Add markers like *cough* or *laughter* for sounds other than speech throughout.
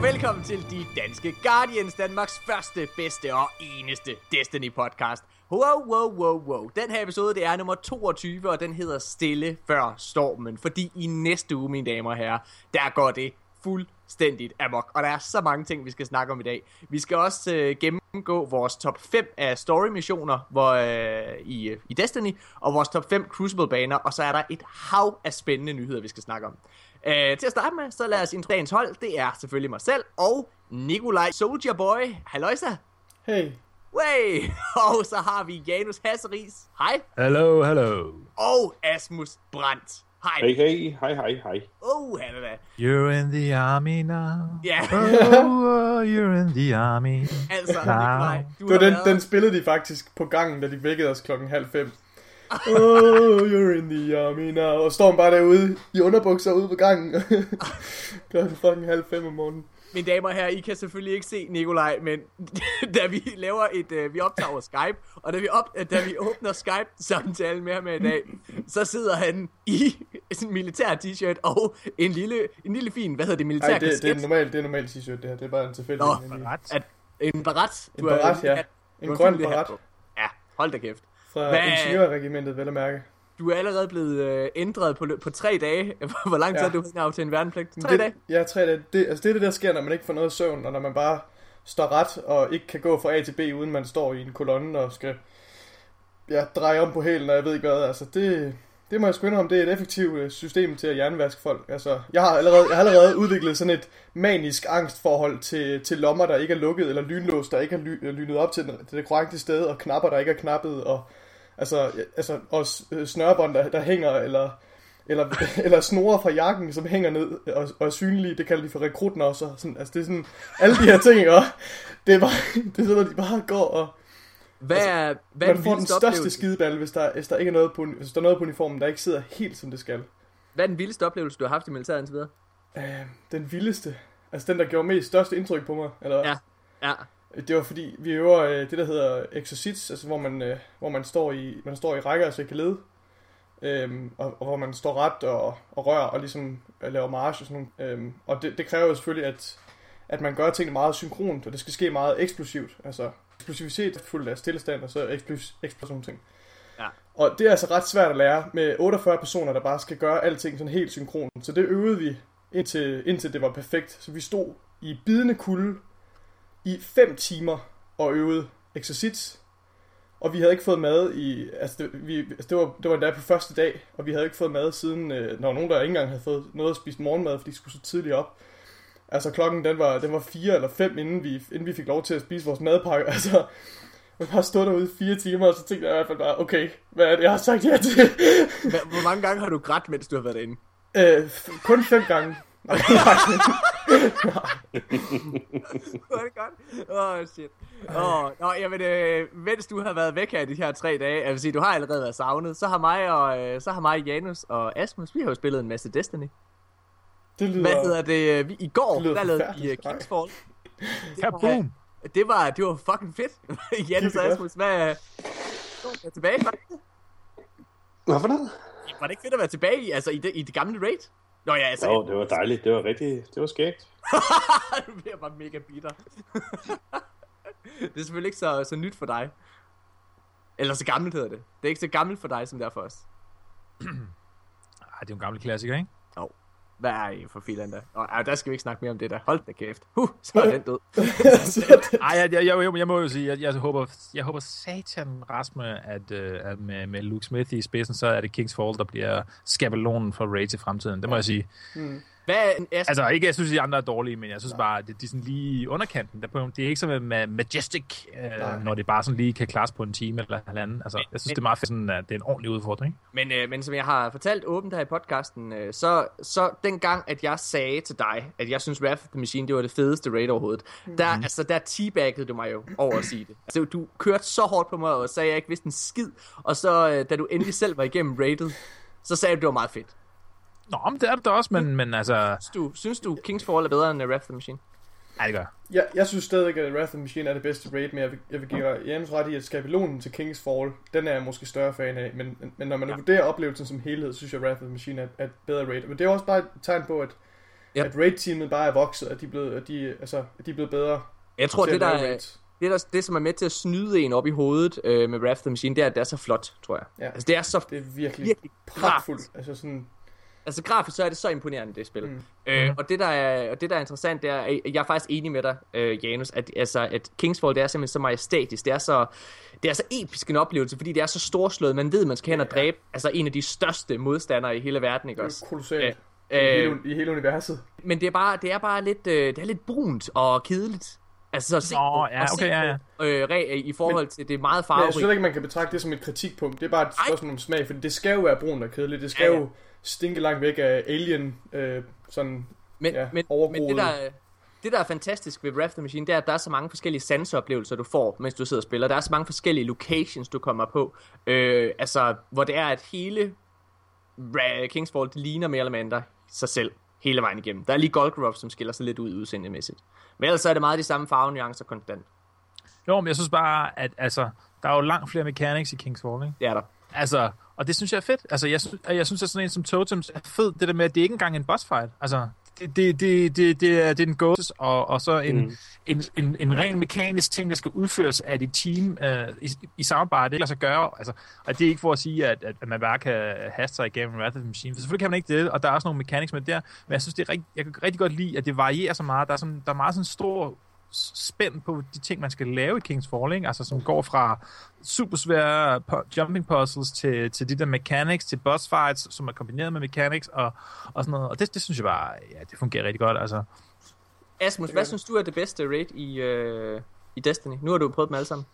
og velkommen til De Danske Guardians, Danmarks første, bedste og eneste Destiny-podcast. Wow, wow, wow, wow. Den her episode, det er nummer 22, og den hedder Stille før stormen. Fordi i næste uge, mine damer og herrer, der går det fuldstændigt amok. Og der er så mange ting, vi skal snakke om i dag. Vi skal også øh, gennemgå vores top 5 af story-missioner hvor, øh, i, øh, i Destiny, og vores top 5 Crucible-baner, og så er der et hav af spændende nyheder, vi skal snakke om. Øh, til at starte med, så lad os intro dagens hold. Det er selvfølgelig mig selv og Nikolaj Soldier Boy. Halløjsa. Hey. Way! *laughs* Og så har vi Janus Hasseris. Hej. Hello, hello. Og Asmus Brandt. Hej. Hey, hey, hej, hej, hej. Oh, da. You're in the army now. Ja, Oh, you're in the army. altså, now. Nikolaj, du Det var har den, været... den spillede de faktisk på gangen, da de vækkede os klokken halv fem. Oh, you're in the army now. Og står han bare derude i underbukser ude på gangen. *laughs* klokken fucking halv fem om morgenen. Mine damer og herrer, I kan selvfølgelig ikke se Nikolaj, men *laughs* da vi laver et, uh, vi optager over Skype, og da vi, op, uh, da vi åbner Skype-samtalen med ham i dag, så sidder han i sådan en militær t-shirt og en lille, en lille fin, hvad hedder det, militær Nej, det, det, er kasket. normalt, det er normalt t-shirt, det her. Det er bare en tilfældig. Nå, en, Ret. At, en barat. En barat, ja. En du har grøn barat. Ja, hold da kæft. Fra Hvad- ingeniørregimentet, vel at mærke. Du er allerede blevet øh, ændret på, på tre dage. *laughs* Hvor lang tid Ja. er du af til en værnepligt? Tre det, dage? Ja, tre dage. Det, altså det er det, der sker, når man ikke får noget søvn, og når man bare står ret og ikke kan gå fra A til B, uden man står i en kolonne og skal ja, dreje om på hælen, og jeg ved ikke hvad. Altså, det, det må jeg sgu indrømme, det er et effektivt øh, system til at jernvaske folk. Altså, jeg har allerede, jeg har allerede udviklet sådan et manisk angstforhold til, til lommer, der ikke er lukket, eller lynlås, der ikke er ly, lynet op til, den, til det korrekte sted, og knapper, der ikke er knappet, og, altså, altså, og øh, snørebånd, der, der hænger, eller eller, *laughs* eller snore fra jakken, som hænger ned og, og er synlige, det kalder de for rekruten også. og Sådan, altså det er sådan, alle de her ting, og det er bare, *laughs* det er sådan, at de bare går og, Hvad er, hvad er man får den største oplevelse? skideballe, hvis der, hvis der ikke er noget på, hvis der er noget på uniformen, der ikke sidder helt som det skal. Hvad er den vildeste oplevelse, du har haft i militæret indtil videre? Øh, den vildeste, altså den, der gjorde mest største indtryk på mig, eller Ja. Ja. Det var fordi, vi øver øh, det, der hedder exercits, altså hvor man, øh, hvor man står i, man står i rækker, altså ikke led, øhm, og, og, hvor man står ret og, og rører og ligesom øh, laver march og sådan nogle. Øhm, og det, det kræver jo selvfølgelig, at, at man gør tingene meget synkront, og det skal ske meget eksplosivt. Altså eksplosivitet fuldt af stillestand, og så eksplos, eksplosion ting. Ja. Og det er altså ret svært at lære med 48 personer, der bare skal gøre alting sådan helt synkront. Så det øvede vi indtil, indtil det var perfekt. Så vi stod i bidende kulde i 5 timer og øvede exercits. Og vi havde ikke fået mad i... Altså, det, vi, altså det, var, det var endda på første dag, og vi havde ikke fået mad siden... Øh, når nogen, der ikke engang havde fået noget at spise morgenmad, fordi de skulle så tidligt op. Altså klokken, den var, den var fire eller fem, inden vi, inden vi fik lov til at spise vores madpakke. *laughs* Altså, vi bare stod derude i fire timer, og så tænkte jeg i hvert fald bare, okay, hvad er det, jeg har sagt ja til? Hvor mange gange har du grædt, mens du har været derinde? øh, kun fem gange. *laughs* Nej, Var det godt? Åh, oh, shit. Åh, oh, nå, jamen, øh, mens du har været væk her de her tre dage, jeg vil sige, du har allerede været savnet, så har mig og, øh, så har mig, Janus og Asmus, vi har jo spillet en masse Destiny. det lyder... Hvad hedder det? øh, Vi, I går, Det lyder der lavede vi uh, Kingsfall. Det Ja, var, boom. det var, det var fucking fedt. *laughs* Janus og. Asmus, hvad... Er jeg tilbage, var det ikke? Hvad for noget? Var det ikke fedt at være tilbage i, altså, i, det, i det gamle raid? Nå ja, altså, Jo, det var dejligt. Det var rigtig, det var skægt. *laughs* nu bliver bare mega bitter. *laughs* det er selvfølgelig ikke så, så nyt for dig. Eller så gammelt hedder det. Det er ikke så gammelt for dig, som det er for os. *clears throat* Ej, det er jo en gammel klassiker, ikke? Hvad er I for filan der? Ej, der skal vi ikke snakke mere om det der. Hold da kæft. Huh, så er den død. *laughs* Ej, jeg, jeg, jeg, jeg, må jo sige, jeg, jeg, håber, jeg håber satan rasme, at, øh, at med, med Luke Smith i spidsen, så er det Kings Fall, der bliver skabelonen for Raid i fremtiden. Det må jeg sige. Hvad er Asmus? Altså ikke, jeg synes, de andre er dårlige, men jeg synes bare, at det, de er sådan lige i underkanten. Der på, det er ikke så med, med Majestic, øh, når det bare sådan lige kan klares på en time eller halvanden. Altså, jeg synes, det er meget fedt, sådan, at det er en ordentlig udfordring. Men, øh, men som jeg har fortalt åbent her i podcasten, øh, så, så den gang, at jeg sagde til dig, at jeg synes Wrath of the Machine, det var det fedeste raid overhovedet, mm. der, altså, der teabaggede du mig jo over at sige det. Altså, du kørte så hårdt på mig og sagde, at jeg ikke vidste en skid, og så, øh, da du endelig selv var igennem raidet, så sagde du, at det var meget fedt. Nå, men det er det da også, men, men altså... Synes du, synes du Kings Fall er bedre end Wrath of the Machine? Ej, det gør jeg. Jeg, jeg synes stadig, at Wrath of the Machine er det bedste raid, men jeg vil, jeg vil give Janus ret i, at skabelonen til King's Fall, den er jeg måske større fan af, men, men når man Ja. ja. vurderer oplevelsen som helhed, synes jeg, at Wrath of the Machine er, er et bedre raid. Men det er også bare et tegn på, at, Ja. at raid-teamet bare er vokset, at de er blevet, at de, altså, at de er blevet bedre. Jeg tror, det der, er, det, der, det, som er med til at snyde en op i hovedet øh, med Wrath of the Machine, det er, at det er så flot, tror jeg. Ja. Altså, det er så Det er virkelig, virkelig pragtfuldt. Altså sådan, Altså grafisk så er det så imponerende det spil. Mm. Mm. Øh, og det der er og det der er interessant det er at jeg er faktisk enig med dig øh, Janus at altså at Kingsfall det er simpelthen så majestætisk. Det er så det er så episk en oplevelse fordi det er så storslået. Man ved man skal hen og dræbe altså en af de største modstandere i hele verden, ikke det også? er kolossalt. Øh, I, hele, I hele universet. men det er bare det er bare lidt øh, det er lidt brunt og kedeligt. Altså så se Nå, ja, okay, ja, ja. på, øh, re, i forhold til det er meget Men jeg synes ikke, man kan betragte det som et kritikpunkt. Det er bare et Ej. spørgsmål om smag, for det skal jo være brun og kedeligt. Det skal Ja, ja. jo stinke langt væk af alien, øh, sådan Men, ja, men, men det, der, er- det, der er fantastisk ved Wrath of the Machine, det er, at der er så mange forskellige sanseoplevelser, du får, mens du sidder og spiller. Der er så mange forskellige locations, du kommer på. Øh, altså, hvor det er, at hele Kingsfall, det ligner mere eller mindre sig selv hele vejen igennem. Der er lige Golgoroth, som skiller sig lidt ud udseendemæssigt. Men ellers så er det meget de samme farvenuancer konstant. Jo, men jeg synes bare, at altså, der er jo langt flere mechanics i King's Fall, ikke? Det er der. Altså, og det synes jeg er fedt. Altså, jeg, synes, jeg synes, at sådan en som Totems er fed. Det der med, at det ikke engang er en boss fight. Altså, det, det, det, det, det, er, det er en ghost, og, og så en, Mm. en, en, en ren mekanisk ting, der skal udføres af dit team øh, i, i samarbejde. Det lader sig gøre. Altså, og det er ikke for at sige, at, at, man bare kan haste sig igennem Wrath of the Machine. For selvfølgelig kan man ikke det, og der er også nogle mechanics med det der. Men jeg synes, det er rigtig, jeg kan rigtig godt lide, at det varierer så meget. Der er, sådan, der er meget sådan stor spænd på de ting, man skal lave i King's Fall, ikke? Altså, som går fra super svære pu- jumping puzzles til, til de der mechanics, til boss fights, som er kombineret med mechanics og, og sådan noget. Og det, det synes jeg bare, ja, det fungerer rigtig godt, altså. Asmus, hvad synes du er det bedste raid i, øh, i Destiny? Nu har du prøvet dem alle sammen.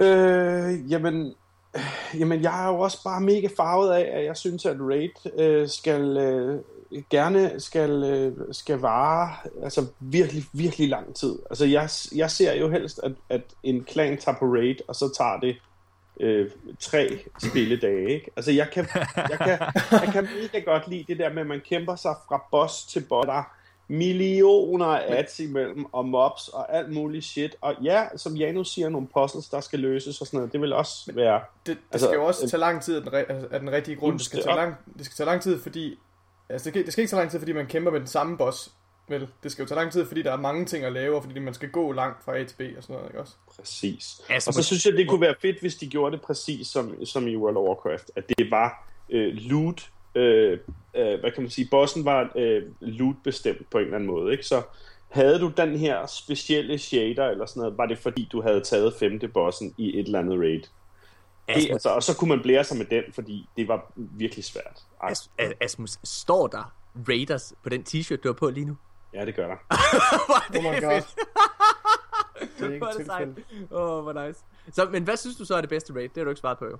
Øh, jamen, øh, jamen, jeg er jo også bare mega farvet af, at jeg synes, at Raid øh, skal øh, gerne skal, øh, skal vare altså virkelig, virkelig lang tid. Altså, jeg, jeg ser jo helst, at, at en klan tager på Raid, og så tager det øh, tre spilledage, ikke? Altså, jeg kan, jeg, kan, jeg kan mega godt lide det der med, at man kæmper sig fra boss til boss. Der er millioner af ads imellem, og mobs, og alt muligt shit. Og ja, som Janus siger, nogle puzzles, der skal løses og sådan noget. Det vil også være... Det, det Altså, skal jo også tage lang tid af den, af den rigtige grund. Det skal, tage lang, det skal tage lang tid, fordi... Altså, det, det skal ikke tage lang tid, fordi man kæmper med den samme boss. Vel, det skal jo tage lang tid, fordi der er mange ting at lave, og fordi man skal gå langt fra A til B og sådan noget, ikke også? Præcis. Altså, Og så synes jeg, det kunne være fedt, hvis de gjorde det præcis som, som i World of Warcraft. At det var øh, loot, øh, øh, hvad kan man sige, bossen var øh, loot bestemt på en eller anden måde, ikke? Så havde du den her specielle shader eller sådan noget, var det fordi, du havde taget femte bossen i et eller andet raid. Det, Asmus, altså, og så kunne man blære sig med den, fordi det var virkelig svært. As- As- Asmus, står der Raiders på den t-shirt, du har på lige nu? ja, det gør der. *laughs* Oh my god. *laughs* Det er ikke Hvor er det. Åh, oh, hvor nice. Så, men hvad synes du så er det bedste raid? Det har du ikke svaret på, jo.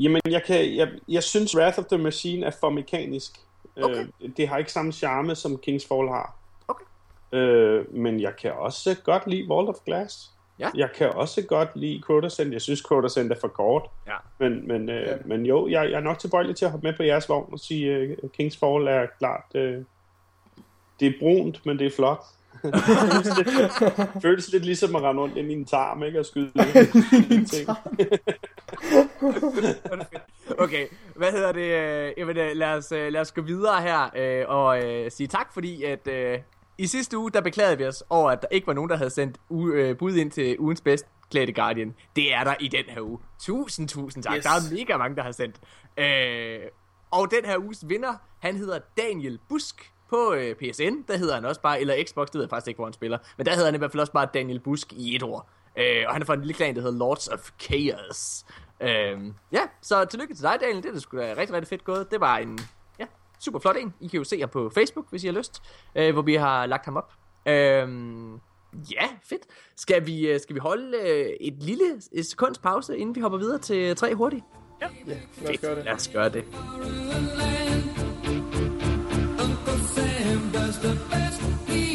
Jamen, jeg, kan, jeg, jeg synes Wrath of the Machine er for mekanisk. Okay. Øh, det har ikke samme charme, som King's Fall har. Okay. Øh, men jeg kan også godt lide Vault of Glass. Ja. Jeg kan også godt lide Crotoscent. Jeg synes, Crotoscent er for kort. Ja. Men, men, øh, Ja. men jo, jeg, jeg er nok tilbøjelig til at hoppe med på jeres vogn og sige, uh, King's Fall er klart... Øh, det er brunt, men det er flot. føles, *laughs* lidt, føles lidt ligesom at rende rundt ind i en tarm, ikke? Og skyde *laughs* lidt ting. *laughs* Okay, hvad hedder det? øh, Jamen, øh, lad os, øh, lad os gå videre her øh, og øh, sige tak, fordi at øh, i sidste uge, der beklagede vi os over, at der ikke var nogen, der havde sendt u- øh, bud ind til ugens bedst klædte Guardian. Det er der i den her uge. Tusind, tusind tak. Yes. Der er mega mange, der har sendt. Øh, og den her uges vinder, han hedder Daniel Busk på øh, PSN. Der hedder han også bare, eller Xbox, det ved jeg faktisk ikke, hvor han spiller. Men der hedder han i hvert fald også bare Daniel Busk i et ord. Øh, og han er fra en lille klan, der hedder Lords of Chaos. Øh, ja, så tillykke til dig, Daniel. Det er da sgu da rigtig, rigtig fedt gået. Det var en super flot en. I kan jo se ham på Facebook, hvis I har lyst, øh, hvor vi har lagt ham op. Øh, ja, fedt. Skal vi, øh, skal vi holde øh, et lille et sekunds pause, inden vi hopper videre til tre hurtigt? Ja, lad os gøre det. Lad os gøre det. Uncle Sam does the best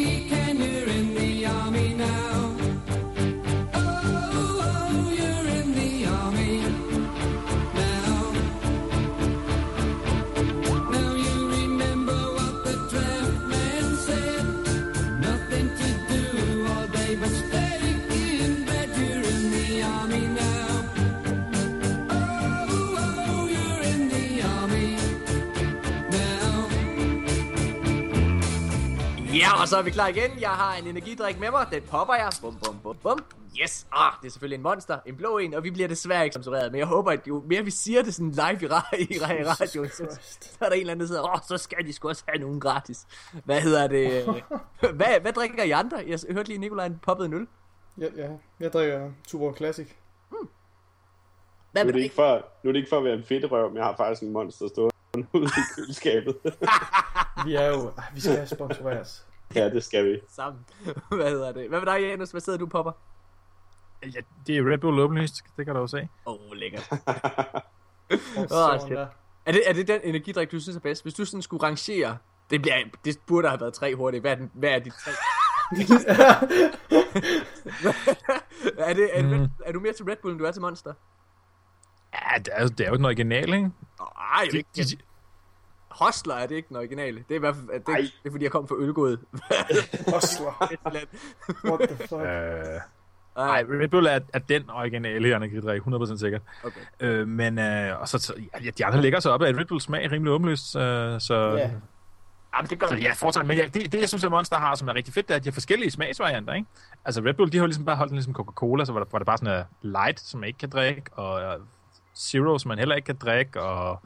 Ja, og så er vi klar igen. Jeg har en energidrik med mig. Den popper jeg. Bum, bum, bum, bum. Yes. Ah, det er selvfølgelig en monster. En blå en, og vi bliver desværre ikke sponsoreret. Men jeg håber, at jo mere vi siger det sådan live i, ra- i, ra- i radioen, så, så er der en eller anden, der sidder, åh, så skal de sgu også have nogen gratis. Hvad hedder det? *laughs* hvad, hvad drikker I andre? Jeg hørte lige, Nikolaj poppede en øl. Ja, ja. Jeg drikker Tuborg Classic. Hvad Nu er, det ikke for, nu er det ikke for at være en fedt røv, men jeg har faktisk en monster stående *laughs* ude i køleskabet. *laughs* Vi er jo... Ah, vi skal sponsoreres. *laughs* ja, det skal vi. Sammen. *laughs* Hvad hedder det? Hvad med dig, Janus? Hvad sidder du, popper? Ja, det er Red Bull åbenlyst, det kan du jo se. Åh, oh, lækkert. *laughs* Åh, sådan shit. der. Er det, er det den energidrik, du synes er bedst? Hvis du sådan skulle rangere, det, bliver, det burde have været tre hurtigt. Hvad er, den, hvad er de tre? er, det, er, mm. er, du mere til Red Bull, end du er til Monster? Ja, det er, det er jo den originale, ikke? Nej, De, ikke. de, Hostler er det ikke den originale. Det er i hvert fald, det, Ej. det er fordi, jeg kom fra Ølgået. *laughs* Osler. What the fuck? øh, nej, Red Bull er, er den originale energidrik, 100% sikkert. Okay. Øh, men øh, og så, så, ja, de andre ligger så op af Red Bull smag rimelig åbenlyst, øh, så... Ja. Jamen, det gør Så ja, fortsat. Men ja, det, det, jeg synes, at Monster har, som er rigtig fedt, det er, at de har forskellige smagsvarianter, ikke? Altså Red Bull, de har ligesom bare holdt den ligesom Coca-Cola, så var der, var der bare sådan en light, som man ikke kan drikke, og uh, zero, som man heller ikke kan drikke, og,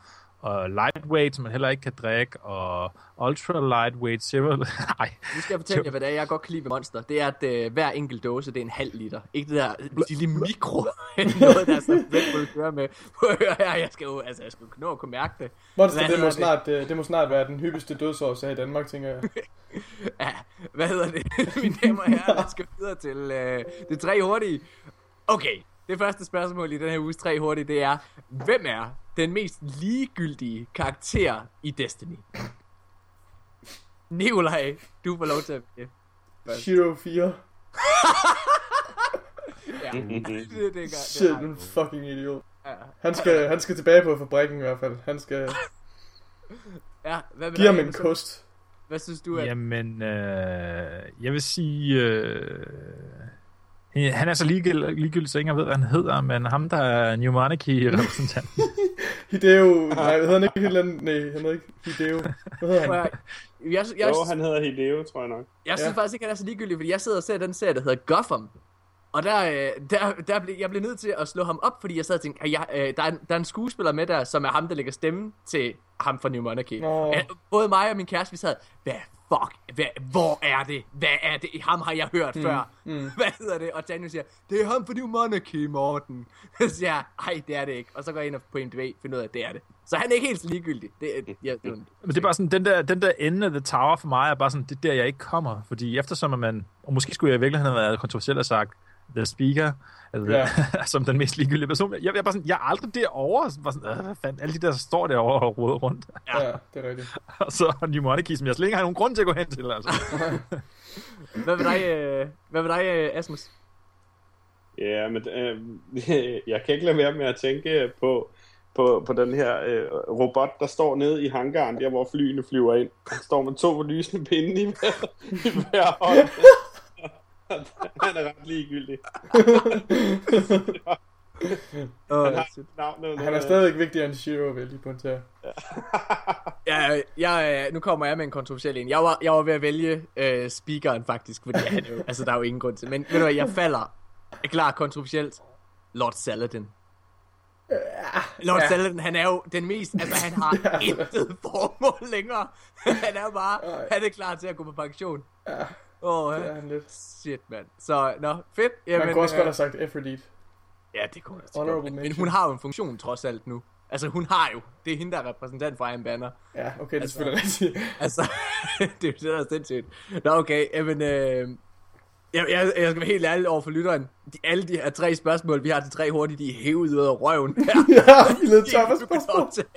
og lightweight, som man heller ikke kan drikke, og ultra lightweight zero. *laughs* Nej, Nu skal jeg fortælle jer, hvad det er, jeg godt kan lide ved Monster. Det er, at øh, hver enkelt dåse, det er en halv liter. Ikke det der lille mikro, *laughs* noget der som Red Bull kører med. *laughs* Jeg skal jo, altså, jeg skal jo nå at kunne mærke det. Monster, Hvad det må, det? snart, øh, det må snart være den hyppigste dødsårsag i Danmark, tænker jeg. Ja, hvad hedder det? Mine damer og herrer, lad gå videre til øh, det tre hurtige. Okay, det første spørgsmål i den her uges tre hurtige, det er, hvem er den mest ligegyldige karakter i Destiny? Nikolaj, du får lov til at vælge. Hero 4. Ja, *laughs* det, det, det, det, Shit, en fucking idiot. Ja, Han skal, han skal tilbage på fabrikken i hvert fald. Han skal ja, hvad med give ham en kost. Hvad synes du, at... Jamen, øh, jeg vil sige... Øh, han er så ligegyldig, ligegyldig, så ingen ved, hvad han hedder, men ham, der er New Monarchy-repræsentant. *laughs* Hideo, nej, hedder han ikke helt andet? Nej, han hedder ikke Hideo. Hvad hedder han? Jeg, jeg, jeg, Jo, han hedder Hideo, tror jeg nok. jeg synes Ja. faktisk ikke, han er så ligegyldig, fordi jeg sidder og ser den serie, der hedder Gotham. Og der, øh, der, der blev, jeg blev nødt til at slå ham op, fordi jeg sad og tænkte, at jeg, øh, der, er en, der er en skuespiller med der, som er ham, der lægger stemme til ham fra New Monarchy. Nå. Øh, både mig og min kæreste, vi sad, hvad fuck, hvad, hvor er det? Hvad er det? Ham har jeg hørt mm, før. Mm. *laughs* Hvad hedder det? Og Daniel siger, det er ham fra New Monarchy, Morten. *laughs* Så siger jeg, ej, det er det ikke. Og så går jeg ind på IMDb og finder ud af, at det er det. Så han er ikke helt så ligegyldig. Det, er- ja, det er Men det er bare sådan, den der, den der ende af The Tower for mig er bare sådan, det er der, jeg ikke kommer. Fordi eftersom at man, og måske skulle jeg i virkeligheden have været kontroversiel og sagt, The Speaker, altså, Ja. *laughs* som den mest ligegyldige person. Jeg, jeg, er bare sådan, jeg er aldrig derovre. Bare sådan, øh, hvad fanden, alle de der, der står derovre og råder rundt. Ja, det er rigtigt. *laughs* og så New Monarchy, som jeg slet ikke har nogen grund til at gå hen til. Altså. *laughs* Hvad med dig, øh, hvad med dig øh, Asmus? Ja, men øh, jeg kan ikke lade være med at tænke på, på, på den her øh, robot, der står nede i hangaren, der hvor flyene flyver ind. Han står med to lysende pinde i hver, i hver hånd. *laughs* Han er ret ligegyldig. *laughs* Oh, Han har navnet. Han er stadigvæk vigtigere end Shiro, vil jeg lige pointere. *laughs* Ja, jeg, nu kommer jeg med en kontroversiel en. Jeg var, jeg var ved at vælge øh, speakeren faktisk, fordi han jo, altså, der er jo ingen grund til. Men ved du hvad, jeg falder. Er klar kontroversielt. Lord Saladin. Lord Ja. Saladin, han er jo den mest, altså han har intet formål længere. han er bare, han er klar til at gå på pension. Åh, oh, Det er han lidt. shit, mand. Så, nå, fedt. Jamen, Man kunne også øh, godt have sagt Aphrodite. Ja, det kunne også Honorable godt. Men, hun har jo en funktion trods alt nu. Altså, hun har jo. Det er hende, der er repræsentant for Iron Banner. Ja, okay, det er selvfølgelig rigtigt. *laughs* Altså, *laughs* det er jo er sindssygt. Nå, okay, jamen, øh, jeg, jeg, jeg skal være helt ærlig over for lytteren. De, alle de her tre spørgsmål, vi har til tre hurtigt, de er hævet ud af røven. *laughs* Ja, vi er at du kan optage.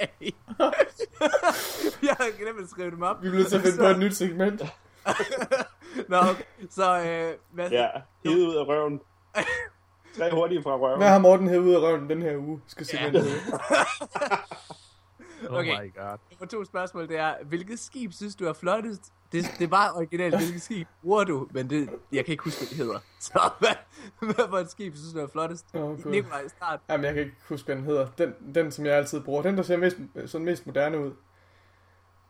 jeg har glemt at skrive dem op. Vi er nødt til at finde på et nyt segment. Nå, okay. Så, øh, hvad, Ja, hivet ud af røven. *laughs* Tre hurtige fra røven. Hvad har Morten hævet ud af røven den her uge? Skal se, Ja. ja. *laughs* Oh Okay. my god. For to spørgsmål, det er, hvilket skib synes du er flottest? Det, det var originalt, hvilket skib bruger du? Men det, jeg kan ikke huske, hvad det hedder. *laughs* Så hvad, hvad for et skib synes du er flottest? Gud. Nikolaj, start. Jamen, jeg kan ikke huske, hvad den hedder. Den, den som jeg altid bruger. Den, der ser mest, sådan mest moderne ud.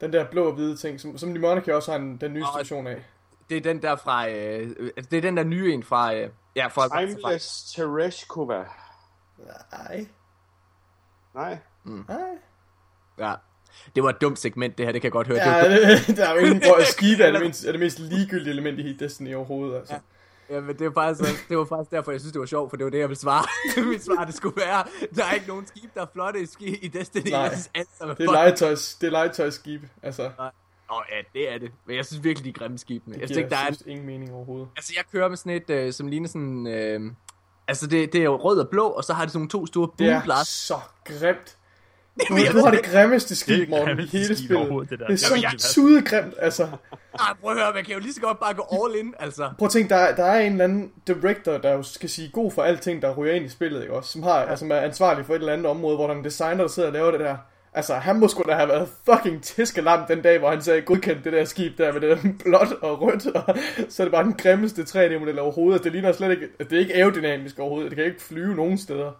Den der blå og hvide ting, som, som Demonica også har en, den nye Og- station af. Det er den der fra... Øh, det er den der nye en fra... Øh, ja, fra... fra Timeless Tereshkova. Nej. Nej. Nej. ja. Det var et dumt segment, det her, det kan jeg godt høre. Det Ja, var, det, *laughs* der er jo ingen *laughs* brød. Skibe er det, mindst, er det mest ligegyldige element i Heat Destiny overhovedet, altså. Ja. ja, men det var, faktisk, det var faktisk derfor, jeg synes, det var sjovt, for det var det, jeg ville svare. *laughs* Mit svar, det skulle være, der er ikke nogen skib, der er flotte i, ski- i Destiny. Nej. Jeg synes, alt sammen Det er legetøjs, det er legetøjsskibe, altså. Åh, ja, det er det. Men jeg synes virkelig, de er grimme skibene. Det Jeg synes ikke, der er... synes, ingen mening overhovedet. Altså, jeg kører med sådan et, øh, som ligner sådan... Øh, altså, det, det er jo rød og blå, og så har det sådan nogle to store Det er så grimt. Du, du har det grimmeste skib, er Morten, i hele spillet. overhovedet, det der. Det er så jeg- tudegrimt, altså. Ej, prøv at høre, man kan jo lige så godt bare gå all in, altså. Prøv at tænke, der, er- der er en eller anden director, der jo skal sige god for alting, der ryger ind i spillet, ikke også? Som, har, altså, som er ansvarlig for et eller andet område, hvor der er en designer, der sidder og laver det der. Altså, han må sgu da have været fucking tiskelam den dag, hvor han sagde, godkendt det der skib der med det blåt og rødt, og så er det bare den grimmeste 3D-model overhovedet. Altså, det ligner slet ikke, det er ikke aerodynamisk overhovedet, det kan ikke flyve nogen steder.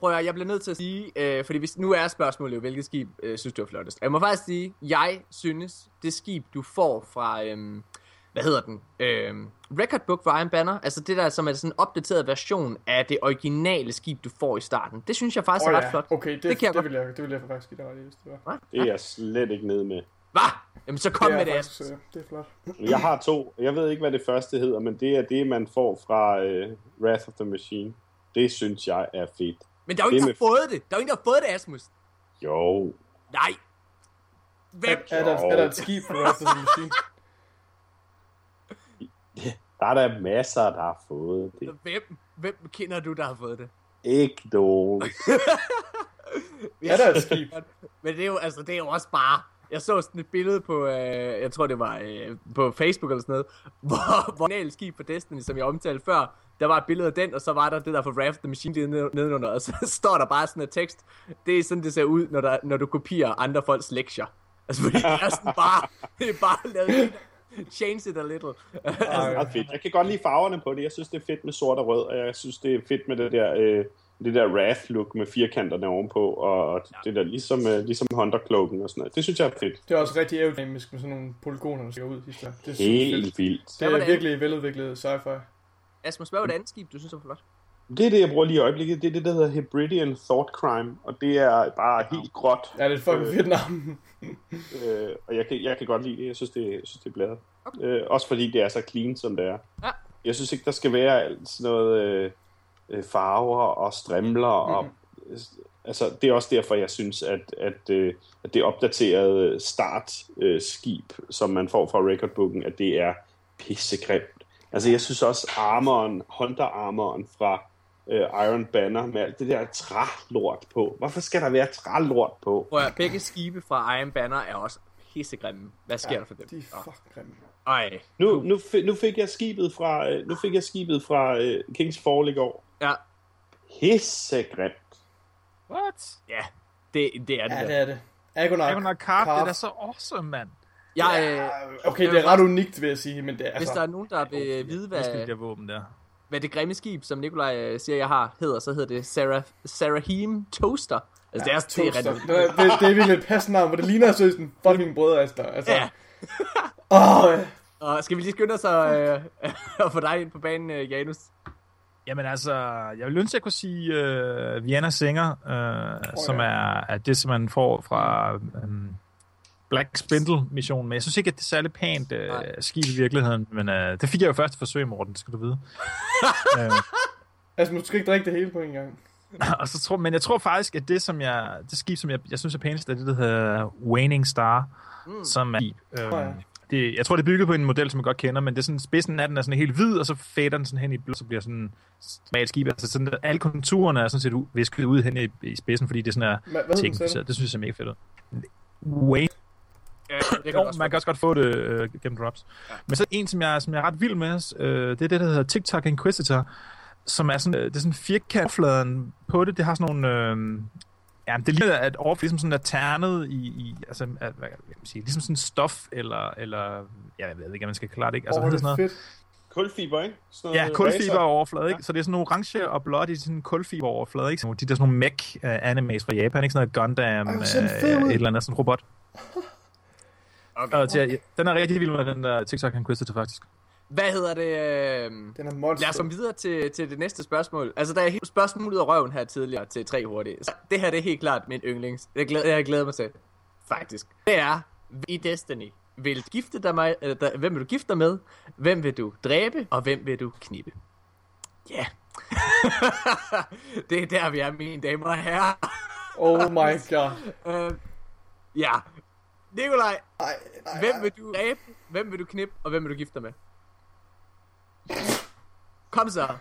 Prøv at jeg bliver nødt til at sige, øh, fordi hvis, nu er spørgsmålet jo, hvilket skib øh, synes du er flottest. Jeg må faktisk sige, jeg synes, det skib, du får fra, øh, hvad hedder den, øh, Record Book for Iron Banner, altså det der, som er sådan en opdateret version af det originale skib, du får i starten, det synes jeg faktisk Åh er ja, ret flot. okay, det, Det det, kan jeg det, vil jeg, det vil jeg faktisk give dig hvis det var. Det er jeg slet ikke nede med. Hvad? Jamen så kom det med er det, faktisk, Asmus. øh, det er flot. Jeg har to. Jeg ved ikke, hvad det første hedder, men det er det, man får fra uh, Wrath of the Machine. Det synes jeg er fedt. Men der er jo ingen, der har fået det. Der er jo ingen, der har fået det, Asmus. Jo. Nej. Hvem? Er der, er der et skib på Wrath of the Machine? *laughs* Der er der masser, der har fået det. Hvem? Hvem kender du, der har fået det? Ikke nogen. *laughs* Er der et skib? Men det er jo, altså, det er jo også bare... Jeg så sådan et billede på, øh, jeg tror det var øh, på Facebook eller sådan noget, *laughs* hvor, hvor skib for Destiny, som jeg omtalte før, der var et billede af den, og så var der det der for Raft the Machine lige ned- nedenunder, og så *laughs* står der bare sådan en tekst. Det er sådan, det ser ud, når, der, når du kopierer andre folks lektier. Altså, fordi det er sådan bare, det er bare lavet *laughs* change it a little. *laughs* Det er fedt. Jeg kan godt lide farverne på det. Jeg synes, det er fedt med sort og rød, og jeg synes, det er fedt med det der, øh, det der Wrath-look med firkanterne ovenpå, og, det der ligesom, øh, ligesom Hunter-cloaken og sådan noget. Det synes jeg er fedt. Det er også rigtig aerodynamisk med sådan nogle polygoner, der stikker ud. Det er Helt fedt. vildt. Det er virkelig veludviklet sci-fi. Asmus, hvad var det andet skib, du synes var flot? Det er det, jeg bruger lige i øjeblikket. Det er det, der hedder Hebridean Thought Crime, og det er bare helt gråt. Ja, det er et fucking Øh, fedt navn. *laughs* Øh, og jeg kan, jeg kan godt lide det. Jeg synes, det, jeg synes, det er blæret. Okay. Øh, også fordi det er så clean, som det er. Ja. Jeg synes ikke, der skal være alt sådan noget øh, øh, farver og strimler. Mm. Og, altså, det er også derfor, jeg synes, at, at, øh, at det opdaterede startskib, øh, skib, som man får fra recordbooken, at det er pissegrimt. Altså, jeg synes også, armoren, Hunter-armoren fra øh, Iron Banner med alt det der trælort på. Hvorfor skal der være trælort på? Prøv at begge skibe fra Iron Banner er også pissegrimme. Hvad sker ja, der for dem? De er fucking grimme. Ej. Nu, nu, nu fik jeg skibet fra øh, nu fik jeg skibet fra uh, Kings Fall i går. Ja, Hissegrimt. What? ja. Det, det er det Ja, der. det er det. Agonak. Dragon Carp, det er Carp. da så awesome, mand. Jeg, øh, Ja, okay, det er ret unikt, vil jeg sige, men det er hvis der altså... er nogen, der vil vide, Hvad det der våben der? Hvad det grimme skib, som Nikolaj øh, siger, jeg har, hedder, så hedder det Sarah, Sarahim Toaster. Altså, det er, det er Toaster. rigtig... Det, er- det, det er virkelig et passende navn, for det ligner seriøst en fucking brødrester. Altså, Ja. *laughs* Åh, ja. Og skal vi lige skynde os at, øh, *laughs* at få dig ind på banen, øh, Janus? Jamen altså, jeg vil ønske, at jeg kunne sige uh, Vienna Singer, uh, oh, som ja. er, er det, som man får fra um, Black Spindle-missionen. Men jeg synes ikke, at det er særlig pænt Nej. skib i virkeligheden. Men uh, det fik jeg jo første forsøg, Morten, det skal du vide. uh, *laughs* Altså, du skal ikke drikke det hele på en gang. *laughs* og så tror, men jeg tror faktisk, at det, som jeg, det skib, som jeg, jeg synes er pænest, er det, der hedder Waning Star, mm. som er... Øh, ja. det, jeg tror, det er bygget på en model, som jeg godt kender, men det er sådan, spidsen af den er sådan helt hvid, og så fader den sådan hen i blå, så bliver sådan smalt skib. Altså sådan, der, alle konturerne er sådan set visket ud hen i, i spidsen, fordi det sådan er sagde du? teknificeret. Det synes jeg er mega fedt. Wayne Ja, det kan *clears throat* jo, også man kan også godt få det øh, gennem drops. Ja. Men så en, som jeg, som jeg er ret vild med, øh, det er det, der hedder TikTok Inquisitor, som er sådan, øh, det er sådan firkantfladen på det. Det har sådan nogle... Øh, ja, det ligner, at overfladen ligesom sådan er ternet i, i altså, at, hvad kan man sige, ligesom sådan stof, eller, eller ja, jeg ved ikke, hvad man skal klare det, ikke? Altså, hvad det er sådan noget? øh, fedt. Kulfiber, ikke? Sådan Ja, noget kulfiber racer. overflade, ikke? Så det er sådan orange og blåt i sådan en kulfiber overflade, ikke? De der sådan nogle mech uh, animes fra Japan, ikke? Sådan noget Gundam, Ej, ud. et eller andet sådan robot. *laughs* Okay. Og til, den er rigtig vild med den der TikTok, han quizede til faktisk. Hvad hedder det? Øh... Den er monster. Lad os komme videre til, til det næste spørgsmål. Altså, der er et spørgsmål ud af røven her tidligere til tre hurtige. Så det her det er helt klart min yndlings. Det glæder, jeg glæder mig til, faktisk. Det er, i Destiny, vil du gifte dig med, eller der, hvem vil du gifte dig med, hvem vil du dræbe, og hvem vil du knippe? Ja. Yeah. *laughs* det er der, vi er, mine damer og herrer. Oh my god. *laughs* Øh, ja. Nikolaj, Ej, nej, hvem vil du dræbe, hvem vil du knippe, og hvem vil du gifte dig med? Kom så.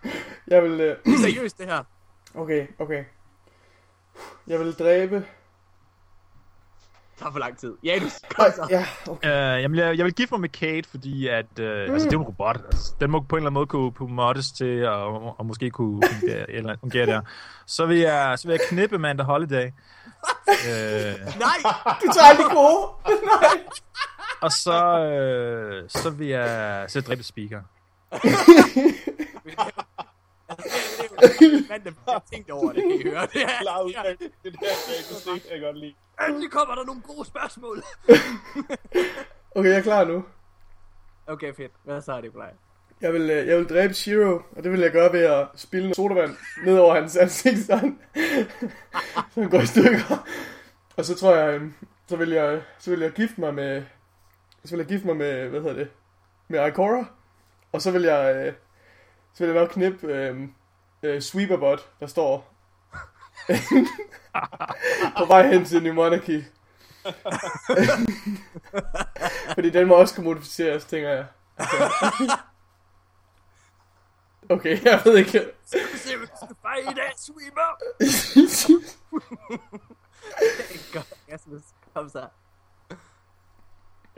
Jeg vil... Øh... Det er seriøst, det her. Okay, okay. Jeg vil dræbe... Tager for lang tid. Janus, kom så. ja, okay. Uh, jamen, jeg, jeg vil gifte mig med Kate, fordi at, uh, mm. altså, det er jo en robot. Altså, den må på en eller anden måde kunne, kunne moddes til, og, og måske kunne fungere, eller, fungere der. Så vil jeg, så vil jeg knippe Amanda Holiday. uh, Nej, Du tager de gode. *laughs* Nej. og så, uh, så vil jeg jeg dræbe speaker. *laughs* *laughs* mand, der har tænkt over det, kan I høre. Det er, Klar ud. Det der, jeg godt lide. endelig kommer der nogle gode spørgsmål. *laughs* Okay, jeg er klar nu. Okay, fedt. Hvad så er det, Blej? Jeg vil, øh, jeg vil dræbe Shiro, og det vil jeg gøre ved at spille noget sodavand ned over hans ansigt, så han, *laughs* så han går i stykker. Og så tror jeg, øh, så vil jeg, så vil jeg gifte mig med, så vil jeg gifte mig med, hvad hedder det, med Ikora. Og så vil jeg, øh, så vil jeg nok knippe øh, øh, Sweeperbot, der står *laughs* på vej hen til New Monarchy. *laughs* Fordi den må også kunne modificeres, tænker jeg. *laughs* Okay, jeg ved ikke. Se, hvad du skal fejre i dag, sweeper. Godt, Rasmus. Kom så.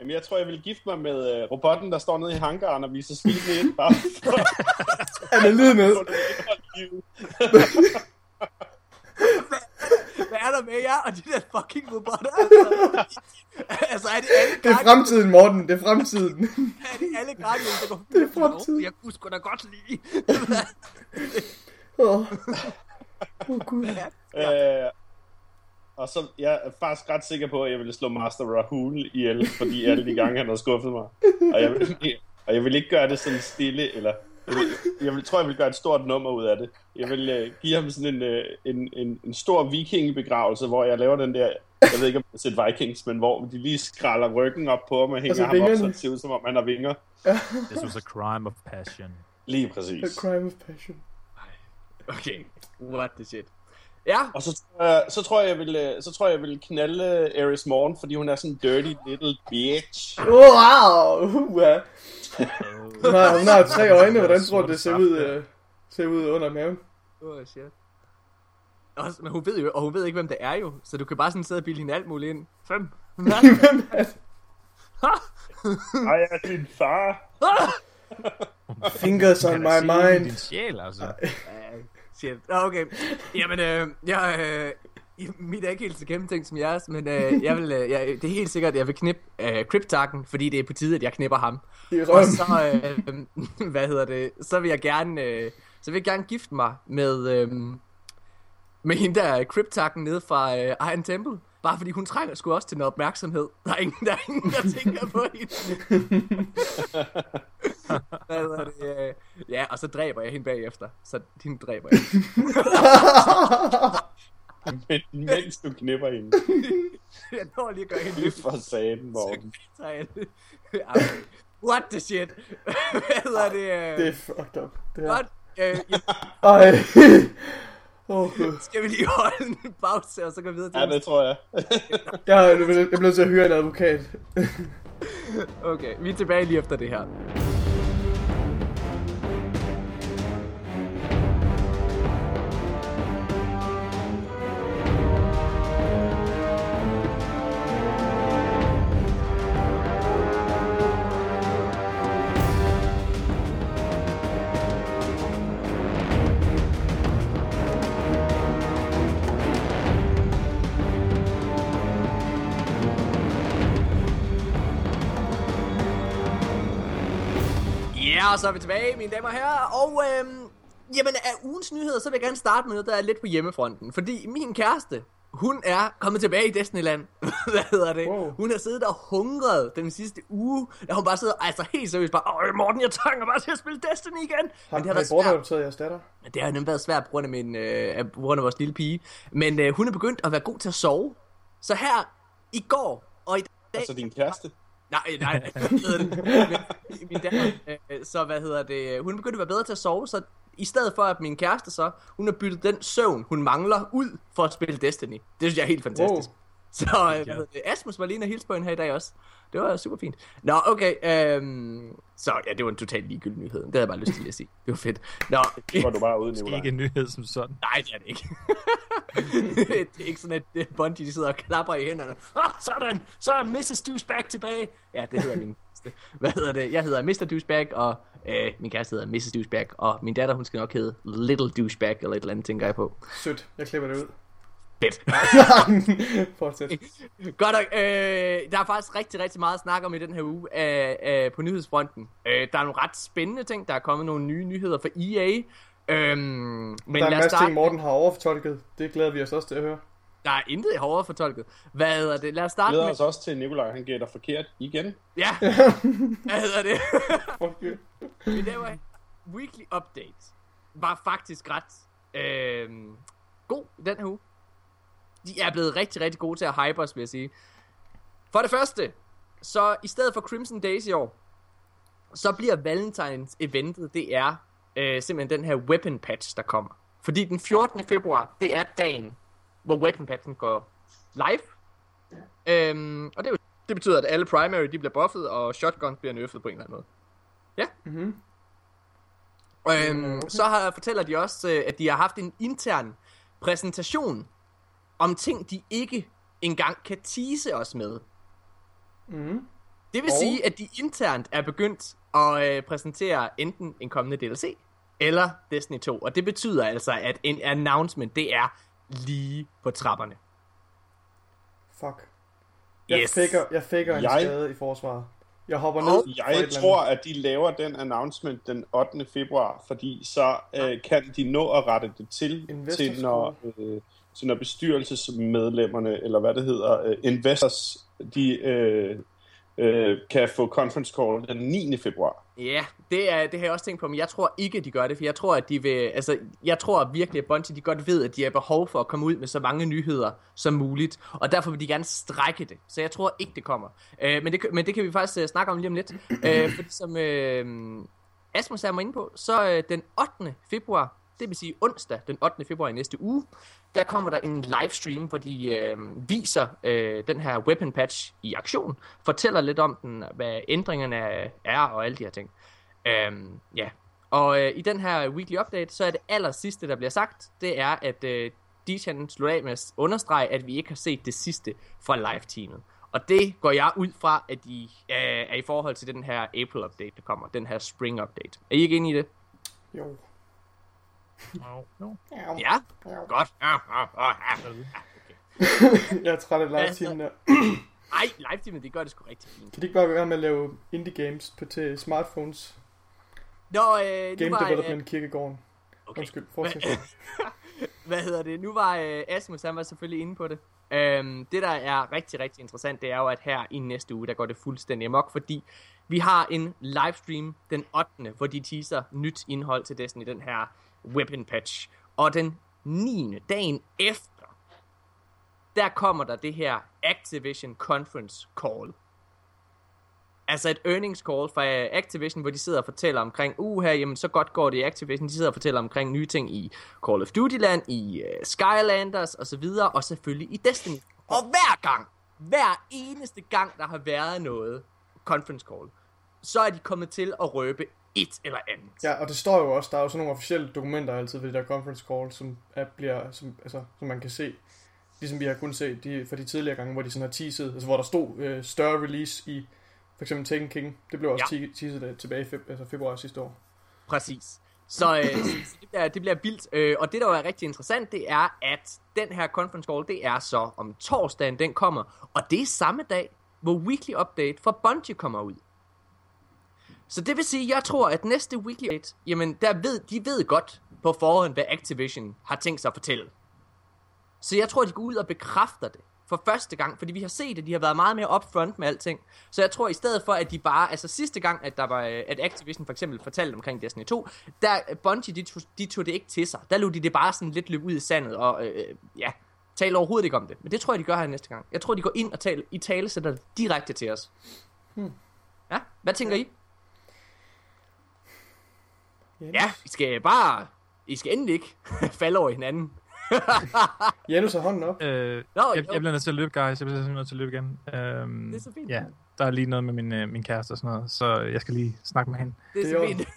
Jamen, jeg tror, jeg vil gifte mig med uh, robotten, der står nede i hangaren og viser skibene ind. Bare for *laughs* Han er lyd med. Hvad er der med jer og de der fucking robotter? Altså, altså er det alle Det er fremtiden, Morten. Det er fremtiden. *laughs* Er det alle Guardians, der går? Det er fremtiden. Jeg kunne sgu da godt lide. *laughs* Åh, oh. oh, Gud. Øh, og så jeg er faktisk ret sikker på, at jeg ville slå Master Rahul ihjel, fordi alle de gange, han har skuffet mig. Og jeg, vil, og jeg vil ikke gøre det sådan stille, eller jeg, vil, jeg vil, tror, jeg vil gøre et stort nummer ud af det. Jeg vil uh, give ham sådan en, uh, en, en, en stor vikingebegravelse, hvor jeg laver den der, jeg ved ikke om jeg har set Vikings, men hvor de lige skralder ryggen op på ham og hænger Altså ham op, så vingerne. det ser ud som om, han har vinger. This was a crime of passion. Lige A præcis. crime of passion. Okay, what the shit. Ja, Og så tror jeg, så tror jeg, jeg vil, øh, så tror jeg, jeg vil knalde Ares Morn, fordi hun er sådan en dirty little bitch. Wow! Uh, ja. *laughs* hun, har, hun har tre øjne. Hvordan tror du, det ser ud, uh, ser ud under maven? oh shit. Også, men hun ved jo, og hun ved ikke, hvem det er jo, så du kan bare sådan sidde og bilde hende alt muligt ind. Fem. Hvem er det? *laughs* Ej, jeg er din far. Fingers on my mind. Din sjæl, altså. Shit. Okay. Jamen, øh, jeg, øh, mit er ikke helt så gennemtænkt som jeres, men øh, jeg vil, øh, jeg, det er helt sikkert, at jeg vil knippe øh, Cryptarken, fordi det er på tide, at jeg knipper ham. Og så, øh, *laughs* hvad hedder det, så vil jeg gerne, øh, så vil jeg gerne gifte mig med, øh, med hende der Cryptarken nede fra øh, Iron Temple. Bare fordi hun trænger sgu også til noget opmærksomhed. *laughs* Der er ingen, der, er ingen, der tænker på hende. *laughs* Det? øh, Ja, og så dræber jeg hende bagefter. Så hende dræber jeg. Men, mens du knipper hende. *laughs* Jeg når lige at gøre hende er for satan, Morten. What the shit? Hvad hedder det? øh? Det er fucked up. Det her. Godt. Øh, ja, Ej. Gud. skal vi lige holde en pause, og så gå videre til Ja, det tror jeg. *laughs* Jeg, er- jeg bliver nødt til at hyre en advokat. Okay, vi er tilbage lige efter det her. Ja, så er vi tilbage, mine damer og herrer. Og øhm, jamen, af ugens nyheder, så vil jeg gerne starte med noget, der er lidt på hjemmefronten. Fordi min kæreste, hun er kommet tilbage i Destinyland. *laughs* Hvad hedder det? Wow. Hun har siddet og hungret den sidste uge. Der hun bare sidder, altså helt seriøst bare, Åh, Morten, jeg trænger bare til at spille Destiny igen. Har, Men det har har I været svært. bortadopteret jeres datter? Det har nemlig været svært på grund af, min, øh, på grund af vores lille pige. Men øh, hun er begyndt at være god til at sove. Så her i går og i dag... Altså din kæreste. Nej, nej, det? min, datter, øh, så hvad hedder det? Hun er begyndt at være bedre til at sove, så i stedet for at min kæreste så, hun har byttet den søvn, hun mangler, ud for at spille Destiny. Det synes jeg er helt fantastisk. Wow. Så øh, hvad hedder det? Asmus var lige inde og hilse på hende her i dag også. Det var super fint. Nå, okay. Øhm, så ja, det var en totalt ligegyldig nyhed. Det havde jeg bare lyst til at sige. Det var fedt. Nå, Var du bare ude, Det er ikke en nyhed som sådan. Nej, det er det ikke. *laughs* det er ikke sådan, at det er Bungie de sidder og klapper i hænderne. Oh, sådan, så er Mrs. Douchebag tilbage. Ja, det hedder min. Hvad hedder det? Jeg hedder Mr. Douchebag, og øh, min kæreste hedder Mrs. Douchebag, og min datter, hun skal nok hedde Little Douchebag, eller et eller andet, tænker jeg på. Sødt, jeg klipper det ud. Fedt. *laughs* Fortsæt. Godt nok. Øh, der er faktisk rigtig, rigtig meget at snakke om i den her uge øh, øh, på nyhedsfronten. Øh, der er nogle ret spændende ting. Der er kommet nogle nye nyheder fra EA. Øhm, men Der er en masse starte. ting, Morten har overfortolket. Det glæder vi os også til at høre. Der er intet hårdere fortolket. Hvad hedder det? Lad os starte glæder med... os også til, Nikolaj han gætter forkert igen. Ja. *laughs* Hvad hedder det? You. Vi laver weekly update. Var faktisk ret øh, god den her uge. De er blevet rigtig, rigtig gode til at hype os, vil jeg sige. For det første, så i stedet for Crimson Days i år, så bliver Valentines eventet, det er øh, simpelthen den her weapon patch, der kommer. Fordi den 14. februar, det er dagen, hvor weapon patchen går live. Øhm, og det, det betyder, at alle primary de bliver buffet, og shotguns bliver nerfed på en eller anden måde. Ja. Mhm. Øhm, Så har, fortæller de også, øh, at de har haft en intern præsentation om ting, de ikke engang kan tease os med. Mhm. Det vil Og? sige, at de internt er begyndt at øh, præsentere enten en kommende DLC, eller Destiny 2. Og det betyder altså, at en announcement, det er lige på trapperne. Fuck. Jeg Yes. fækker, jeg fækker en Jeg- skade i forsvaret. Jeg hopper ned. Et Jeg tror, andet. at de laver den announcement den 8. februar, fordi så øh, kan de nå at rette det til, til når, øh, så når bestyrelsesmedlemmerne, eller hvad det hedder, øh, investors, de øh, øh, kan få conference call den 9. februar. Ja, det, er, det har jeg også tænkt på, men jeg tror ikke, de gør det, for jeg tror, at de vil, altså, jeg tror virkelig, at Bungie, de godt ved, at de har behov for at komme ud med så mange nyheder som muligt, og derfor vil de gerne strække det, så jeg tror ikke, det kommer. Øh, men, det, men det kan vi faktisk uh, snakke om lige om lidt, øh, fordi som øh, Asmus er mig inde på, så øh, den 8. februar, det vil sige onsdag, den 8. februar i næste uge, der kommer der en livestream, hvor de øh, viser øh, den her weapon patch i aktion, fortæller lidt om den, hvad ændringerne er og alle de her ting. Øh, ja, og øh, i den her weekly update, så er det aller sidste, der bliver sagt, det er, at øh, DJ'en slår af med at understrege, at vi ikke har set det sidste fra live-teamet. Og det går jeg ud fra, at de øh, er i forhold til den her April update, der kommer, den her spring update. Er I ikke enige i det? Jo. Ja, godt. Ja, ja, ja, ja. *laughs* Jeg er træt af live-teamen der. *clears throat* Ej, live-teamet, det gør det sgu rigtig fint. Kan de ikke bare gang med at lave indie games på til smartphones? Nå, øh, Game var, øh, Development Kirkegården. okay. Undskyld, fortsæt. *laughs* Hvad hedder det? Nu var øh, Asmus, han var selvfølgelig inde på det. Øhm, det, der er rigtig, rigtig interessant, det er jo, at her i næste uge, der går det fuldstændig amok, fordi vi har en livestream den 8., hvor de teaser nyt indhold til Destiny, den her weapon patch. Og den 9. dagen efter, der kommer der det her Activision Conference Call. Altså et earnings call fra øh, Activision, hvor de sidder og fortæller omkring, uh her, jamen så godt går det i Activision. De sidder og fortæller omkring nye ting i Call of Duty Land, i uh, Skylanders og så videre, og selvfølgelig i Destiny. Og hver gang, hver eneste gang, der har været noget conference call, så er de kommet til at røbe et eller andet. Ja, og det står jo også, der er jo sådan nogle officielle dokumenter altid ved de der conference call, som, er, bliver, som, altså, som man kan se. Ligesom vi har kun set de, for de tidligere gange, hvor de sådan har teaset, altså hvor der stod øh, større release i for eksempel Taken King. Det blev også Ja. teaset øh, tilbage i feb, altså februar sidste år. Præcis. Så, øh, så det, bliver, det bliver vildt. Øh, og det, der er rigtig interessant, det er, at den her conference call, det er så om torsdagen, den kommer. Og det er samme dag, hvor Weekly Update fra Bungie kommer ud. Så det vil sige, jeg tror, at næste Weekly Update, jamen, der ved, de ved godt på forhånd, hvad Activision har tænkt sig at fortælle. Så jeg tror, de går ud og bekræfter det for første gang, fordi vi har set, at de har været meget mere upfront med alting. Så jeg tror, i stedet for, at de bare, altså sidste gang, at der var, øh, at Activision for eksempel fortalte omkring Destiny 2, der Bungie, de tog, de tog det ikke til sig. Der lå de det bare sådan lidt løb ud i sandet, og øh, ja, taler overhovedet ikke om det. Men det tror jeg, de gør her næste gang. Jeg tror, de går ind og taler, i tale sætter direkte til os. Hmm. Ja, hvad tænker I? Ja, I skal bare, I skal endelig ikke *laughs* falde over hinanden. *laughs* Janus har hånden op. Øh, Nå, jeg, jeg bliver nødt til at løbe, guys. Jeg bliver simpelthen nødt til at løbe igen. Øhm, Det er så fint. Ja, der er lige noget med min, øh, min kæreste og sådan noget, så jeg skal lige snakke med hende. Det er så fint.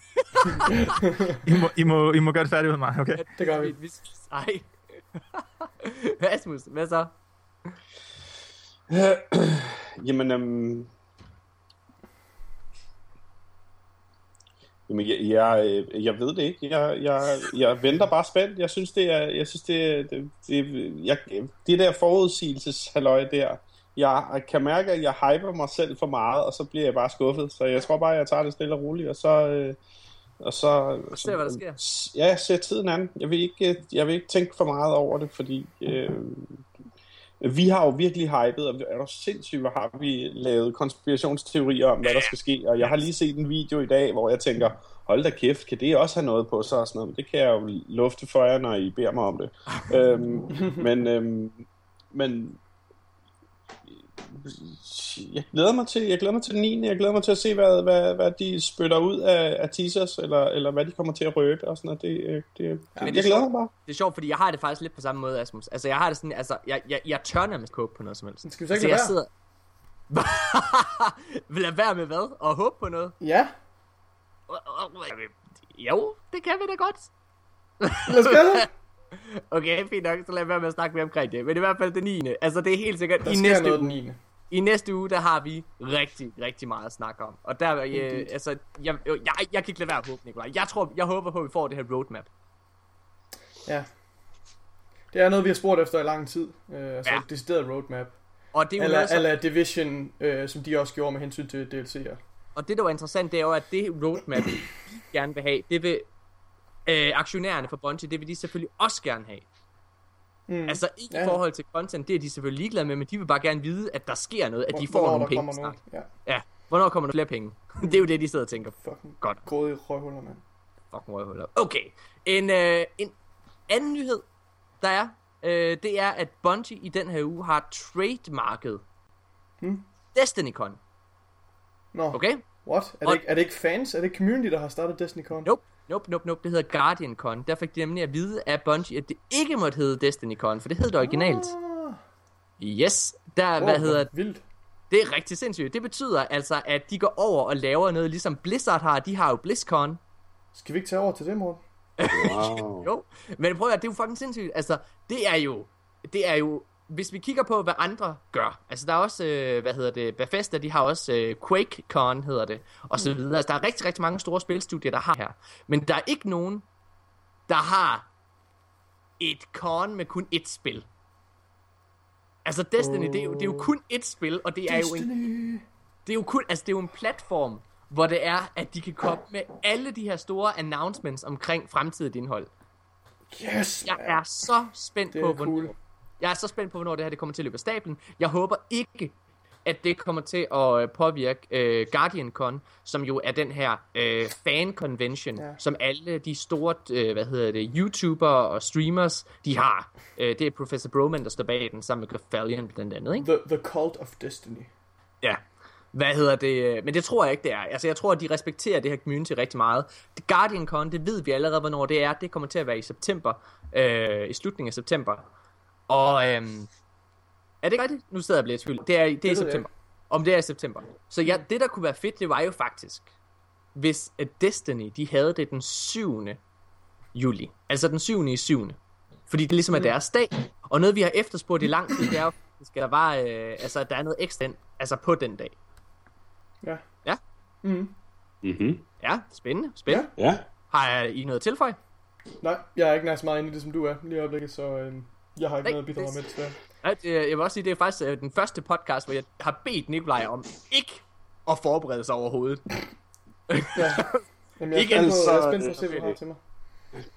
*laughs* I må, I må, I må gøre det færdigt med mig, okay? Det gør vi. Vi- Ej. Rasmus, hvad så? *clears throat* Jamen, øhm... Jamen, jeg, jeg, øh, jeg ved det ikke. Jeg, jeg, jeg venter bare spændt. Jeg synes, det er... Jeg synes, det er... Det, det, jeg, det der forudsigelseshalløj der, jeg kan mærke, at jeg hyper mig selv for meget, og så bliver jeg bare skuffet. Så jeg tror bare, jeg tager det stille og roligt, og så... Øh, og så, Se, hvad der sker. Ja, jeg ser tiden an. Jeg vil ikke, jeg vil ikke tænke for meget over det, fordi øh, vi har jo virkelig hypet, og er der sindssygt, hvor har vi lavet konspirationsteorier om, hvad der skal ske. Og jeg har lige set en video i dag, hvor jeg tænker, hold da kæft, kan det også have noget på sig og sådan noget? Men det kan jeg jo lufte for jer, når I beder mig om det. *laughs* øhm, men, øhm, men jeg glæder mig til, jeg glæder mig til den 9. Jeg glæder mig til at se, hvad, hvad, hvad de spytter ud af, af teasers, eller, eller hvad de kommer til at røbe og sådan noget. Det, øh, det, det, men det jeg er glæder sjovt. mig bare. Det er sjovt, fordi jeg har det faktisk lidt på samme måde, Asmus. Altså, jeg har det sådan, altså, jeg, jeg, jeg tør nærmest håbe på noget som helst. Skal vi så ikke jeg lade sidder... *laughs* Vil lade være med hvad? Og håbe på noget? Ja, Jo, det kan vi da godt. lad os gøre det. Okay, fint nok, så lad være med at snakke mere omkring det. Men i hvert fald det 9. Altså, det er helt sikkert, Der i sker næste, noget den uge, 9. i næste uge, der har vi rigtig, rigtig meget at snakke om. Og der, øh, Indeed. altså, jeg, jeg, jeg kan ikke lade være at håbe, Nikolaj. Jeg tror, jeg håber på, at vi får det her roadmap. Ja. Det er noget, vi har spurgt efter i lang tid. Øh, altså Ja. et decideret roadmap. Og det er Eller, som- eller Division, øh, som de også gjorde med hensyn til DLC'er. Og det, der var interessant, det er jo, at det roadmap, vi gerne vil have, det vil øh, aktionærerne for Bungie, det vil de selvfølgelig også gerne have. Mm. Altså ikke i Ja. forhold til content, det er de selvfølgelig ligeglade med, men de vil bare gerne vide, at der sker noget, at de får nogle penge snart. noget. Ja, Ja, hvornår kommer der flere penge? *laughs* det er jo det, de sidder og tænker. fucking Godt. grådige røvhuller, mand. Fucking røvhuller. Okay, en, øh, en anden nyhed, der er, øh, det er, at Bungie i den her uge har trademarket Hmm? DestinyCon. Nå, Okay? what? Er det, Og- ikke, er det ikke fans? Er det ikke community, der har startet DestinyCon? Nope, nope, nope, nope. Det hedder GuardianCon. Der fik de nemlig at vide af Bungie, at det ikke måtte hedde DestinyCon, for det hed det originalt. Ah, Yes, der, oh, hvad hedder hvor Vildt. det? er rigtig sindssygt. Det betyder altså, at de går over og laver noget, ligesom Blizzard har. De har jo BlizzCon. Skal vi ikke tage over til det, Morten? *laughs* Wow. Jo, men prøv at det er jo fucking sindssygt. Altså, det er jo, det er jo, hvis vi kigger på, hvad andre gør. Altså, der er også, øh, hvad hedder det, Bethesda, de har også øh, QuakeCon, hedder det, og så videre. Altså, der er rigtig, rigtig mange store spilstudier, der har her. Men der er ikke nogen, der har et con med kun ét spil. Altså, Destiny, det, er jo, det er jo kun ét spil, og det er jo en det er jo kun, altså det er jo en platform, hvor det er, at de kan komme med alle de her store announcements omkring fremtidigt indhold. Yes, Jeg man. er så spændt Det på, er hvornår, cool. Jeg er så spændt på, hvornår det her det kommer til at løbe af stablen. Jeg håber ikke, at det kommer til at øh, påvirke øh, GuardianCon, som jo er den her øh, fan-convention, ja. Ja. som alle de store, øh, hvad hedder det, YouTuber og streamers, de har. Øh, det er Professor Broman, der står bag den, sammen med Grafalion blandt andet, ikke? The, the Cult of Destiny. Ja. Hvad hedder det? Men det tror jeg ikke, det er. Altså, jeg tror, at de respekterer det her community rigtig meget. Det Guardian Con, det ved vi allerede, hvornår det er. Det kommer til at være i september. Øh, I slutningen af september. Og øhm, er det ikke rigtigt? Nu sidder jeg og bliver i tvivl. Det er, det er i september. Om det er i september. Så ja, det, der kunne være fedt, det var jo faktisk, hvis at Destiny, de havde det den 7. juli. Altså den 7. i 7. Fordi det ligesom er deres dag. Og noget, vi har efterspurgt i lang tid, det er jo, faktisk, at der var, øh, altså, at der er noget ekstra, altså på den dag. Ja. Ja. Mm. Mm-hmm. Ja, spændende. spændende. Ja. Ja. Har I noget tilføj? Nej, jeg er ikke nær så meget inde i det, som du er lige i øjeblikket, så øhm, jeg har ikke Nej, noget at bidrage det- med desværre. Ja, det- Jeg vil også sige, det er faktisk øh, den første podcast, hvor jeg har bedt Nikolaj om ikke at forberede sig overhovedet. *laughs* Ja. Jamen, jeg Ikke altså, jeg er spændt på at det- se, hvad du har til mig.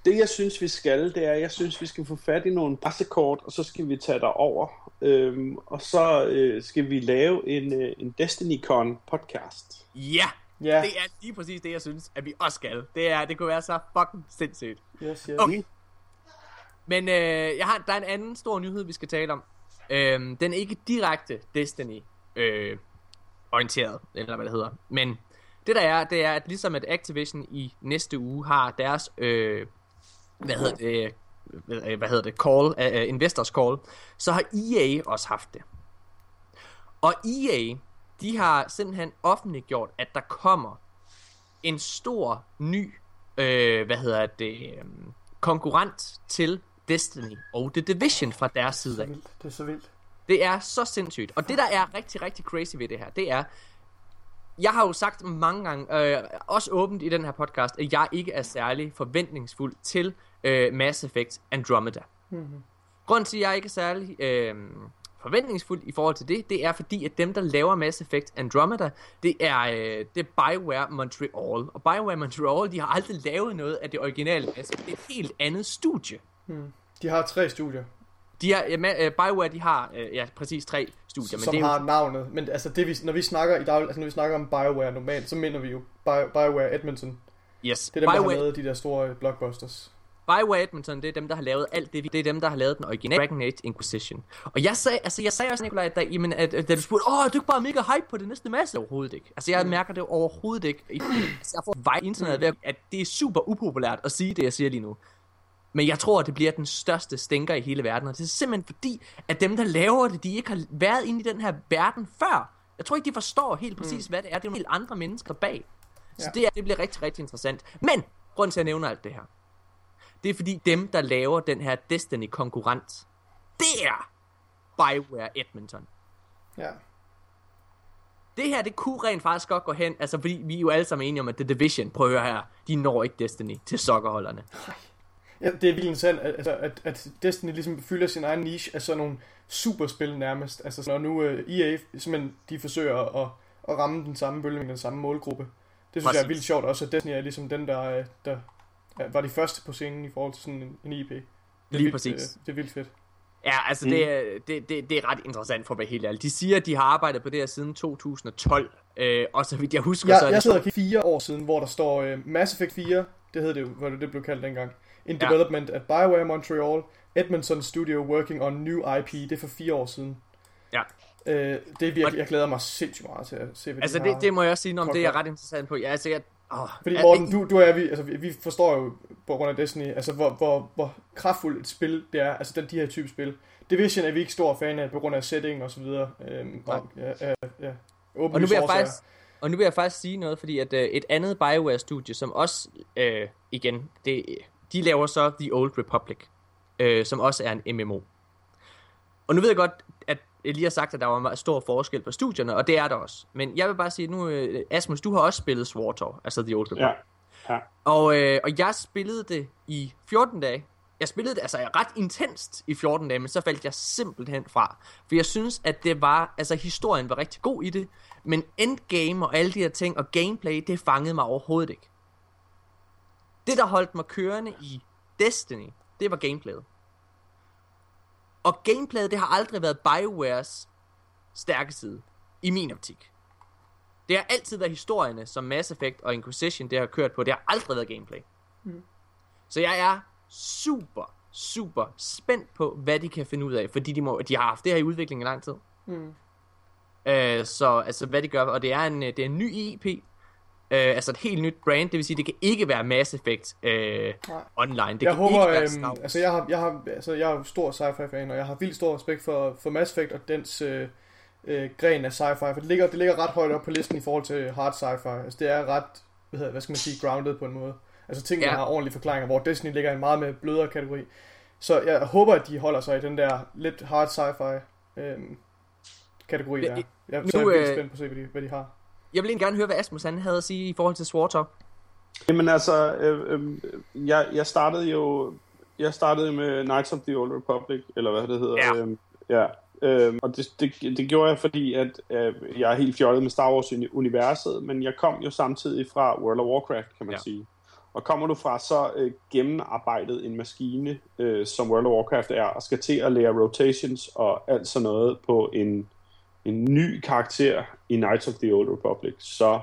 Det jeg synes vi skal, det er, jeg synes vi skal få fat i nogle pressekort, og så skal vi tage der over. Øhm, og så øh, skal vi lave en, øh, en DestinyCon podcast. Ja, Ja, det er lige præcis det, jeg synes, at vi også skal. Det, er, det kunne være så fucking sindssygt. yes, yes. Okay. Men øh, jeg har, der er en anden stor nyhed, vi skal tale om. Øh, den er ikke direkte Destiny øh, orienteret, eller hvad det hedder. Men det der er, det er, at ligesom at Activision i næste uge har deres, øh, hvad hedder det, øh, hvad hedder det, call, uh, investors call, så har EA også haft det. Og EA, de har simpelthen offentliggjort, at der kommer en stor ny, øh, hvad hedder det, øh, konkurrent til Destiny og The Division fra deres side af. Det er så vildt. Det er så sindssygt. Og det, der er rigtig, rigtig crazy ved det her, det er, jeg har jo sagt mange gange, øh, også åbent i den her podcast, at jeg ikke er særlig forventningsfuld til øh, Mass Effect Andromeda. Mm-hmm. Grunden til, at jeg ikke er særlig øh, forventningsfuld i forhold til det, det er fordi, at dem, der laver Mass Effect Andromeda, det er, øh, det er BioWare Montreal. Og BioWare Montreal, de har aldrig lavet noget af det originale Mass Effect. Det er et helt andet studie. De har tre studier, De har, ma- øh, BioWare, de har øh, ja, præcis tre studier, men som det er jo har navnet. Men altså, det, vi, når, vi snakker i dag, altså, når vi snakker om BioWare normalt, så mener vi jo Bio, BioWare Edmonton. Yes. Det er dem, BioWare, der har lavet de der store øh, blockbusters. BioWare Edmonton, det er dem, der har lavet alt det. Det er dem, der har lavet den originale Dragon Age Inquisition. Og jeg sagde, altså, jeg sagde også, Nikolaj, at, jamen, at, at da du spurgte, åh, er du ikke bare mega hype på det næste masse? Overhovedet ikke. Altså, jeg mærker det overhovedet ikke. Altså, jeg får vej i internettet ved, at det er super upopulært at sige det, jeg siger lige nu. Men jeg tror, at det bliver den største stinker i hele verden. Og det er simpelthen fordi, at dem, der laver det, de ikke har været inde i den her verden før. Jeg tror ikke, de forstår helt præcis, hvad det er. Det er nogle helt andre mennesker bag. Så Ja. det, er, det bliver rigtig, rigtig interessant. Men, grunden til, at jeg nævner alt det her, det er fordi dem, der laver den her Destiny-konkurrent, det er BioWare Edmonton. Ja. Det her, det kunne rent faktisk godt gå hen, altså fordi vi er jo alle sammen enige om, at The Division, prøv at høre her, de når ikke Destiny til sokkerholderne. Ja, det er virkelig sandt, at, altså, at, at Destiny ligesom fylder sin egen niche af sådan nogle superspil nærmest. Altså når nu uh, EA simpelthen de forsøger at, at ramme den samme bølge med den samme målgruppe. Det synes Præcis. jeg er vildt sjovt også, at Destiny er ligesom den, der, øh, der ja, var de første på scenen i forhold til sådan en, en IP. Det er Lige vildt, præcis. øh, det er vildt fedt. Ja, altså mm. det, er, det, det, det er ret interessant for at være helt ærlig. De siger, at de har arbejdet på det her siden 2012, øh, og så vidt jeg husker, så Jeg, er jeg det... sidder og kigger fire år siden, hvor der står uh, Mass Effect 4, det hed det jo, hvad det blev kaldt dengang. In Ja. development at BioWare Montreal, Edmonton Studio working on new IP. Det er for fire år siden. Ja. Uh, det er virkelig, jeg glæder mig sindssygt meget til at se, hvad Altså de det, det må jeg også sige, om det er jeg ret interessant på. Ja, altså jeg... Åh, Fordi er- Morten, du, du og jeg, vi, altså, vi, forstår jo på grund af Destiny, altså hvor, hvor, hvor kraftfuldt et spil det er, altså den, de her type spil. Division er vi ikke stor fan af på grund af setting og så videre. Øhm, og, ja, ja, ja. Og nu vil jeg faktisk, og nu vil jeg faktisk sige noget, fordi at øh, et andet BioWare-studie, som også, øh, igen, det, de laver så The Old Republic, øh, som også er en MMO. Og nu ved jeg godt, at jeg lige har sagt, at der var meget stor forskel på studierne, og det er der også. Men jeg vil bare sige, nu, øh, Asmus, du har også spillet SWTOR, altså The Old Republic. Ja. ja. Og, øh, og jeg spillede det i 14 dage. Jeg spillede det altså ret intenst i 14 dage, men så faldt jeg simpelthen fra. For jeg synes, at det var, altså historien var rigtig god i det, men endgame og alle de her ting og gameplay, det fangede mig overhovedet ikke. Det, der holdt mig kørende i Destiny, det var gameplayet. Og gameplayet, det har aldrig været BioWares stærke side, i min optik. Det har altid været historierne, som Mass Effect og Inquisition det har kørt på. Det har aldrig været gameplay. Mm. Så jeg er super, super spændt på, hvad de kan finde ud af. Fordi de, må, de har haft det her i udvikling i lang tid. Mm. Øh, så altså, hvad de gør, og det er en, det er en ny IP. Øh, altså et helt nyt brand, det vil sige, det kan ikke være Mass Effect øh, Nej. online. Det jeg kan håber, ikke være øhm, Star altså jeg har, jeg har, altså jeg er jo stor sci-fi fan, og jeg har vildt stor respekt for, for Mass Effect og dens øh, øh, gren af sci-fi, for det ligger, det ligger ret højt op på listen i forhold til hard sci-fi. Altså det er ret, hvad, hedder, hvad skal man sige, grounded på en måde. Altså ting, der Ja. har ordentlige forklaringer, hvor Destiny ligger i en meget mere blødere kategori. Så jeg håber, at de holder sig i den der lidt hard sci-fi øhm, kategori der. Jeg, nu, så er jeg øh, spændt på at se, hvad de, hvad de har. Jeg vil egentlig gerne høre, hvad Asmus han havde at sige i forhold til SWTOR. Jamen altså, øh, øh, jeg, jeg startede jo jeg startede med Knights of the Old Republic, eller hvad det hedder. Ja. Øhm, ja. Øhm, og det, det, det gjorde jeg, fordi at øh, jeg er helt fjollet med Star Wars-universet, men jeg kom jo samtidig fra World of Warcraft, kan man ja. sige. Og kommer du fra så øh, gennemarbejdet en maskine, øh, som World of Warcraft er, og skal til at lære rotations og alt sådan noget på en, en ny karakter i Knights of the Old Republic, så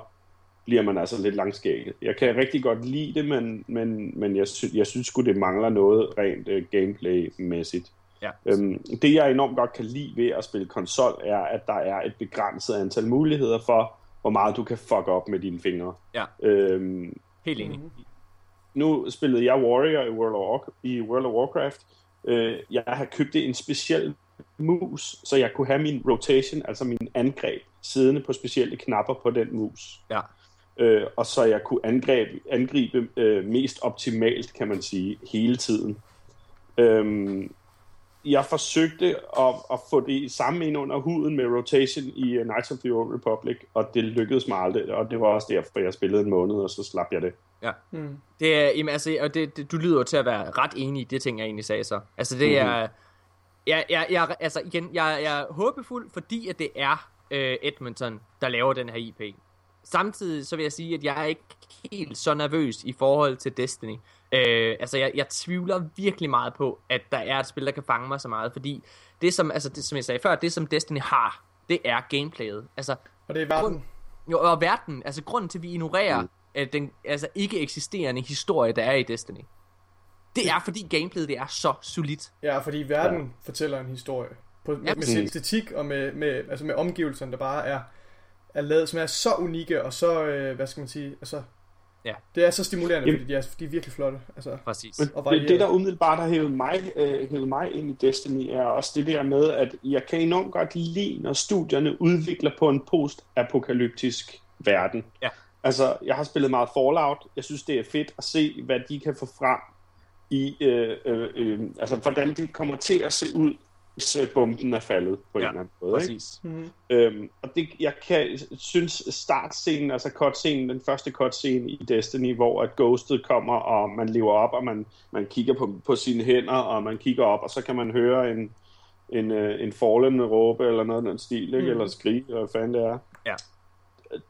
bliver man altså lidt langskægget. Jeg kan rigtig godt lide det, men, men, men jeg, sy- jeg synes sgu, det mangler noget rent øh, gameplay-mæssigt. Ja. Øhm, det jeg enormt godt kan lide ved at spille konsol, er, at der er et begrænset antal muligheder for, hvor meget du kan fuck op med dine fingre. Ja. Øhm, Helt enig. nu spillede jeg Warrior i World of, War- i World of Warcraft. Øh, jeg har købt en speciel mus, så jeg kunne have min rotation, altså min angreb, siddende på specielle knapper på den mus. Ja. Øh, og så jeg kunne angribe, angribe øh, mest optimalt, kan man sige, hele tiden. Øhm, jeg forsøgte at, at få det samme ind under huden med rotation i uh, Knights of the Old Republic, og det lykkedes mig aldrig, og det var også derfor, jeg spillede en måned, og så slap jeg det. Ja. Mm. Det er, jamen, altså, og det, det, du lyder jo til at være ret enig i det ting, jeg egentlig sagde så. Altså, det Mhm. er... Jeg, jeg, jeg, altså, igen, jeg, jeg er håbefuld, fordi at det er øh, Edmonton, der laver den her IP. Samtidig så vil jeg sige, at jeg er ikke helt så nervøs i forhold til Destiny. Øh, altså, jeg, jeg tvivler virkelig meget på, at der er et spil, der kan fange mig så meget, fordi det som, altså, det, som jeg sagde før, det som Destiny har, det er gameplayet. Altså, Og det er verden. jo, og verden, altså grunden til, at vi ignorerer mm. at den altså, ikke eksisterende historie, der er i Destiny. Det er, fordi gameplayet det er så solidt. Ja, fordi verden ja. fortæller en historie. På, med, Ja, med sin æstetik og med, med, altså med omgivelserne, der bare er, er lavet, som er så unikke og så, øh, hvad skal man sige, altså, Ja. det er så stimulerende, Jamen- fordi de er, de er virkelig flotte. Altså, Præcis. Men Og det, det, der umiddelbart har hævet mig, øh, hævet mig ind i Destiny, er også det der med, at jeg kan enormt godt lide, når studierne udvikler på en post-apokalyptisk verden. Ja. Altså, jeg har spillet meget Fallout. Jeg synes, det er fedt at se, hvad de kan få frem i, øh, øh, øh, altså, hvordan det kommer til at se ud, hvis øh, bomben er faldet på Ja, en eller anden måde. Ikke? Præcis. Øhm, og det, jeg kan, synes startscenen, altså cutscenen, den første cutscene i Destiny, hvor at Ghostet kommer, og man lever op, og man, man kigger på, på sine hænder, og man kigger op, og så kan man høre en, en, øh, en fallen råbe, eller noget af den stil, ikke? Mm. eller skrig, eller hvad fanden det er. Ja.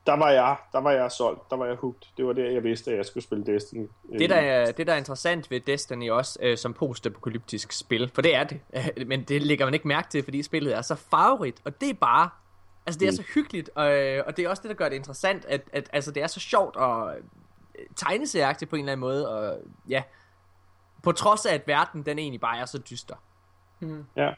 Der var jeg, der var jeg solgt, der var jeg hooked. Det var der, jeg vidste, at jeg skulle spille Destiny. Det der, er, det, der er interessant ved Destiny også øh, som postapokalyptisk spil, for det er det, *laughs* men det lægger man ikke mærke til, fordi spillet er så farverigt, og det er bare, altså det er Mm. så hyggeligt, og, øh, og det er også det, der gør det interessant, at, at altså, det er så sjovt og øh, tegneserieagtigt på en eller anden måde, og ja, på trods af, at verden den egentlig bare er så dyster. Ja.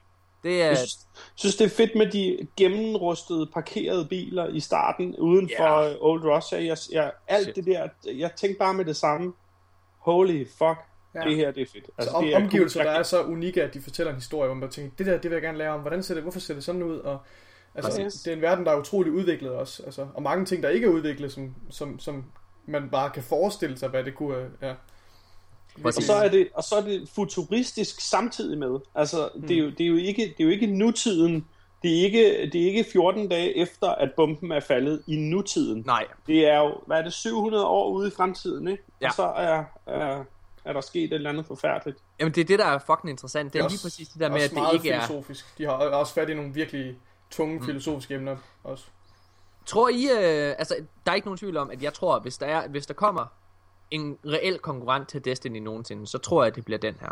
Det er, Jeg synes, synes, det er fedt med de gennemrustede, parkerede biler i starten, uden Ja. for yeah. Old Russia. Jeg, jeg, alt Shit. det der, jeg tænkte bare med det samme. Holy fuck, Ja. ja. det her det er fedt. altså om, det er omgivelser, cool. der er så unikke, at de fortæller en historie, hvor man tænker, det der, det vil jeg gerne lære om. Hvordan ser det, hvorfor ser det sådan ud? Og, altså, Præcis. det er en verden, der er utrolig udviklet også. Altså, og mange ting, der ikke er udviklet, som, som, som man bare kan forestille sig, hvad det kunne... øh, Ja. Og så, er det, og så er det futuristisk samtidig med. Altså, det, er jo, det, er jo ikke, det er jo ikke nutiden. Det er ikke, det er ikke 14 dage efter, at bomben er faldet i nutiden. nej, Det er jo, hvad er det, 700 år ude i fremtiden, ikke? Ja. Og så er, er, er der sket et eller andet forfærdeligt. jamen det er det, der er fucking interessant, det er også- lige præcis det der med, at det ikke er... filosofisk. De har også fat i nogle virkelig tunge filosofiske emner også. Tror I, øh, altså, der er ikke nogen tvivl om, at jeg tror, at hvis der, er, hvis der kommer en reel konkurrent til Destiny nogensinde, så tror jeg, at det bliver den her.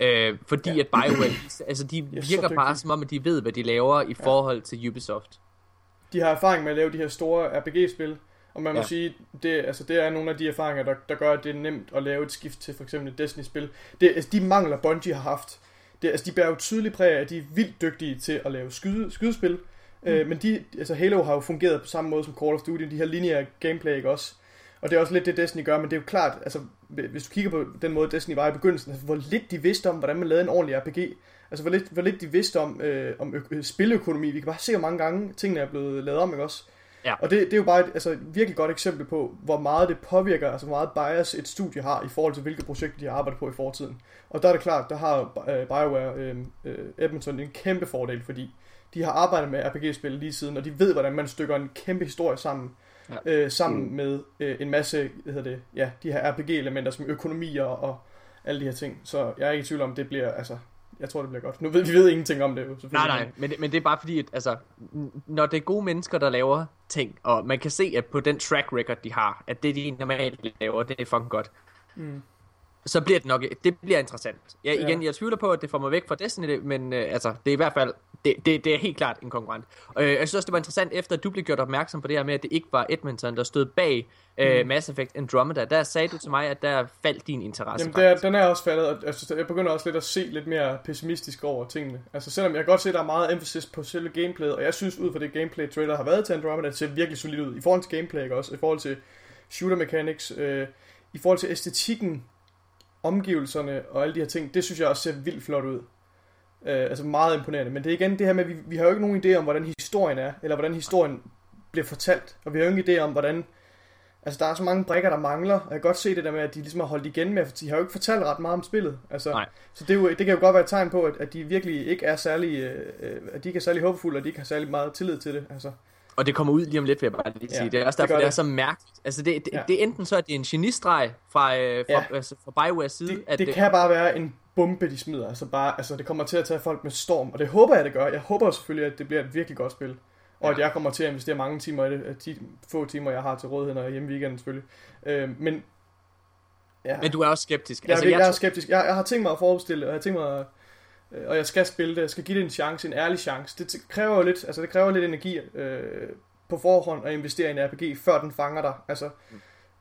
Øh, fordi ja. at BioWare, altså de *laughs* er virker bare som om, at de ved, hvad de laver i forhold til Ubisoft. De har erfaring med at lave de her store RPG-spil, og man må ja. sige, det, altså, det er nogle af de erfaringer, der, der gør, at det er nemt at lave et skift til for eksempel et Destiny-spil. Det, altså, de mangler Bungie har haft. Det, altså, de bærer jo tydeligt præg af, at de er vildt dygtige til at lave skyde, skydespil. Mm. Øh, men de, altså Halo har jo fungeret på samme måde som Call of Duty, de her lineære gameplay, ikke også? Og det er også lidt det, Destiny gør, men det er jo klart, altså, hvis du kigger på den måde, Destiny var i begyndelsen, altså, hvor lidt de vidste om, hvordan man lavede en ordentlig RPG. Altså, hvor lidt, hvor lidt de vidste om, øh, om ø- spiløkonomi. Vi kan bare se, hvor mange gange tingene er blevet lavet om, ikke også? Ja. Og det, det er jo bare et altså, virkelig godt eksempel på, hvor meget det påvirker, altså hvor meget bias et studie har i forhold til, hvilke projekter de har arbejdet på i fortiden. Og der er det klart, der har øh, BioWare øh, øh, Edmonton en kæmpe fordel, fordi de har arbejdet med RPG-spil lige siden, og de ved, hvordan man stykker en kæmpe historie sammen, Ja. øh, sammen mm. med øh, en masse, hvad hedder det, ja, de her RPG-elementer som økonomi og, og alle de her ting. Så jeg er ikke i tvivl om, det bliver, altså, jeg tror, det bliver godt. Nu ved vi ved ingenting om det jo. Nej, nej, men, men det er bare fordi, at altså, når det er gode mennesker, der laver ting, og man kan se, at på den track record, de har, at det, de normalt laver, det er fucking godt, Mm. Så bliver det nok, det bliver interessant. Jeg, Ja. igen, jeg tvivler på, at det får mig væk fra Destiny, men øh, altså, det er i hvert fald, det, det, det er helt klart en konkurrent. Øh, jeg synes også, det var interessant, efter at du blev gjort opmærksom på det her med, at det ikke var Edmonton, der stod bag øh, Mass Effect Andromeda. Der sagde du til mig, at der faldt din interesse. Jamen, det er, den er også faldet, og altså, jeg begynder også lidt at se lidt mere pessimistisk over tingene. Altså, selvom jeg godt se, at der er meget emphasis på selve gameplayet, og jeg synes, ud fra det gameplay-trailer har været til Andromeda, det ser virkelig solidt ud. I forhold til gameplay, ikke også? I forhold til shooter mechanics, øh, i forhold til æstetikken, omgivelserne og alle de her ting, det synes jeg også ser vildt flot ud. Øh, altså meget imponerende. Men det er igen det her med, at vi, vi har jo ikke nogen idé om, hvordan historien er, eller hvordan historien bliver fortalt. Og vi har jo ingen idé om, hvordan... Altså, der er så mange brikker, der mangler, og jeg kan godt se det der med, at de ligesom har holdt igen med, for de har jo ikke fortalt ret meget om spillet. Altså, Nej. Så det, er jo, det kan jo godt være et tegn på, at, at de virkelig ikke er særlig, øh, øh, at de ikke er særlig håbefulde, og de ikke har særlig meget tillid til det. Altså, Og det kommer ud lige om lidt, vil jeg bare lige Ja, sige. det er også det derfor, gør det, er det. så mærkeligt. Altså, det, det, Ja. det er enten så, at det er en genistreg fra, øh, fra, Ja. altså, fra BioWare's side, det, at det kan bare være en bombe, de smider. Altså, bare, altså, det kommer til at tage folk med storm, og det håber jeg, det gør. Jeg håber selvfølgelig, at det bliver et virkelig godt spil. Og Ja. at jeg kommer til at investere mange timer i det, de få timer, jeg har til rådighed, når jeg er hjemme i weekenden selvfølgelig. Øh, men ja, Men du er også skeptisk. jeg, altså, jeg, jeg er skeptisk. Jeg, jeg har tænkt mig at forestille, og jeg har tænkt mig, øh, og jeg skal spille det, jeg skal give det en chance, en ærlig chance. Det kræver jo lidt, altså det kræver lidt energi øh, på forhånd at investere i en RPG, før den fanger dig. Altså,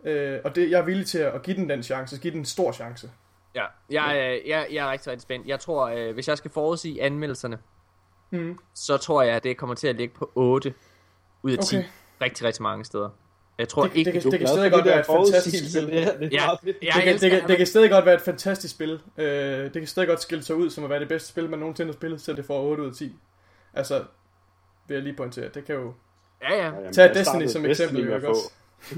øh, og det, jeg er villig til at give den den chance, give den en stor chance. Ja, jeg, øh, jeg, jeg er rigtig, rigtig spændt. Jeg tror, øh, hvis jeg skal forudsige anmeldelserne, Mm. så tror jeg, at det kommer til at ligge på 8 ud af 10. Okay. Rigtig, rigtig mange steder. Jeg tror Det- ikke, det kan- du... det kan stadig godt være et fantastisk spil. Det er Ja, det, kan, det, kan, det kan stadig godt være et fantastisk spil. Øh, det kan stadig godt skille sig ud som at være det bedste spil, man nogensinde har spillet, så det får 8 ud af 10. Altså, vil jeg lige pointere. Det kan jo... Ja, ja. Jamen, Tag Destiny som eksempel, at ikke også?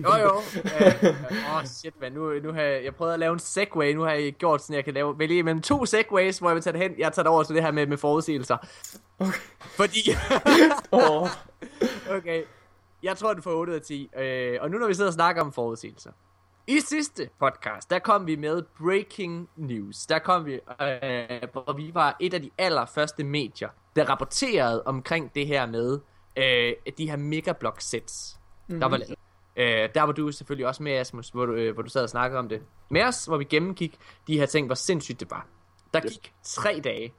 Jo, jo. Åh, oh, shit, man. Nu, nu har jeg, jeg prøvet at lave en segway. Nu har jeg gjort sådan, jeg kan lave, vælge imellem to segways, hvor jeg vil tage det hen. Jeg tager det over til det her med, med forudsigelser. Okay. Fordi... *laughs* Åh, okay. Jeg tror, du får 8 ud af 10. Øh, og nu når vi sidder og snakker om forudsigelser. I sidste podcast, der kom vi med breaking news. Der kom vi, øh, hvor vi var et af de allerførste medier, der rapporterede omkring det her med øh, de her megablock sets, mm-hmm. der var lavet. Øh, der var du selvfølgelig også med, Asmus, hvor du, øh, hvor du sad og snakkede om det med os, hvor vi gennemgik de her ting, hvor sindssygt det var. Der gik tre dage,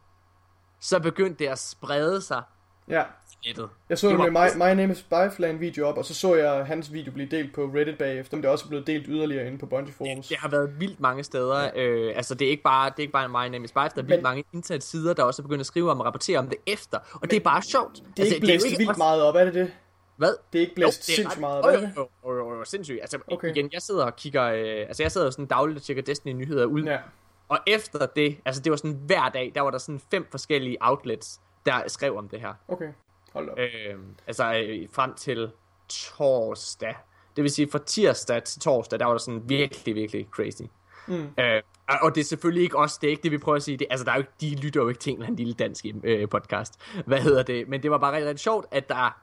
så begyndte det at sprede sig ja. Nettet. Jeg så Det det var- med My, My Name is Spyflan video op, og så så jeg hans video blive delt på Reddit bagefter, men det er også blevet delt yderligere inde på Bungie Forums. Det har været vildt mange steder. Ja. Øh, altså, det er ikke bare, det er ikke bare My Name is Spice. Der er vildt Men- mange internetsider, der også er begyndt at skrive om og rapportere om det efter. Og det er bare sjovt. Det er ikke blæst vildt også- meget op, er det det? Hvad? Det er ikke Jo, blæst det er sindssygt meget op, jo, er jo, det? jo, jo, jo, jo, sindssygt. Altså, okay. igen, jeg sidder og kigger, øh, altså jeg sidder jo sådan dagligt og tjekker Destiny-nyheder ud, Ja. og efter det, altså det var sådan hver dag, der var der sådan fem forskellige outlets, der skrev om det her. Okay, hold op. Øh, altså øh, frem til torsdag. Det vil sige fra tirsdag til torsdag, der var der sådan virkelig, virkelig crazy. Mm. Øh, og- det er selvfølgelig ikke os, det er ikke det, vi prøver at sige. Det, altså, der er jo ikke, de lytter jo ikke til en eller anden lille dansk øh, podcast. Hvad hedder det? Men det var bare rigtig, rigtig sjovt, at der,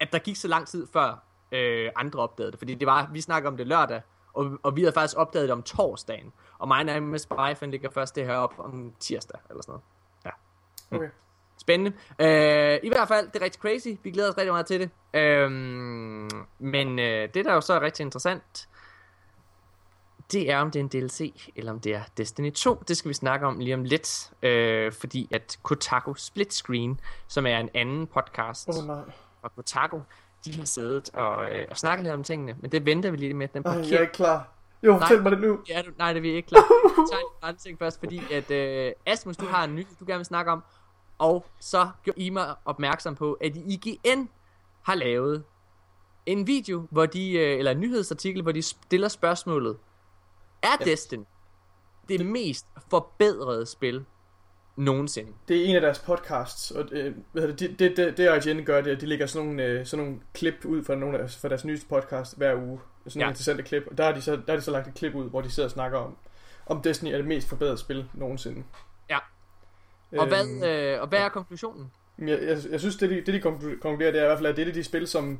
at der gik så lang tid før øh, andre opdagede det. Fordi det var, vi snakker om det lørdag, og, og vi havde faktisk opdaget det om torsdagen. Og mig og med Spyfan ligger først det her op om tirsdag, eller sådan noget. Ja. Okay. Spændende. Øh, I hvert fald, det er rigtig crazy. Vi glæder os rigtig meget til det. Øh, men øh, det, der jo så er rigtig interessant, det er, om det er en DLC, eller om det er Destiny 2. Det skal vi snakke om lige om lidt. Øh, fordi at Kotaku Split Screen, som er en anden podcast oh, nej. fra Kotaku, de har siddet og, øh, og snakket lidt om tingene. Men det venter vi lige med. Den Ej, parkerer jeg er ikke klar. Jo, Nej. fortæl mig det nu. Ja, du, nej, det er vi ikke klar. Tager en anden ting først, fordi at øh, Asmus, du har en nyhed, du gerne vil snakke om. Og så gjorde I mig opmærksom på, at IGN har lavet en video, hvor de, øh, eller en nyhedsartikel, hvor de stiller spørgsmålet, er Destiny det mest forbedrede spil nogensinde? Det er en af deres podcasts, og øh, det, det, det, det IGN gør, det at de lægger sådan nogle, øh, sådan nogle klip ud fra, nogle af, fra deres nyeste podcast hver uge. Sådan nogle Ja. interessante klip. Og der har, de så, der har de så lagt et klip ud, hvor de sidder og snakker om, om Destiny er det mest forbedrede spil nogensinde. Og, hvad, Øhm, øh, og hvad er konklusionen? Jeg, jeg, jeg synes, det de, det de konklu- konkluderer, det er i hvert fald, at det er de spil, som,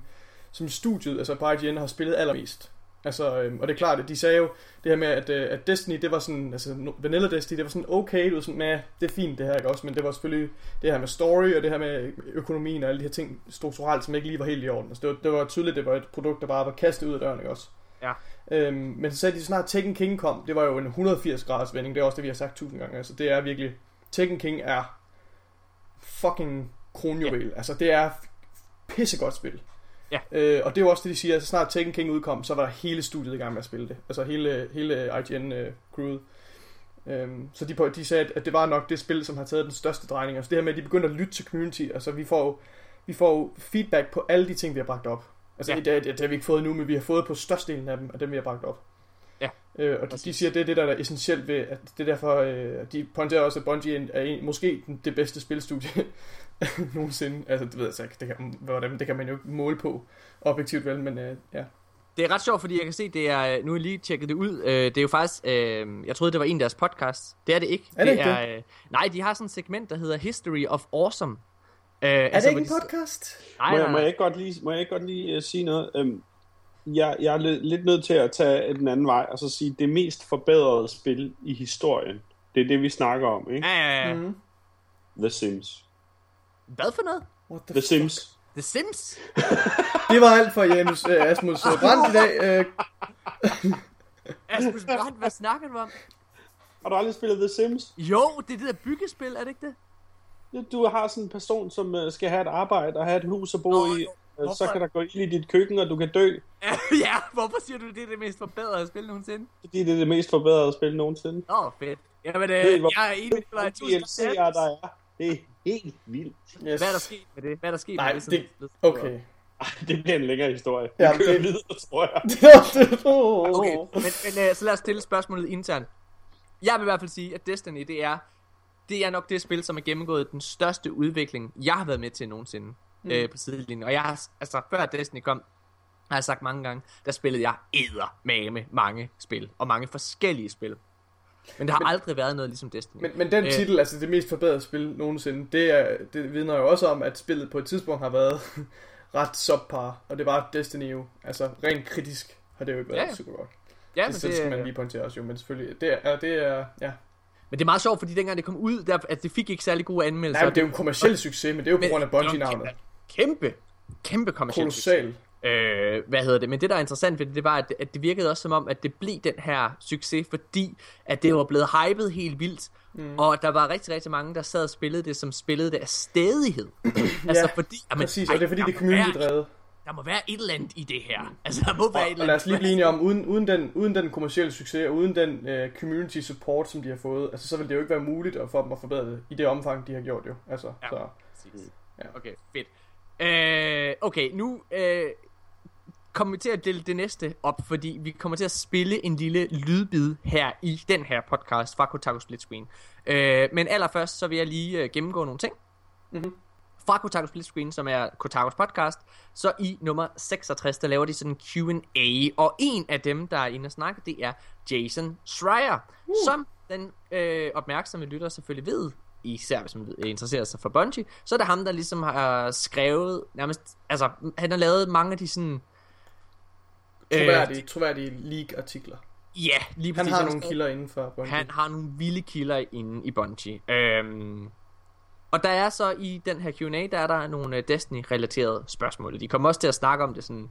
som studiet, altså på IGN, har spillet allermest. Altså, øhm, og det er klart, at de sagde jo det her med, at, øh, at Destiny, det var sådan, altså Vanilla Destiny, det var sådan okay, det var sådan, nah, det er fint det her, ikke også? Men det var selvfølgelig det her med story, og det her med økonomien og alle de her ting strukturelt, som ikke lige var helt i orden. Altså, det var, det var tydeligt, det var et produkt, der bare var kastet ud af døren, ikke også? Ja. Øhm, men så sagde de, så snart Tekken King kom, det var jo en 180 graders vending, det er også det, vi har sagt tusind gange. Altså, det er virkelig, Tekken King er fucking kronjuvel. Altså, det er pissegodt spil. Ja. Øh, og det er jo også det, de siger, at så snart Tekken King udkom, så var der hele studiet i gang med at spille det. Altså hele, hele IGN-crewet. Øhm, så de, de sagde, at det var nok det spil, som har taget den største drejning. Altså det her med, at de begyndte at lytte til community. Altså vi får vi får feedback på alle de ting, vi har bragt op. Altså ja. det, det, det, har vi ikke fået nu, men vi har fået på størstedelen af dem, af dem vi har bragt op. Ja. Øh, og de, de siger, at det er det, der er essentielt ved, at det er derfor, øh, de pointerer også, at Bungie er, er en, måske den- det bedste spilstudie *laughs* nogensinde. Altså det ved jeg så ikke, det kan, hvordan, det kan man jo ikke måle på objektivt vel, men øh, ja. Det er ret sjovt, fordi jeg kan se, det er, nu har jeg lige tjekket det ud, øh, det er jo faktisk, øh, jeg troede, det var en af deres podcasts. Det er det ikke. Er det ikke er, øh, nej, de har sådan et segment, der hedder History of Awesome. Øh, Er altså, det ikke en podcast? Nej, Må, nej, jeg, må, nej. jeg ikke godt lige, må jeg ikke godt lige uh, sige noget? Um, jeg, jeg er lidt, nødt til at tage den anden vej, og så sige, det mest forbedrede spil i historien, det er det, vi snakker om, ikke? Ja, ja, ja. Mm. The Sims. Hvad for noget? What the The Sims. The Sims? *laughs* Det var alt for Janus øh, Asmus øh, Brandt i dag. Øh, *laughs* Asmus Brandt, hvad snakker du om? Har du aldrig spillet The Sims? Jo, det er det der byggespil, er det ikke det? Du har sådan en person, som uh, skal have et arbejde og have et hus at bo Nå, i. jo. Så Hvorfor? kan der gå ild i dit køkken, og du kan dø, *laughs* ja, hvorfor siger du, det er det mest forbedrede spil nogensinde? fordi det er det mest forbedrede spil nogensinde. Åh, oh, fedt. Jamen, Ved øh, hvor jeg er enig med dig. Tusind tak. DLC'er der er. Det er helt vildt. yes. Hvad er der sket med det? Hvad er der sket Nej, med det? det- siden- Okay. Ej, det bliver en længere historie. Ja, Vi kører det- videre, tror jeg. *laughs* *laughs* Okay, men, men øh, så lad os stille spørgsmålet internt. Jeg vil i hvert fald sige, at Destiny, det er, det er nok det spil, som har gennemgået den største udvikling, jeg har været med til nogensinde mm. øh, på sidelinjen. Og jeg har, altså før Destiny kom, har jeg sagt mange gange, der spillede jeg med mange spil, og mange forskellige spil. Men der har men, aldrig været noget ligesom Destiny. Men, men den Øh. titel, altså det mest forbedrede spil nogensinde, det, er, det vidner jo også om, at spillet på et tidspunkt har været *laughs* ret subpar, og det var Destiny jo. Altså rent kritisk har det jo ikke været Ja, super godt. ja, det, men det, skal man lige pointere også jo, men selvfølgelig, det er, det er, ja. men det er meget sjovt, fordi dengang det kom ud, der, at det fik ikke særlig gode anmeldelser. Nej, men det er jo en kommersiel succes, men det er jo på Men- grund af Bungie-navnet. Kæmpe, kæmpe kommercielt. Kolossal. Øh, hvad hedder det? Men det, der er interessant ved det, det var, at, at det virkede også som om, at det blev den her succes, fordi at det var blevet hypet helt vildt, mm. og der var rigtig, rigtig mange, der sad og spillede det, som spillede det af stedighed. *clears throat* altså fordi... Jamen, Præcis, og det er fordi, ej, det er community-drevet. Der må være et eller andet i det her. Altså, der må være et Og, eller og lad os lige andet. blive enige om, uden, uden, den, uden den kommercielle succes, og uden den uh, community support, som de har fået, altså så vil det jo ikke være muligt at få dem at forbedre det, i det omfang, de har gjort jo. Altså, Ja. så. Præcis. Ja. Okay, fedt. Øh, okay, nu øh, kommer vi til at dele det næste op, fordi vi kommer til at spille en lille lydbid her i den her podcast fra Kotaku Split Screen. Øh, men allerførst, så vil jeg lige øh, gennemgå nogle ting. Mhm. Fra Kotaku Split Screen, som er Kotakus podcast, så i nummer 66, der laver de sådan en Q&A, og en af dem, der er inde og snakke, det er Jason Schreier, uh. som den øh, opmærksomme lytter selvfølgelig ved, især hvis man ved- interesserer sig for Bungie, så er det ham, der ligesom har skrevet, nærmest, altså, han har lavet mange af de sådan, Troværdige, troværdige league-artikler. ja, lige Han præcis. har han nogle skrev- kilder inden for Bungie. Han har nogle vilde kilder inde i Bungie. Øhm, og der er så i den her Q&A, der er der nogle øh, Destiny-relaterede spørgsmål. De kommer også til at snakke om det sådan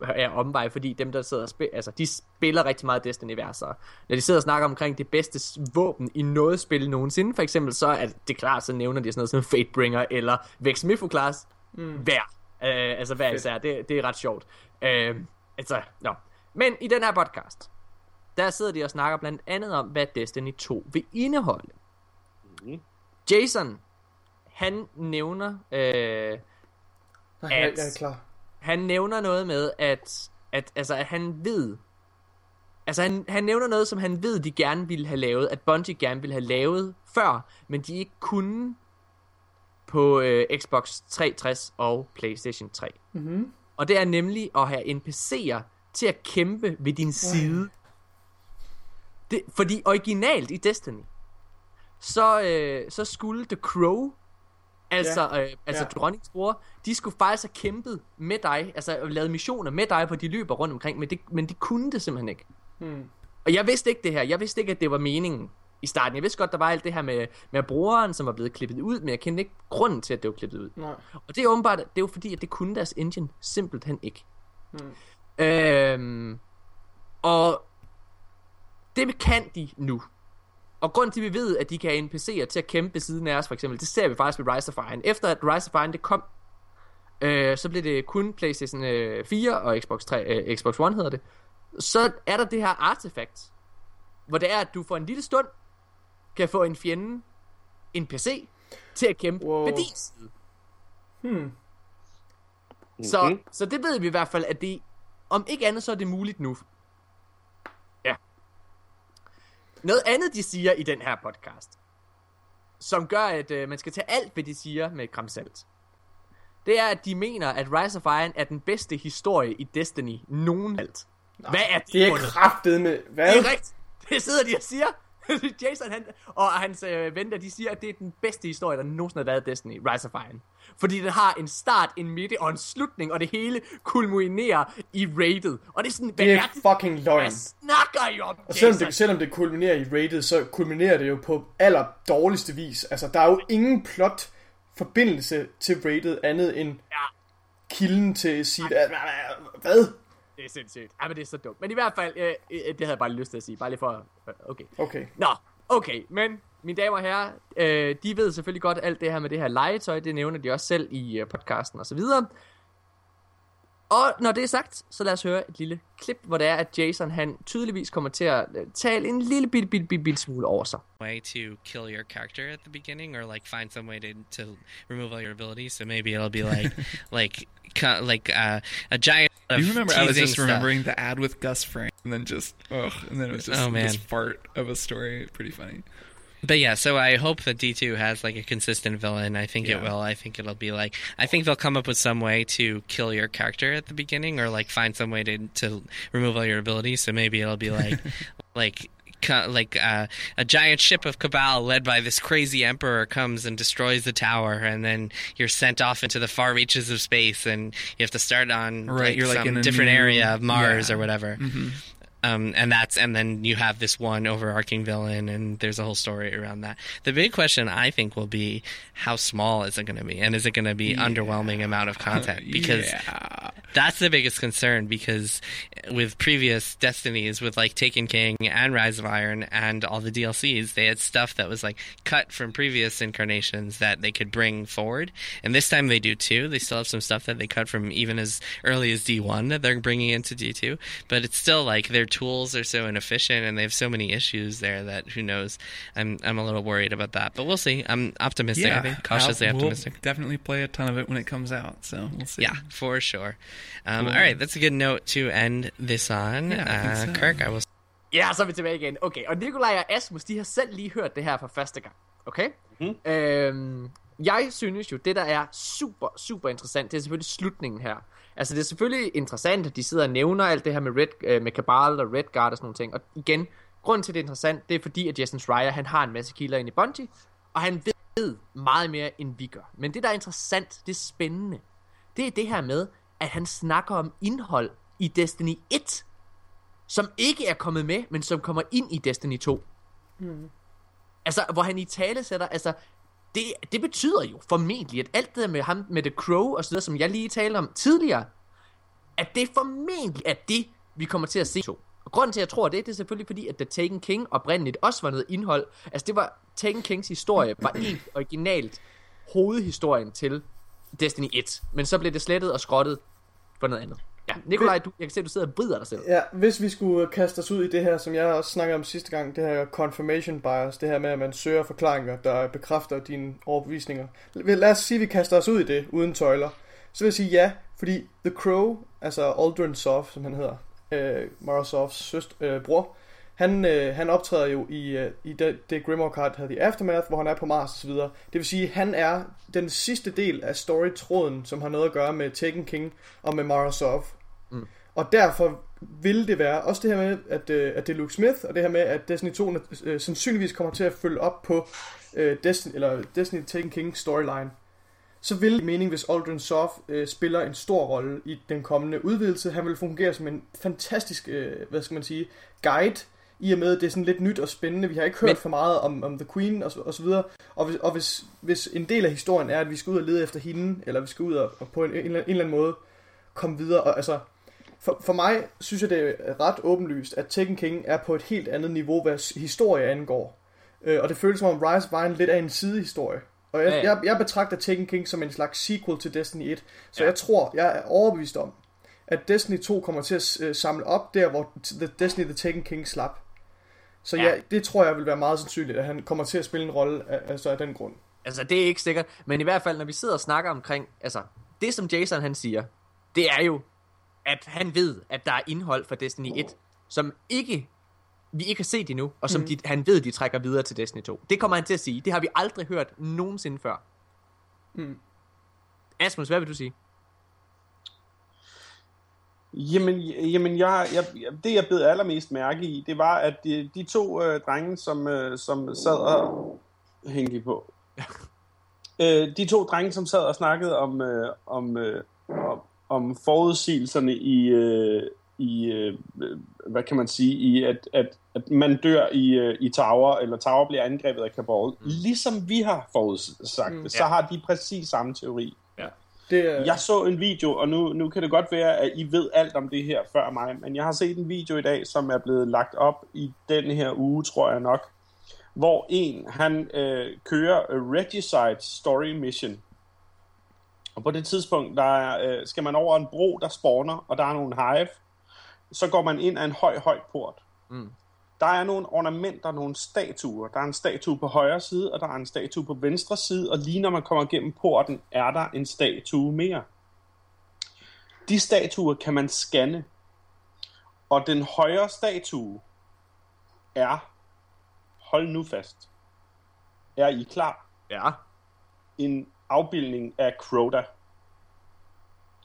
af omvej, fordi dem, der sidder og spiller, altså, de spiller rigtig meget Destiny hver, så når de sidder og snakker omkring det bedste våben i noget spil nogensinde, for eksempel, så er det klart, så nævner de sådan noget som Fatebringer eller Vex Mifo-class mm. hver. Øh, altså hver især, det, det er ret sjovt. Øh, altså, nå. Men i den her podcast, der sidder de og snakker blandt andet om, hvad Destiny 2 vil indeholde. Mhm. Jason, han nævner, øh, Nej, jeg, jeg at- er klar. Han nævner noget med, at, at, altså, at han ved, altså han, han nævner noget, som han ved, de gerne ville have lavet, at Bungie gerne ville have lavet før, men de ikke kunne på øh, Xbox 360 og PlayStation 3. Mm-hmm. Og det er nemlig at have NPC'er til at kæmpe ved din side. Det, fordi originalt i Destiny, så, øh, så skulle The Crow, altså, ja. øh, altså Ja. dronningens bror, de skulle faktisk have kæmpet med dig, altså lavet missioner med dig, hvor de løber rundt omkring, men, det, men de kunne det simpelthen ikke. Hmm. Og jeg vidste ikke det her, jeg vidste ikke, at det var meningen i starten. Jeg vidste godt, der var alt det her med, med broren, som var blevet klippet ud, men jeg kendte ikke grunden til, at det var klippet ud. Nej. Og det er åbenbart, det er jo fordi, at det kunne deres engine simpelthen ikke. Hmm. Øh, Øhm, og det kan de nu. Og grunden til, at vi ved, at de kan have NPC'er til at kæmpe ved siden af os, for eksempel, det ser vi faktisk ved Rise of Iron. Efter at Rise of Iron det kom, øh, så blev det kun PlayStation øh, 4 og Xbox, 3, øh, Xbox One hedder det. Så er der det her artefakt, hvor det er, at du for en lille stund kan få en fjende, en PC, til at kæmpe Wow. ved din side. Hmm. Så, Mhm. mm-hmm. så det ved vi i hvert fald, at det, om ikke andet, så er det muligt nu. Ja. Noget andet, de siger i den her podcast, som gør, at øh, man skal tage alt, hvad de siger med et gram salt, det er, at de mener, at Rise of Iron er den bedste historie i Destiny nogen alt. Hvad er det? Det er kraftet med... Hvad? Det er rigtigt. Det sidder de og siger. *laughs* Jason han, og hans øh, venner, de siger, at det er den bedste historie, der nogensinde har været i Destiny, Rise of Iron. Fordi den har en start, en midte og en slutning, og det hele kulminerer i rated. Og det er sådan, Det er er fucking løgn. Hvad snakker I om, Og selvom det, selvom det kulminerer i rated, så kulminerer det jo på aller dårligste vis. Altså, der er jo ingen plot forbindelse til rated andet end Ja, kilden til sit... Hvad? det er sindssygt. Ja, men det er så dumt. Men i hvert fald, øh, øh, det havde jeg bare lyst til at sige. Bare lige for... øh, Okay. Okay. Nå, okay, men mine damer og herrer, øh, de ved selvfølgelig godt alt det her med det her legetøj, det nævner de også selv i øh, podcasten og så videre. Og når det er sagt, så lad os høre et lille klip, hvor det er, at Jason han tydeligvis kommer til at øh, tale en lille bitte, bitte, bitte, bitte smule over sig. way to kill your character at the beginning or like find some way to, to remove all your abilities so maybe it'll be like *laughs* like like uh, a giant of You remember I was just stuff. remembering the ad with Gus Fring and then just ugh and then it was just Oh, man. this fart of a story. Pretty funny. But yeah, so I hope that D2 has like a consistent villain. I think it will. I think it'll be like I think they'll come up with some way to kill your character at the beginning, or like find some way to to remove all your abilities. So maybe it'll be like *laughs* like like uh, a giant ship of Cabal led by this crazy emperor comes and destroys the tower, and then you're sent off into the far reaches of space, and you have to start on Right, you're, like, in a different new- area of Mars yeah. or whatever. Mm-hmm. Um, and that's and then you have this one overarching villain, and there's a whole story around that. The big question I think will be how small is it going to be, and is it going to be underwhelming amount of content? *laughs* Because yeah. that's the biggest concern. Because with previous Destinies, with like Taken King and Rise of Iron and all the DLCs, they had stuff that was like cut from previous incarnations that they could bring forward, and this time they do too. They still have some stuff that they cut from even as early as D1 that they're bringing into D2, but it's still like their tools are so inefficient and they have so many issues there that who knows. I'm I'm a little worried about that, but we'll see. I'm optimistic. I yeah, think cautiously I'll- we'll optimistic. definitely play a ton of it when it comes out. So we'll see. Yeah, for sure. Um, All right, that's a good note to end this on. Yeah, I uh, so. Kirk, I will Ja, så er vi tilbage igen. Okay, og Nikolaj og Asmus, de har selv lige hørt det her for første gang. Okay? Mm. Øhm, jeg synes jo, det der er super, super interessant, det er selvfølgelig slutningen her. Altså, det er selvfølgelig interessant, at de sidder og nævner alt det her med, Red, øh, med Cabal og Redguard og sådan nogle ting. Og igen, grunden til, at det er interessant, det er fordi, at Jason Schreier, han har en masse kilder ind i Bungie, og han ved meget mere, end vi gør. Men det, der er interessant, det er spændende, det er det her med, at han snakker om indhold i Destiny 1 som ikke er kommet med, men som kommer ind i Destiny 2. Mm. Altså, hvor han i tale sætter, altså, det, det betyder jo formentlig, at alt det der med ham, med The Crow og så noget, som jeg lige talte om tidligere, at det formentlig er det, vi kommer til at se. to. Og grunden til, at jeg tror det, det er selvfølgelig fordi, at The Taken King oprindeligt også var noget indhold. Altså, det var Taken Kings historie, var en originalt hovedhistorien til Destiny 1. Men så blev det slettet og skrottet for noget andet. Ja, Nikolaj, du, jeg kan se, at du sidder og vrider dig selv. Ja, hvis vi skulle kaste os ud i det her, som jeg også snakkede om sidste gang, det her confirmation bias, det her med, at man søger forklaringer, der bekræfter dine overbevisninger. Lad os sige, at vi kaster os ud i det, uden tøjler. Så vil jeg sige ja, fordi The Crow, altså Aldrin Soft, som han hedder, øh, Mara Softs søst, øh, bror, han, øh, han optræder jo i, øh, i det, det Grimoire card, der hedder The Aftermath, hvor han er på Mars osv. Det vil sige, han er den sidste del af storytråden, som har noget at gøre med Taken King og med Mara Soft. Og derfor vil det være, også det her med, at, øh, at det er Luke Smith, og det her med, at Destiny 2 øh, sandsynligvis kommer til at følge op på øh, Destiny, eller Destiny Taken King storyline, så vil det mening, hvis Aldrin Soft øh, spiller en stor rolle i den kommende udvidelse. Han vil fungere som en fantastisk, øh, hvad skal man sige, guide, i og med, at det er sådan lidt nyt og spændende. Vi har ikke hørt Men- for meget om, om The Queen og, så- og så videre. Og, hvis, og hvis, hvis en del af historien er, at vi skal ud og lede efter hende, eller vi skal ud og, og på en, en, eller- en eller anden måde komme videre, og altså, For, for mig synes jeg, det er ret åbenlyst, at Tekken King er på et helt andet niveau, hvad historie angår. Øh, og det føles som om Rise var en lidt af en sidehistorie. Og jeg, Ja, jeg, jeg betragter Tekken King som en slags sequel til Destiny 1. Så Ja. jeg tror, jeg er overbevist om, at Destiny 2 kommer til at øh, samle op der, hvor The Destiny The Tekken King slap. Så Ja. ja. det tror jeg vil være meget sandsynligt, at han kommer til at spille en rolle altså af den grund. Altså, det er ikke sikkert. Men i hvert fald, når vi sidder og snakker omkring... Altså, det som Jason han siger, det er jo, at han ved, at der er indhold for Destiny 1, som ikke vi ikke har set endnu, og som mm. de, han ved, de trækker videre til Destiny 2. Det kommer han til at sige. Det har vi aldrig hørt nogensinde før. Mm. Asmus, hvad vil du sige? Jamen, jamen jeg, jeg, det jeg blev allermest mærke i, det var, at de, de to øh, drenge, som, øh, som sad og... Hæng lige på. *laughs* øh, de to drenge, som sad og snakkede om, øh, om, øh, om, om forudsigelserne i, øh, i øh, hvad kan man sige, i at, at, at man dør i, øh, i Tower, eller Tower bliver angrebet af Cabal. Mm. Ligesom vi har forudsagt det, så Ja. har de præcis samme teori. Det, er- Jeg så en video, og nu, nu kan det godt være, at I ved alt om det her før mig, men jeg har set en video i dag, som er blevet lagt op i den her uge, tror jeg nok, hvor en, han øh, kører a Regicide Story Mission. Og på det tidspunkt, der er, øh, skal man over en bro, der spawner, og der er nogle hive. Så går man ind af en høj, høj port. Mm. Der er nogle ornamenter, nogle statuer. Der er en statue på højre side, og der er en statue på venstre side, og lige når man kommer gennem porten, er der en statue mere. De statuer kan man scanne, og den højre statue er, hold nu fast, er I klar? Ja. En afbildning af Crota.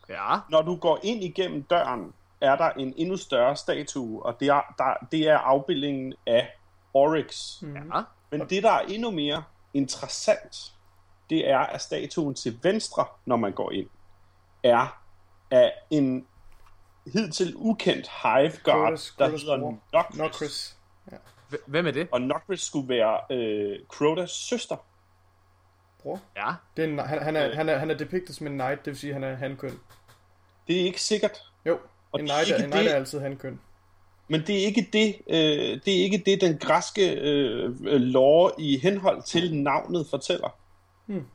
Ja. Når du går ind igennem døren, er der en endnu større statue, og det er, der, det er afbildningen af Oryx. Ja. Men det, der er endnu mere interessant, det er, at statuen til venstre, når man går ind, er af en hidtil ukendt hive guard, der hedder bror. Nocris. Nocris. H- Hvem er det? Og Nocris skulle være øh, Crotas søster. Bror. Ja. Det er en, han, han, er, han, er, han er depicted som en knight, det vil sige, at han er hankøn. Det er ikke sikkert, Jo, Og en knight, er, ikke en knight det- er altid hankøn. men det er ikke det, øh, det, er ikke det den græske øh, øh, lore i henhold til navnet fortæller. Hmm.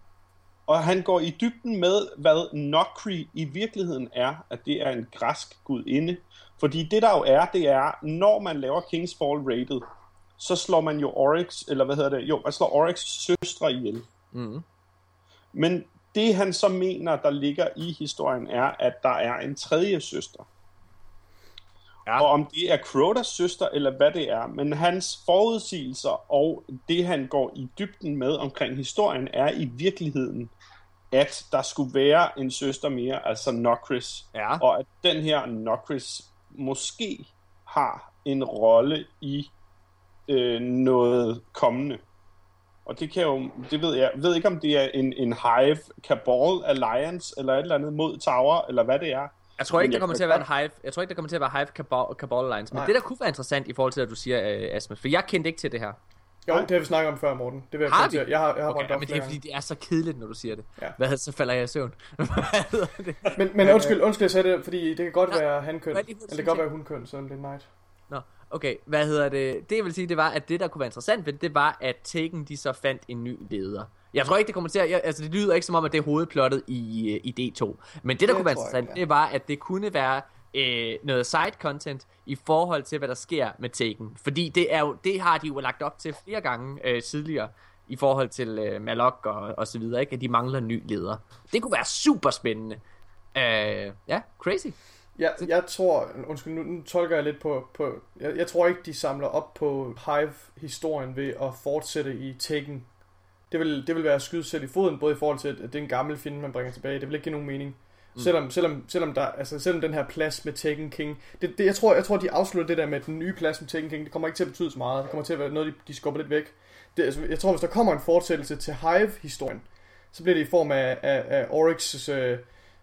Og han går i dybden med, hvad Nokri i virkeligheden er, at det er en græsk gudinde. Fordi det der jo er, det er, når man laver King's Fall rated, så slår man jo Oryx, eller hvad hedder det? Jo, man slår Oryx søstre ihjel. Mm. Men det han så mener, der ligger i historien, er, at der er en tredje søster. Ja. Og om det er Crotas søster, eller hvad det er, men hans forudsigelser og det, han går i dybden med omkring historien, er i virkeligheden, at der skulle være en søster mere, altså Nokris. Ja. Og at den her Nokris måske har en rolle i øh, noget kommende. Og det kan jo, det ved jeg, ved ikke om det er en, en Hive Cabal Alliance, eller et eller andet mod Tower, eller hvad det er. Jeg tror ikke, der kommer til at være en hive. Jeg tror ikke, der kommer til at være hive Cabal, Cabal Lines. Men Nej. det, der kunne være interessant i forhold til, at du siger, uh, Asmus, for jeg kendte ikke til det her. Jo, det har vi snakket om før, Morten. Det vil jeg Har vi? Jeg har, jeg har Okay, op men det er fordi, det er så kedeligt, når du siger det. Ja. Hvad så falder jeg i søvn? *laughs* Det? Men, men undskyld, undskyld, jeg sagde det, fordi det kan godt Nej, være hankøn, er eller det kan godt være hunkøn, så det er knight. Nå, okay. Hvad hedder det? Det jeg vil sige, det var, at det, der kunne være interessant ved det, det var, at Taken, de så fandt en ny leder. Jeg tror ikke, det kommer til at... Jeg, altså, det lyder ikke som om, at det er hovedplottet i, øh, i D2. Men det, der Det kunne være jeg interessant, ikke, ja. det var, at det kunne være øh, noget side content i forhold til, hvad der sker med Taken. Fordi det, er jo, det har de jo lagt op til flere gange øh, tidligere i forhold til øh, Malok og, og så videre, ikke? at de mangler en ny leder. Det kunne være super spændende. Øh, ja, crazy. Jeg, jeg tror, undskyld, nu, nu tolker jeg lidt på, på jeg, jeg tror ikke, de samler op på Hive-historien ved at fortsætte i Taken. Det vil, det vil være at skyde selv i foden, både i forhold til, at det er en gammel film, man bringer tilbage. Det vil ikke give nogen mening. Mm. Selvom, selvom, selvom, der, altså, selvom den her plads med Taken King, det, det, jeg, tror, jeg tror, de afslutter det der med den nye plads med Taken King, det kommer ikke til at betyde så meget. Det kommer til at være noget, de, de skubber lidt væk. Det, altså, jeg tror, hvis der kommer en fortsættelse til Hive-historien, så bliver det i form af, af, af Oryx' øh,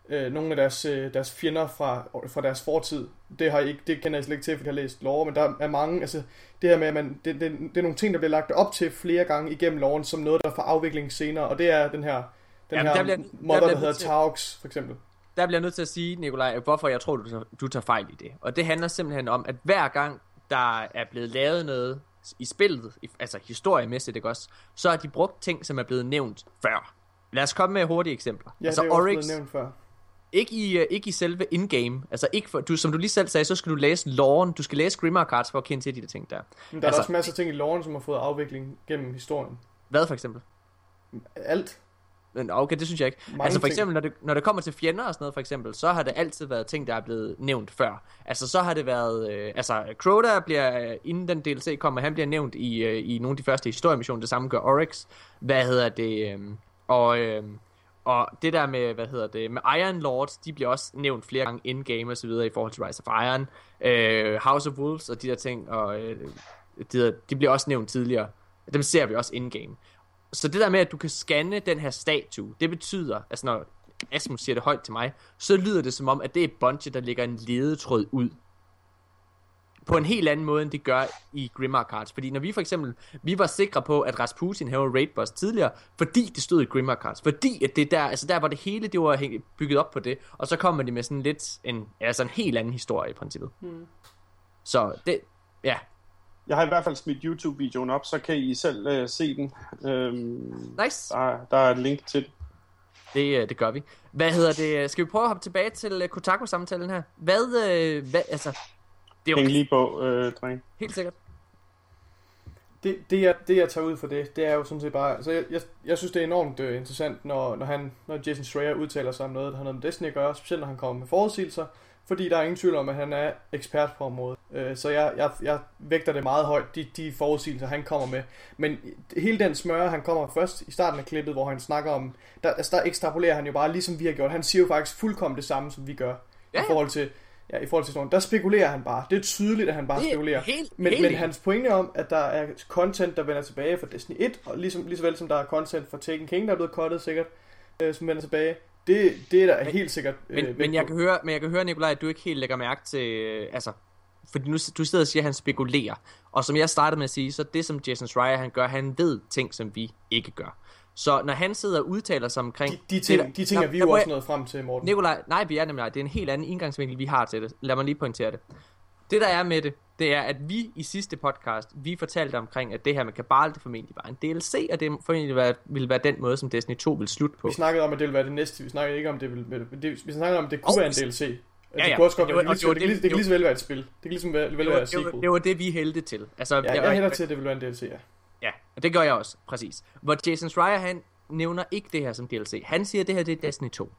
øh, nogle af deres, øh, deres fjender fra, fra deres fortid. Det, har jeg ikke, det kender jeg slet ikke til, fordi jeg har læst lore, men der er mange, altså det her med, at man, det, det, det er nogle ting, der bliver lagt op til flere gange igennem loven, som noget, der får afvikling senere, og det er den her, den Jamen, her der bliver- der modder, bliver der hedder til- Taux, for eksempel. der bliver jeg nødt til at sige, Nikolaj, hvorfor jeg tror, du tager, du tager fejl i det. Og det handler simpelthen om, at hver gang der er blevet lavet noget i spillet, altså historiemæssigt, ikke også, så har de brugt ting, som er blevet nævnt før. Lad os komme med hurtige eksempler. Ja, altså det er Oryx, nævnt før. Ikke i, uh, ikke i selve in-game. Altså ikke for, du, som du lige selv sagde, så skal du læse loven. Du skal læse Grimmer Cards for at kende til de der ting der. Men der er Altså- altså, også masser af ting i loven, som har fået afvikling gennem historien. Hvad for eksempel? Alt. Men Okay, det synes jeg ikke. Mange altså for eksempel, når det, når det kommer til fjender og sådan noget, for eksempel, så har det altid været ting, der er blevet nævnt før. Altså så har det været, øh, altså Crota bliver, øh, inden den DLC kommer, han bliver nævnt i, øh, i nogle af de første historiemissioner, det samme gør Oryx. Hvad hedder det? Øh, og, øh, og det der med, hvad hedder det, med Iron Lords, de bliver også nævnt flere gange in-game og så videre i forhold til Rise of Iron. Øh, House of Wolves og de der ting, og øh, de, der, de bliver også nævnt tidligere. Dem ser vi også in-game. Så det der med, at du kan scanne den her statue, det betyder, altså når Asmus siger det højt til mig, så lyder det som om, at det er Bungie, der lægger en ledetråd ud. På en helt anden måde, end det gør i Grimmar Cards. Fordi når vi for eksempel, vi var sikre på, at Rasputin havde raid boss tidligere, fordi det stod i Grimmar Cards. Fordi at det der, altså der var det hele, det var bygget op på det. Og så kommer de med sådan lidt en, altså en helt anden historie i princippet. Hmm. Så det, ja, Jeg har i hvert fald smidt YouTube-videoen op, så kan I selv øh, se den. Øhm, nice. der, der er et link til det. Det, øh, det gør vi. Hvad hedder det? Skal vi prøve at hoppe tilbage til øh, Kotaku-samtalen her? Hvad, øh, hvad, altså, det er jo lige på, øh, dreng. helt sikkert. Det, det, jeg, det, jeg tager ud for det, det er jo sådan set bare... Altså, jeg, jeg, jeg synes, det er enormt uh, interessant, når, når, han, når Jason Schreier udtaler sig om noget, der har noget med Destiny at gøre, specielt når han kommer med forudsigelser, fordi der er ingen tvivl om, at han er ekspert på området. Uh, så jeg, jeg, jeg vægter det meget højt, de, de forudsigelser, han kommer med. Men hele den smøre, han kommer først i starten af klippet, hvor han snakker om... Der, altså, der ekstrapolerer han jo bare, ligesom vi har gjort. Han siger jo faktisk fuldkommen det samme, som vi gør. Ja, I forhold til... Ja, i forhold til sådan. Der spekulerer han bare. Det er tydeligt, at han bare Det er spekulerer. helt- men, helt men hans pointe om, at der er content, der vender tilbage fra Destiny 1, og ligesom, lige så vel som der er content fra Taken King, der er blevet cuttet sikkert, øh, som vender tilbage, det, det er der Men- helt sikkert øh, Men, men, jeg på. kan høre, men jeg kan høre, Nikolaj, at du ikke helt lægger mærke til, øh, altså, fordi nu, du sidder og siger, at han spekulerer. Og som jeg startede med at sige, så det som Jason Schreier han gør, han ved ting, som vi ikke gør. Så når han sidder og udtaler sig omkring... De, de det ting, der- de ting er Nå, vi der jo også jeg- nået frem til, Morten. Nikolaj, nej, vi er nemlig. Det er en helt anden indgangsvinkel, vi har til det. Lad mig lige pointere det. Det der er med det, det er, at vi i sidste podcast, vi fortalte omkring, at det her med Kabal, det formentlig var en DLC, og det formentlig være, ville være den måde, som Destiny 2 vil slutte på. Vi snakkede om, at det ville være det næste. Vi snakkede ikke om, det ville, det, vi snakkede om, at det kunne Og- være en DLC. Ja, det ja. kunne også godt Det var- det, det det, kan lige- det- det kan lige så vel være et spil. Det kan ligesom vel det, være et det, var, sequel. det var det, vi hældte til. Altså, Ja, jeg hælder til, at det vil være en DLC, ja. Og det gør jeg også, præcis. Hvor Jason Schreier, han nævner ikke det her som DLC. Han siger, at det her det er Destiny 2.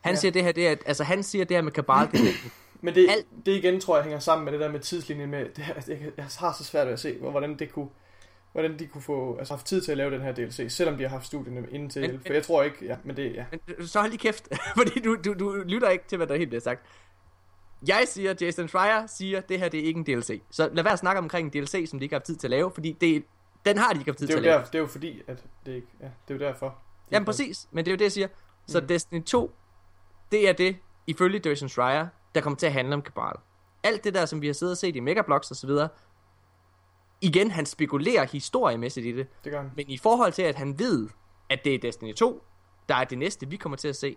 Han Ja. siger, det her, det er, altså han siger, det her med Kabal, det *clears throat* Men det, Alt- det igen tror jeg hænger sammen med det der med tidslinjen med, det, her- jeg, jeg har så svært ved at se, hvor- hvordan det kunne, hvordan de kunne få altså, haft tid til at lave den her DLC, selvom de har haft studierne inden til Men-. For jeg tror ikke, ja, men det, ja. Men øh, så hold lige kæft, *laughs* fordi du, du, du lytter ikke til, hvad der helt bliver sagt. Jeg siger, Jason Schreier siger, det her det er ikke en DLC. Så lad være at snakke omkring en DLC, som de ikke har haft tid til at lave, fordi det, den har de ikke haft tid Det er, til at lave. der, det er jo fordi, at det ikke, ja, det er jo derfor. de Jamen præcis, men det er jo det, jeg siger. Så Mm. Destiny 2, det er det, ifølge Jason Schreier, der kommer til at handle om Kabal. Alt det der, som vi har siddet og set i Megablocks og så videre, igen, han spekulerer historiemæssigt i det, Det gør han. men i forhold til, at han ved, at det er Destiny 2, der er det næste, vi kommer til at se,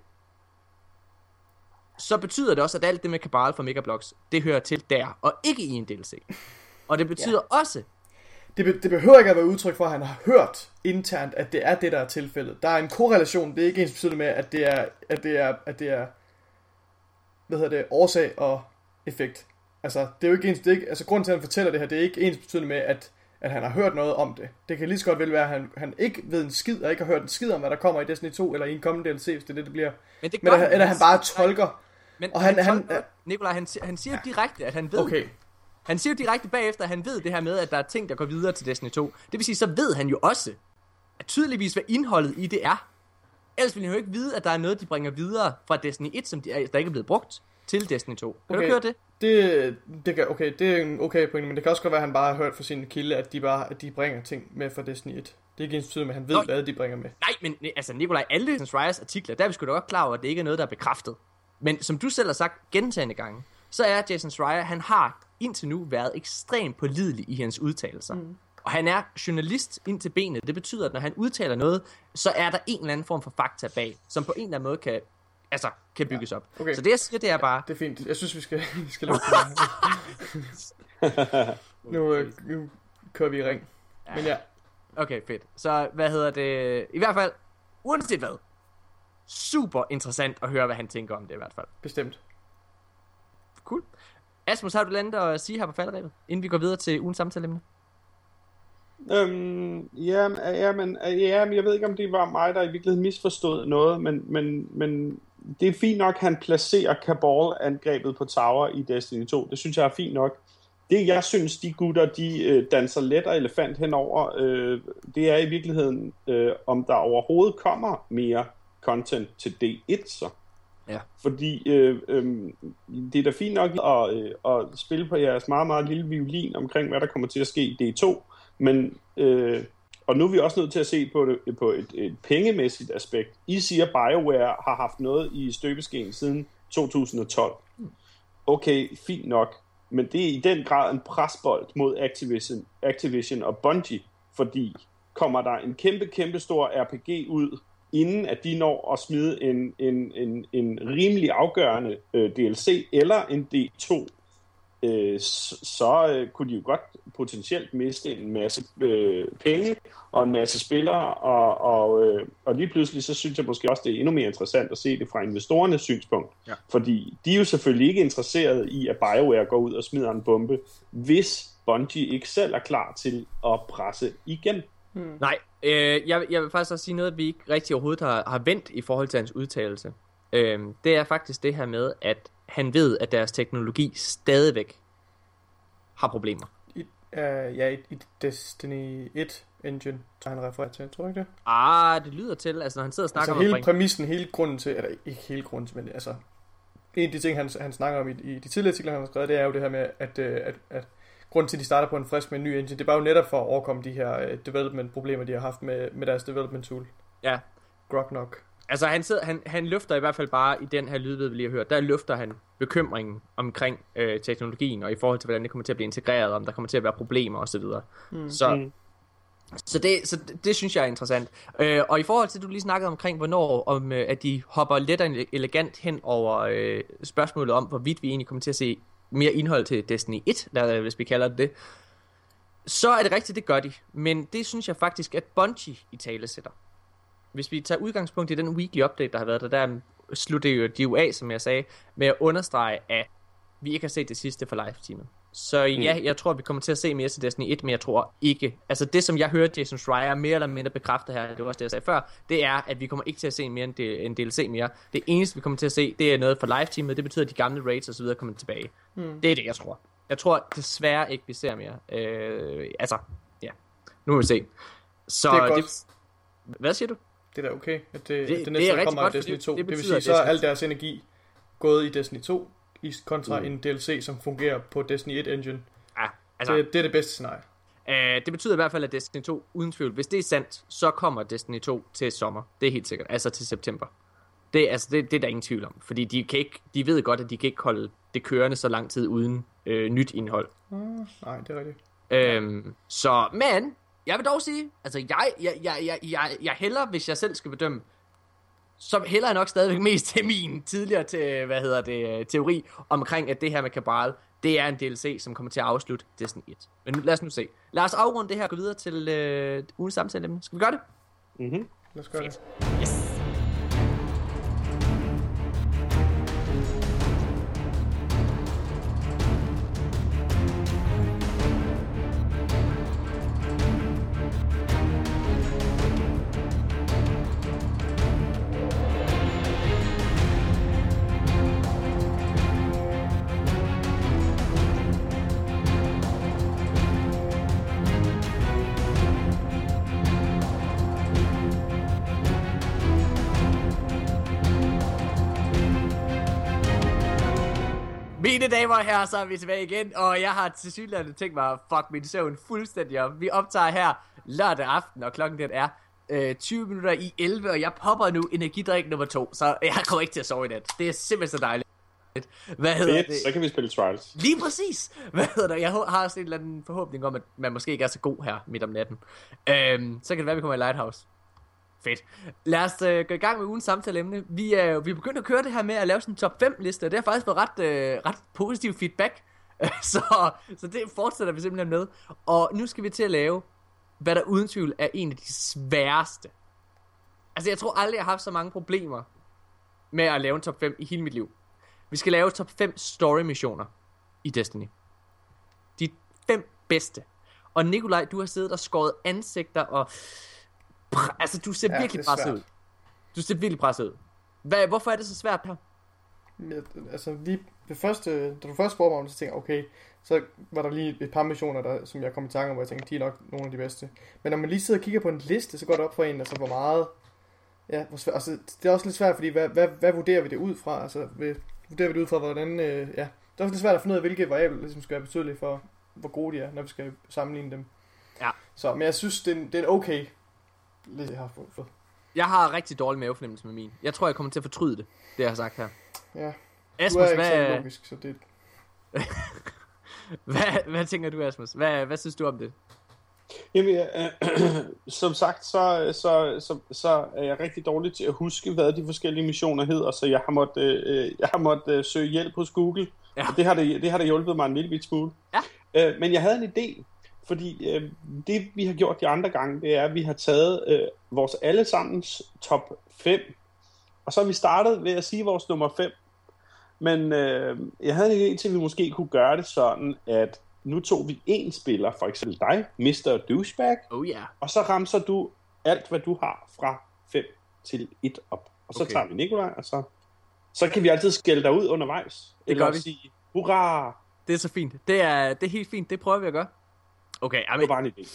så betyder det også, at alt det med Kabal fra Megablocks, det hører til der, og ikke i en DLC. Og det betyder ja. også, Det, be, det behøver ikke at være udtryk for, at han har hørt internt, at det er det, der er tilfældet. Der er en korrelation. Det er ikke ens betydende med, at det er, at det er, at det er hvad hedder det, årsag og effekt. Altså, det er jo ikke ens, det er ikke, altså, grunden til, at han fortæller det her, det er ikke ens betydende med, at, at han har hørt noget om det. Det kan lige så godt vel være, at han, han ikke ved en skid, og ikke har hørt en skid om, hvad der kommer i Destiny 2, eller i en kommende DLC, hvis det er det, det bliver. men det Men, eller, eller han bare tolker. Men og han- han, han- han, Nikolaj, han, siger- han siger direkte, at han ved, Okay, Han siger jo direkte bagefter, at han ved det her med, at der er ting, der går videre til Destiny 2. Det vil sige, så ved han jo også, at tydeligvis hvad indholdet i det er. Ellers ville han jo ikke vide, at der er noget, de bringer videre fra Destiny 1, som de, er- der ikke er blevet brugt til Destiny 2. Kan Okay. du høre det? det, det kan, okay, det er en okay point, men det kan også godt være, at han bare har hørt fra sin kilde, at de bare at de bringer ting med fra Destiny 1. Det er ikke ens betydende med, at han ved, Nå. hvad de bringer med. Nej, men altså Nikolaj, alle Schreiers artikler, der er vi sgu da godt klar over, at det ikke er noget, der er bekræftet. Men som du selv har sagt gentagende gange, så er Jason Schreier, han har indtil nu været ekstremt pålidelig i hans udtalelser. Mm. Og han er journalist ind til benet. Det betyder, at når han udtaler noget, så er der en eller anden form for fakta bag, som på en eller anden måde kan altså, kan bygges op. Okay. Så det jeg siger, det er bare, Det er fint. Jeg synes, vi skal, vi skal lukke *laughs* den. nu, øh, nu kører vi i ring. Men ja, Okay, fedt. Så hvad hedder det? I hvert fald, uanset hvad, super interessant at høre, hvad han tænker om det i hvert fald. bestemt. Asmus, har du landet at sige her på falderæbet, inden vi går videre til ugens samtaleemne? Øhm, ja, ja, men, ja, men jeg ved ikke, om det var mig, der i virkeligheden misforstod noget, men, men, men det er fint nok, at han placerer Cabal-angrebet på Tower i Destiny 2. Det synes jeg er fint nok. Det, jeg synes, de gutter, de øh, danser let og elefant henover, øh, det er i virkeligheden, øh, om der overhovedet kommer mere content til D1, så. Ja. Fordi øh, øh, det er da fint nok at, øh, at spille på jeres meget, meget lille violin omkring, hvad der kommer til at ske i D2, men, øh, og nu er vi også nødt til at se på det på et, et pengemæssigt aspekt. I siger, BioWare har haft noget i støbeskeen siden 2012. Okay, fint nok, men det er i den grad en presbold mod Activision, Activision og Bungie, fordi kommer der en kæmpe, kæmpe stor RPG ud, inden at de når at smide en, en, en, en rimelig afgørende øh, DLC eller en D2, øh, så, øh, kunne de jo godt potentielt miste en masse øh, penge og en masse spillere, og, og, øh, og lige pludselig så synes jeg måske også, det er endnu mere interessant at se det fra investorernes synspunkt. Ja. Fordi de er jo selvfølgelig ikke interesserede i, at BioWare går ud og smider en bombe, hvis Bungie ikke selv er klar til at presse igen. Nej, øh, jeg, jeg vil faktisk også sige noget, vi ikke rigtig overhovedet har, har vendt i forhold til hans udtalelse. Øh, det er faktisk det her med, at han ved, at deres teknologi stadigvæk har problemer. I, uh, ja, i, i Destiny 1 engine, så han refererer til, tror du ikke det? Ah, det lyder til, altså når han sidder og snakker Altså om hele præmissen, hele grunden til, eller ikke hele grunden til, men altså, en af de ting, han, han snakker om i, i de tidligere artikler, han har skrevet, det er jo det her med, at, øh, at, at grunden til, at de starter på en frisk med en ny engine, det er bare jo netop for at overkomme de her øh, development-problemer, de har haft med, med deres development tool. Ja, Grok nok. Altså han, sidder, han, han løfter i hvert fald bare i den her lydled, vi lige har hørt, der løfter han bekymringen omkring øh, teknologien, og i forhold til, hvordan det kommer til at blive integreret, om der kommer til at være problemer osv. Mm. Så, Mm. så, det, så det, det synes jeg er interessant. Øh, og i forhold til, du lige snakkede omkring, hvornår, om, øh, at de hopper let og elegant hen over øh, spørgsmålet om, hvorvidt vi egentlig kommer til at se mere indhold til Destiny 1, der, hvis vi kalder det det, så er det rigtigt, det gør de. Men det synes jeg faktisk, at Bungie i tale sætter hvis vi tager udgangspunkt i den weekly update, der har været der, der slutter jo de jo af, som jeg sagde, med at understrege, at vi ikke har set det sidste for live-teamet. Så ja, jeg tror, vi kommer til at se mere til Destiny 1, men jeg tror ikke... Altså det, som jeg hørte Jason Schreier mere eller mindre bekræfte her, det var også det, jeg sagde før, det er, at vi kommer ikke til at se mere end, det, end DLC mere. Det eneste, vi kommer til at se, det er noget for live-teamet. Det betyder, at de gamle raids og så videre kommer tilbage. Hmm. Det er det, jeg tror. Jeg tror desværre ikke, vi ser mere. Øh, altså, ja. Nu må vi se. Så Det er godt. det, hvad siger du? Det er da okay, at det, Det- at det det næste er år rigtig kommer godt, Destiny fordi 2. det Det, vil betyder, sige, så er at al deres energi gået i Destiny 2, i kontra mm. en DLC, som fungerer på Destiny 1 engine. Ja, altså, Det, det er det bedste scenarie. Øh, det betyder i hvert fald, at Destiny 2, uden tvivl, hvis det er sandt, så kommer Destiny 2 til sommer. Det er helt sikkert. Altså til september. Det, altså, det, det er der ingen tvivl om. Fordi de, kan ikke, de ved godt, at de kan ikke holde det kørende så lang tid uden øh, nyt indhold. Nej, det er rigtigt. Øhm, så, men, jeg vil dog sige, altså jeg, jeg, jeg, jeg, jeg, jeg hælder, hvis jeg selv skal bedømme, så hælder jeg nok stadigvæk mest til min tidligere til, hvad hedder det, teori omkring, at det her med Cabral, det er en DLC, som kommer til at afslutte Destiny 1. Men nu, lad os nu se. Lad os afrunde det her og gå videre til øh, ugens samtale. Skal vi gøre det? Mm-hmm. Lad os gøre det. Yes. Mine damer og herrer, så er vi tilbage igen, og jeg har til synligheden tænkt mig at fuck min søvn fuldstændig op. Vi optager her lørdag aften, og klokken den er øh, 20 minutter i 11, og jeg popper nu energidrik nummer to, så jeg kommer ikke til at sove i nat. Det er simpelthen så dejligt. Hvad hedder Fedt, det? så kan vi spille Trials. Lige præcis. Hvad hedder det? Jeg har også en eller anden forhåbning om, at man måske ikke er så god her midt om natten. Øhm, så kan det være, at vi kommer i Lighthouse. Fedt. Lad os øh, gå i gang med ugens samtaleemne. Vi er, vi er begyndt at køre det her med at lave sådan en top 5 liste, og det har faktisk været ret, øh, ret positiv feedback. *laughs* så, så det fortsætter vi simpelthen med. Og nu skal vi til at lave, hvad der uden tvivl er en af de sværeste. Altså jeg tror aldrig, jeg har haft så mange problemer med at lave en top 5 i hele mit liv. Vi skal lave top 5 story missioner i Destiny. De fem bedste. Og Nikolaj, du har siddet og skåret ansigter og... Pr- altså, du ser Ja, ja, virkelig det er presset ud. Du ser virkelig presset ud. Hvad, hvorfor er det så svært her? Jeg, altså lige det første, da du først spurgte mig om det, så tænkte jeg, okay, så var der lige et par missioner, der, som jeg kom i tanke om, hvor jeg tænkte, de er nok nogle af de bedste. Men når man lige sidder og kigger på en liste, så går det op for en, altså hvor meget, ja, hvor svært, altså, det er også lidt svært, fordi hvad, hvad, hvad vurderer vi det ud fra? Altså, hvad, vurderer vi det ud fra, hvordan, øh, ja, det er også lidt svært at finde ud af, hvilke variabler ligesom skal være betydelige for, hvor gode de er, når vi skal sammenligne dem. Ja. Så, men jeg synes, det er, en- det er en okay jeg har fået. Jeg har rigtig dårlig mavefornemmelse med min. Jeg tror, jeg kommer til at fortryde det, det jeg har sagt her. Ja, du Asmus, er ikke så hvad, logisk, så det, *laughs* hvad, hvad tænker du, Asmus? Hvad, hvad synes du om det? Jamen, ja, øh, *clears throat* som sagt, så, så, så, så er jeg rigtig dårlig til at huske, hvad de forskellige missioner hedder, så jeg har måttet, øh, jeg har måttet øh, søge hjælp hos Google, Ja. og det har, det, det har det hjulpet mig en lille bit smule. Ja. Øh, men jeg havde en idé, fordi øh, det vi har gjort de andre gange, det er, at vi har taget øh, vores allesammens top 5, og så har vi startet ved at sige vores nummer 5. Men øh, jeg havde en idé til, at vi måske kunne gøre det sådan, at nu tog vi en spiller, for eksempel dig, Mr. Douchebag, Oh. Yeah. og så ramser du alt, hvad du har fra 5 til 1 op. Og så okay. tager vi Nikolaj, og så, så kan vi altid skælde dig ud undervejs. Det Eller gør vi. sige, hurra, Det er så fint. Det er, det er helt fint. Det prøver vi at gøre. Okay, det amen, var bare en idé.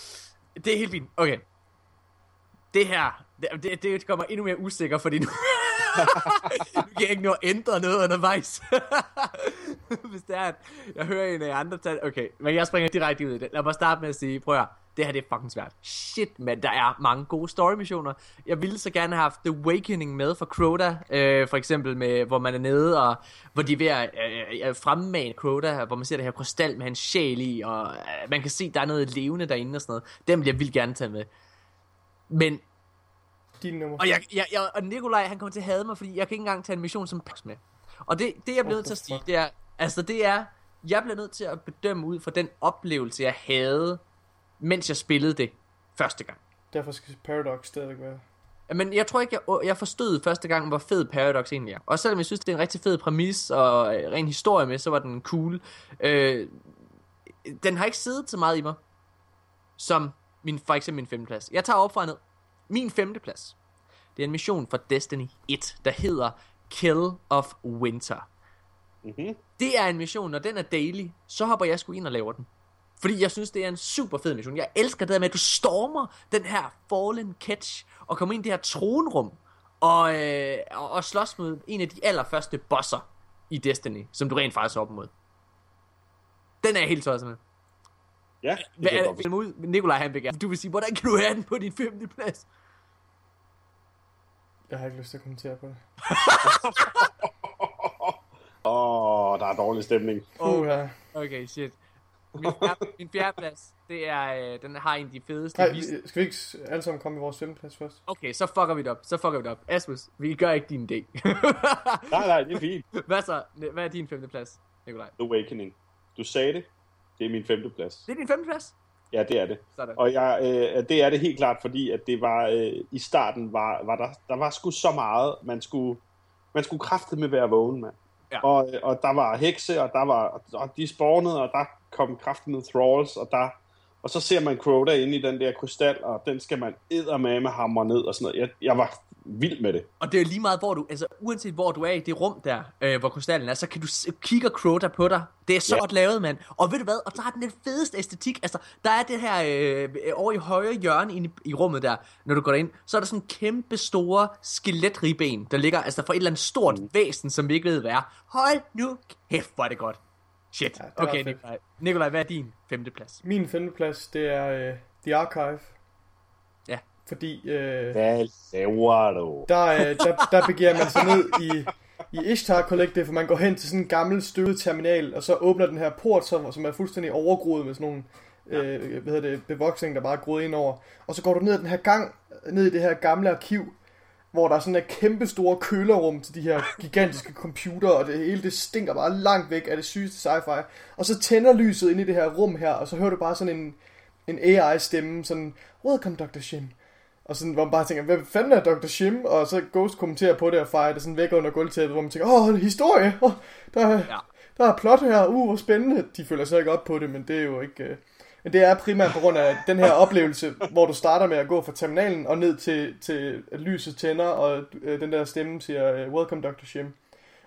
det er helt fint. Okay. Det her, det, det, det kommer endnu mere usikker, fordi nu, *laughs* nu kan jeg ikke nå at ændre noget undervejs. *laughs* Hvis det er, at jeg hører en af andre tage... Okay, men jeg springer direkte ud i det. Lad mig starte med at sige, prøv at det her det er fucking svært. Shit, men der er mange gode story missioner. Jeg ville så gerne have haft The Awakening med for Crota, øh, for eksempel med, hvor man er nede, og hvor de er ved at øh, øh, fremmane Crota, hvor man ser det her krystal med hans sjæl i, og øh, man kan se, der er noget levende derinde og sådan noget. Dem vil jeg vildt gerne tage med. Men din nummer. og, jeg, jeg, jeg, og Nikolaj, han kommer til at hade mig, fordi jeg kan ikke engang tage en mission som pas med. Og det, det jeg bliver nødt til at sige, det er, altså det er, jeg bliver nødt til at bedømme ud fra den oplevelse, jeg havde, mens jeg spillede det første gang. Derfor skal Paradox stadigvæk være. Men jeg tror ikke, jeg, jeg forstod første gang, hvor fed Paradox egentlig er. Og selvom jeg synes, det er en rigtig fed præmis og ren historie med, så var den cool. Øh, den har ikke siddet så meget i mig, som min, for eksempel min femteplads. Jeg tager op fra ned. Min femteplads, det er en mission fra Destiny 1, der hedder Kill of Winter. Mm-hmm. Det er en mission, når den er daily, så hopper jeg sgu ind og laver den. Fordi jeg synes, det er en super fed mission. Jeg elsker det der med, at du stormer den her Fallen Catch, og kommer ind i det her tronrum, og, øh, og, og slås med en af de allerførste bosser i Destiny, som du rent faktisk er op mod. Den er jeg helt tosset med. Ja, det Hvad kan jeg er godt? Nikolaj han vil gerne. Du vil sige, hvordan kan du have den på din femte plads? Jeg har ikke lyst til at kommentere på det. *laughs* Åh, oh, der er dårlig stemning. Oh. Okay, shit. Min fjerde, min fjerde plads, det er, øh, den har en af de fedeste Nej, vis- vi- skal vi ikke alle sammen komme i vores femteplads først? Okay, så fucker vi det op. Så fucker vi det op. Asmus, vi gør ikke din idé. *laughs* Nej, nej, det er fint. *laughs* hvad så? Hvad er din femte plads, Nikolaj? The Awakening. Du sagde det. Det er min femte plads. Det er din femte plads? Ja, det er det. Sådan. Og jeg, øh, det er det helt klart, fordi at det var øh, i starten var, var der, der var sgu så meget, man skulle, man skulle kræfte med være vågen, mand. Ja. Og, øh, og der var hekse, og der var, og de spawnede, og der kom kraften med thralls, og der, og så ser man Crota inde i den der krystal, og den skal man eddermame hamre ned og sådan noget. Jeg, jeg var vild med det. Og det er lige meget, hvor du, altså uanset hvor du er i det rum der, øh, hvor krystallen er, så kan du kigger Crota på dig. Det er så Ja. godt lavet, mand. Og ved du hvad? Og så har den den fedeste æstetik. Altså, der er det her øh, over i højre hjørne inde i, i rummet der, når du går ind, så er der sådan en kæmpe store skeletribben, der ligger altså for et eller andet stort mm. væsen, som vi ikke ved hvad er. Hold nu kæft, hvor er det godt. Shit. Ja, Ja, okay. Nikolaj. Nikolaj, hvad er din femte plads? Min femteplads, det er uh, The Archive. Ja. Fordi uh, Hvad laver du? der, uh, der, der begiver man sig ned i, i Ishtar Collective, for man går hen til sådan en gammel støvet terminal, og så åbner den her port, som, som er fuldstændig overgroet med sådan nogle øh, hvad hedder det, bevoksning, der bare er groet ind over. Og så går du ned ad den her gang, ned i det her gamle arkiv, hvor der er sådan et kæmpe store kølerrum til de her gigantiske computer, og det hele det stinker bare langt væk af det sygeste sci-fi. Og så tænder lyset ind i det her rum her, og så hører du bare sådan en, en AI-stemme, sådan, Welcome Dr. Shim. Og sådan, hvor man bare tænker, hvad fanden er Dr. Shim? Og så Ghost kommenterer på det og fejrer det sådan væk under gulvtæppet, hvor man tænker, åh, en historie! Oh, der, er, Ja. der er plot her, uh, hvor spændende. De føler sig ikke op på det, men det er jo ikke... Men det er primært på grund af den her oplevelse, hvor du starter med at gå fra terminalen og ned til, til at lyset tænder, og øh, den der stemme siger, øh, Welcome Dr. Shim.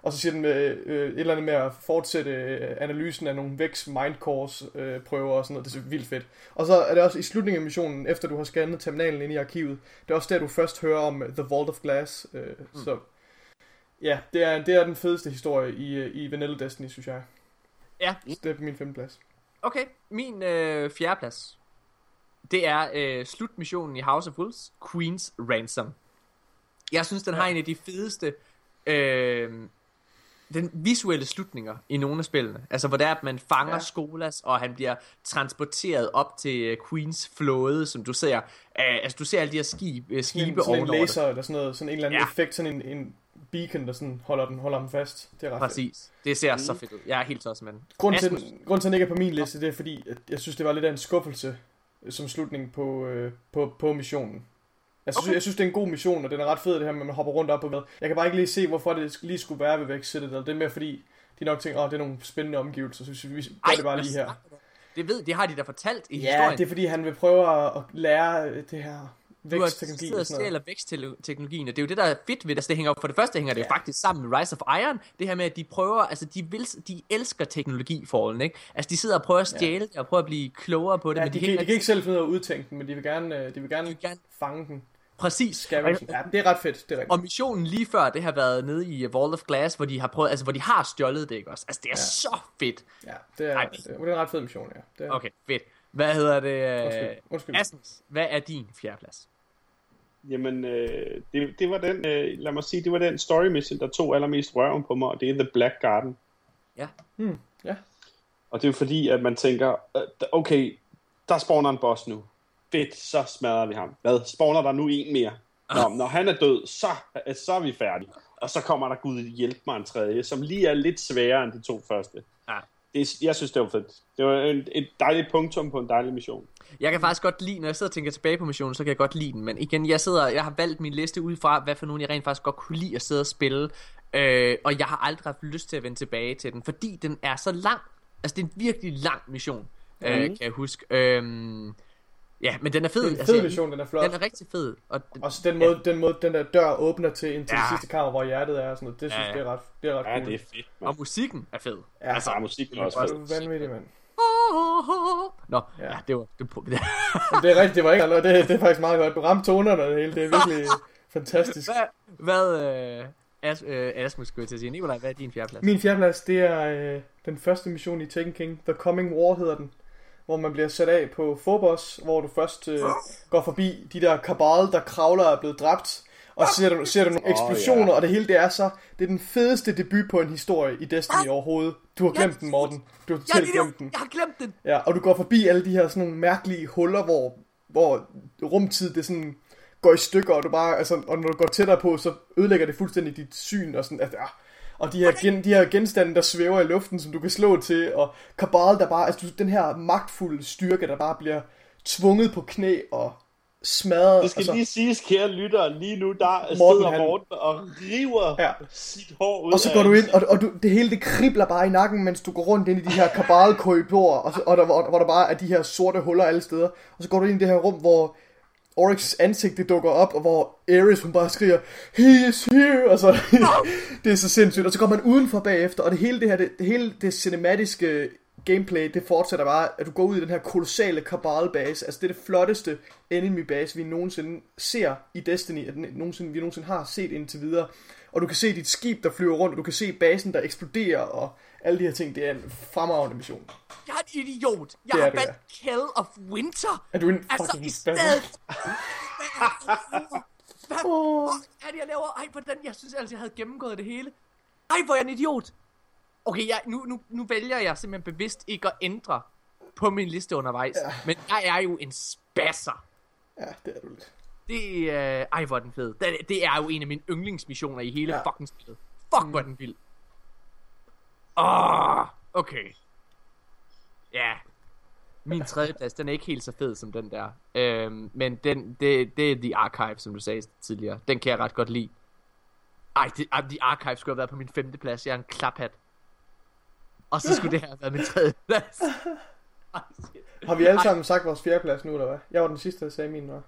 Og så siger den med, øh, et eller andet med at fortsætte øh, analysen af nogle Vex Mindcores øh, prøver og sådan noget. Det er vildt fedt. Og så er det også i slutningen af missionen, efter du har scannet terminalen inde i arkivet, det er også der, du først hører om øh, The Vault of Glass. Øh, mm. Så ja, det er, det er den fedeste historie i, øh, i Vanilla Destiny, synes jeg. Ja. Så det er på min femte plads. Okay, min øh, fjerdeplads. Det er øh, slutmissionen i House of Wolves, Queen's Ransom. Jeg synes, den har en af de fedeste øh, den visuelle slutninger i nogle af spillene. Altså, hvor det er, at man fanger Ja. ja. Skolas, og han bliver transporteret op til øh, Queens flåde, som du ser. Øh, altså, du ser alle de her skib, øh, Sådan skibe sådan en ovenover det. laser, eller sådan noget, sådan en eller anden Ja. effekt, sådan en, en beacon, der sådan holder, den, holder dem fast. Det er ret fedt. Præcis. Det ser så fedt ud. Jeg er helt tosset med den. Grunden til, Asmus. den, grunden til, at den ikke er på min liste, det er fordi, at jeg synes, det var lidt af en skuffelse som slutning på, øh, på, på missionen. Jeg synes, okay. jeg synes, det er en god mission, og den er ret fed, det her med, at man hopper rundt op og hvad. Jeg kan bare ikke lige se, hvorfor det lige skulle være ved Vex Citadel. Det er mere fordi, de nok tænker, åh, oh, det er nogle spændende omgivelser, så vi gør det bare lige her. Det ved, det har de da fortalt i Ja, historien. det er fordi, han vil prøve at, at lære øh, det her vækstteknologi noget. stjæler vækstteknologien, og det er jo det, der er fedt ved det. Altså, det hænger op for det første hænger det ja. faktisk sammen med Rise of Iron. Det her med, at de prøver, altså de, vil, de elsker teknologi forholden, ikke? Altså de sidder og prøver at stjæle det, og prøver at blive klogere på det, Ja, men de, de, kan, de kan ikke selv finde ud af at udtænke den, men de vil gerne, øh, de vil gerne, De vil gerne- fange den. Præcis. Scavenge den. Ja, det er ret fedt, det er rigtigt. Og missionen lige før, det har været nede i Vault of Glass, hvor de har prøvet, altså hvor de har stjålet det, ikke også? Altså det er ja. så fedt. Ja, det er, Ej. det er, det er en ret fed mission, ja. Det er, Okay, fedt. Hvad hedder det? Undskyld, Øh, undskyld. Asmus, hvad er din fjerdeplads? Jamen, øh, det, det var den, øh, lad mig sige, det var den story mission, der tog allermest røven på mig, og det er The Black Garden. Ja. Hmm, ja. Og det er jo fordi, at man tænker, øh, okay, der spawner en boss nu. Fedt, så smadrer vi ham. Hvad, spawner der nu en mere? Nå, når han er død, så, så er vi færdige. Og så kommer der Gud hjælp mig en tredje, som lige er lidt sværere end de to første. Det, er- jeg synes, det var fedt. Det var en, et dejligt punktum på en dejlig mission. Jeg kan faktisk godt lide, når jeg sidder og tænker tilbage på missionen, så kan jeg godt lide den. Men igen, jeg sidder, jeg har valgt min liste ud fra, hvad for nogen jeg rent faktisk godt kunne lide at sidde og spille. Øh, og jeg har aldrig haft lyst til at vende tilbage til den, fordi den er så lang. Altså, det er en virkelig lang mission, mm. øh, kan jeg huske. Øhm, ja, men den er fed. Det er en altså, fed jeg- mission, den er flot. Den er rigtig fed. Og den, Og så den måde, den måde, den der dør åbner til, ind til ja. Ja. det sidste kammer, hvor hjertet er og sådan noget, det synes Ja, jeg, ja. det er ret, det er ret Ja, cool. det er fedt, og man. musikken er fed. Ja, altså, Ja, musikken er også er vanvittigt, mand. Nå, Ja. ja, ja det var... Det, det, er rigtigt, det var ikke noget, det, det er faktisk meget godt. Du ramte tonerne og det hele, det er virkelig *laughs* fantastisk. hvad, hvad øh, As, øh, Asmus skulle jeg til at sige. Nikolaj, hvad er din fjerdeplads? Min fjerdeplads, det er øh, den første mission i Taken King, The Coming War hedder den, hvor man bliver sat af på Phobos, hvor du først øh, går forbi de der kabal, der kravler og er blevet dræbt, og så ser du, ser du nogle eksplosioner, ja. og det hele det er så, det er den fedeste debut på en historie i Destiny overhovedet. Du har glemt den, Morten. Du har lige glemt den. jeg har glemt den. Ja, og du går forbi alle de her sådan nogle mærkelige huller, hvor, hvor rumtid det sådan går i stykker, og du bare, altså, og når du går tættere på, så ødelægger det fuldstændig dit syn, og sådan, at, ja. Og de her, gen, de her genstande, der svæver i luften, som du kan slå til, og Kabal, der bare, altså du- den her magtfulde styrke, der bare bliver tvunget på knæ og smadret. Det skal altså, lige siges, kære lyttere, lige nu der Morten, sidder han- Morten og river Ja. sit hår ud Og så af går du ind, og, og du, det hele det kribler bare i nakken, mens du går rundt ind i de her kabalkorridorer, og, så, og der, hvor, hvor der bare er de her sorte huller alle steder. Og så går du ind i det her rum, hvor Oryx ansigt det dukker op, og hvor Ares hun bare skriger, He is here! Og så, *laughs* det er så sindssygt. Og så går man udenfor bagefter, og det hele det her, det, det hele det cinematiske gameplay, det fortsætter bare, at du går ud i den her kolossale kabal-base. Altså det er det flotteste enemy-base, vi nogensinde ser i Destiny, at nogensinde, vi nogensinde har set indtil videre. Og du kan se dit skib, der flyver rundt, og du kan se basen, der eksploderer, og alle de her ting. Det er en fremragende mission. Jeg er en idiot. Jeg Det har valgt Kell of Winter. Er du en Altså, fucking i stedet... Hvad fuck er det, jeg laver? Ej, hvordan? Jeg synes altså, jeg havde gennemgået det hele. Ej, hvor er jeg en idiot. Okay, jeg, nu, nu, nu vælger jeg simpelthen bevidst ikke at ændre på min liste undervejs. Ja. Men jeg er jo en spasser. Ja, det er du lidt. Det er... Ej, hvor er den fed. Det, det er jo en af mine yndlingsmissioner i hele Ja. fucking spillet. Fuck, hvor er den vild. Åh, oh, okay. Ja. Min tredje plads, den er ikke helt så fed som den der. Øhm, men den, det, det er The Archive, som du sagde tidligere. Den kan jeg ret godt lide. Ej, det, The Archive skulle have været på min femte plads. Jeg er en klaphat. Og så skulle det her have været min tredje plads. *laughs* Har vi alle sammen sagt vores fjerdeplads nu, eller hvad? Jeg var den sidste, der sagde min, var.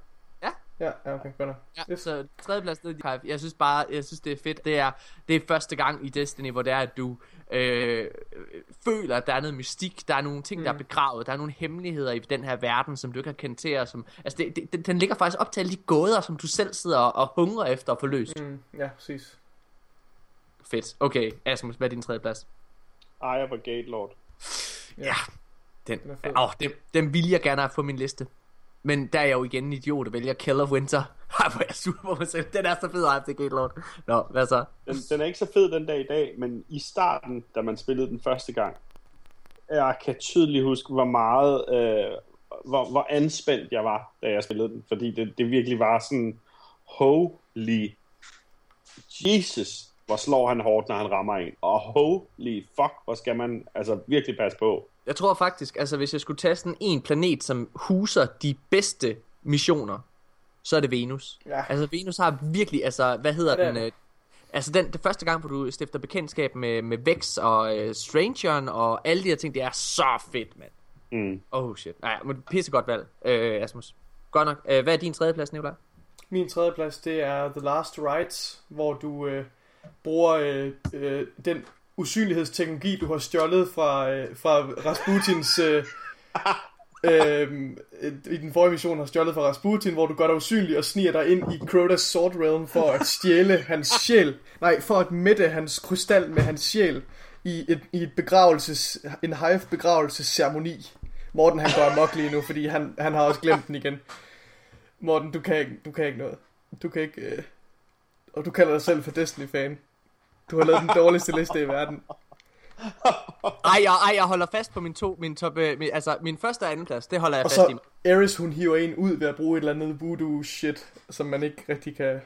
Ja. Ja, okay, godt nok. Ja, Yes. så tredje plads, det er The Archive. Jeg synes bare, jeg synes det er fedt. Det er, det er første gang i Destiny, hvor det er, at du øh, føler, at der er noget mystik. Der er nogle ting, der er begravet. Der er nogle hemmeligheder i den her verden, som du ikke har kendt til. Og som, altså det, det, den- den ligger faktisk op til alle de gåder, som du selv sidder og, og hungrer efter at få løst. Mm. Mm, ja, præcis. Fedt. Okay, Asmus, hvad er din tredje plads? Eye of a Gate Lord. Ja, den, Den er fed. åh, den, den vil jeg gerne have på min liste. Men der er jeg jo igen en idiot, og vælger Kill of Winter. *laughs* Ej, hvor er jeg sur på mig selv. Den er så fed, AFT Gate Lord. Nå, hvad så? Den, den er ikke så fed den dag i dag, men i starten, da man spillede den første gang, jeg kan tydeligt huske, hvor meget, øh, hvor, hvor anspændt jeg var, da jeg spillede den. Fordi det, det virkelig var sådan, holy Jesus, hvor slår han hårdt, når han rammer en. Og holy fuck, hvor skal man altså virkelig passe på. Jeg tror faktisk, altså hvis jeg skulle tage sådan en planet, som huser de bedste missioner, så er det Venus. Ja. Altså Venus har virkelig, altså hvad hedder Ja, den? Øh, altså den, det første gang, hvor du stifter bekendtskab med, med Vex og øh, Strangeren og alle de her ting, det er så fedt, mand. Mm. Oh shit. Nej, men pisse godt valg, øh, Asmus. Godt nok. Øh, hvad er din tredje plads, Nicolaj? Min tredje plads, det er The Last Rites, hvor du øh, bruger øh, øh, den usynlighedsteknologi, du har stjålet fra, øh, fra Rasputins... *laughs* Øh, øh, i den forrige mission har stjålet fra Rasputin, hvor du gør dig usynlig og sniger dig ind i Crota's Sword Realm for at stjæle hans sjæl. Nej, for at mætte hans krystal med hans sjæl i et, i et begravelses, en hive begravelsesceremoni. Morten han går amok lige nu, fordi han, han har også glemt den igen. Morten, du kan ikke, du kan ikke noget. Du kan ikke... Øh... Og du kalder dig selv for Destiny-fan. Du har lavet den dårligste liste i verden. Ej, jeg, ej, jeg holder fast på min to, min top, øh, min, altså min første og anden plads, det holder jeg Og fast i. så Eris, hun hiver en ud ved at bruge et eller andet voodoo shit, som man ikke rigtig kan...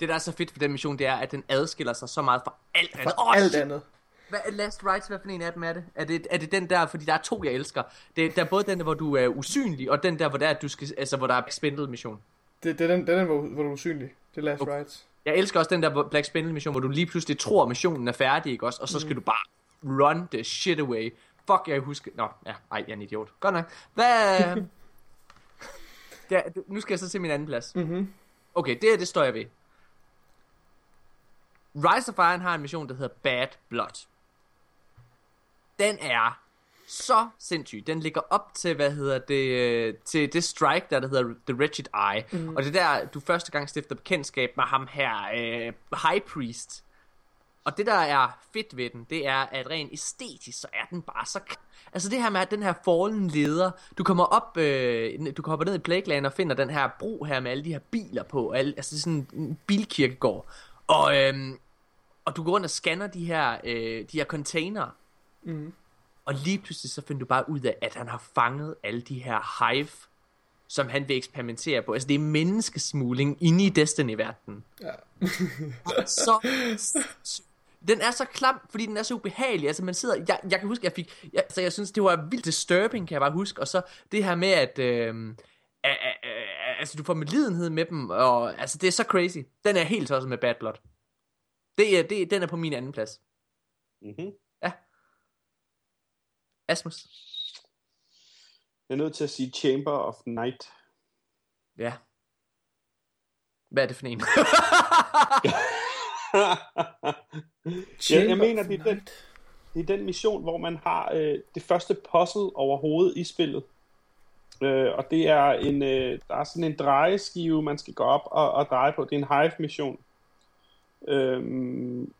Det der er så fedt for den mission, det er, at den adskiller sig så meget fra alt andet. For Åh, alt shit. andet. Hvad er Last Rights, hvad for en af dem er det? Er det, er det den der, fordi der er to, jeg elsker. Det, der er både den der, hvor du er usynlig, og den der, hvor der, er, at du skal, altså, hvor der er Spindle mission. Det, det er den, det er den hvor, hvor du er usynlig. Det er Last Okay. Rights. Jeg elsker også den der Black Spindle mission, hvor du lige pludselig tror, at missionen er færdig, ikke også? Og så skal du bare run the shit away. Fuck, jeg husker... Nå, ja, ej, jeg er en idiot. Godt nok. Hvad... *laughs* ja, nu skal jeg så til min anden plads. Mhm. Okay, det her, det står jeg ved. Rise of Iron har en mission, der hedder Bad Blood. Den er så sindssyg. Den ligger op til, hvad hedder det, øh, til det strike, der, der hedder The Wretched Eye. Mm. Og det er der, du første gang stifter bekendtskab med ham her, øh, High Priest. Og det, der er fedt ved den, det er, at rent æstetisk, så er den bare så... Altså det her med, at den her fallen leder, du kommer op, øh, du kommer ned i Plagueland og finder den her bro her med alle de her biler på, alle, altså sådan en bilkirkegård. Og, øhm, og du går rundt og scanner de her, øh, de her container. Mhm. Og lige pludselig så finder du bare ud af, at han har fanget alle de her hive, som han vil eksperimentere på. Altså det er menneskesmugling inde i Destiny-verdenen. Ja. så *laughs* den er så klam, fordi den er så ubehagelig. Altså man sidder, jeg, jeg kan huske, jeg fik, jeg, altså jeg synes, det var vildt disturbing, kan jeg bare huske. Og så det her med, at, øh, øh, øh, altså du får medlidenhed med dem, og altså det er så crazy. Den er helt tosset med Bad Blood. Det er, det, den er på min anden plads. Mm-hmm. Asmus? Jeg er nødt til at sige Chamber of Night. Ja. Hvad er det for en? ja, *laughs* jeg mener, det er, den, det er den mission, hvor man har øh, det første puzzle overhovedet i spillet. Øh, og det er en, øh, der er sådan en drejeskive, man skal gå op og, og dreje på. Det er en hive-mission. Øhm,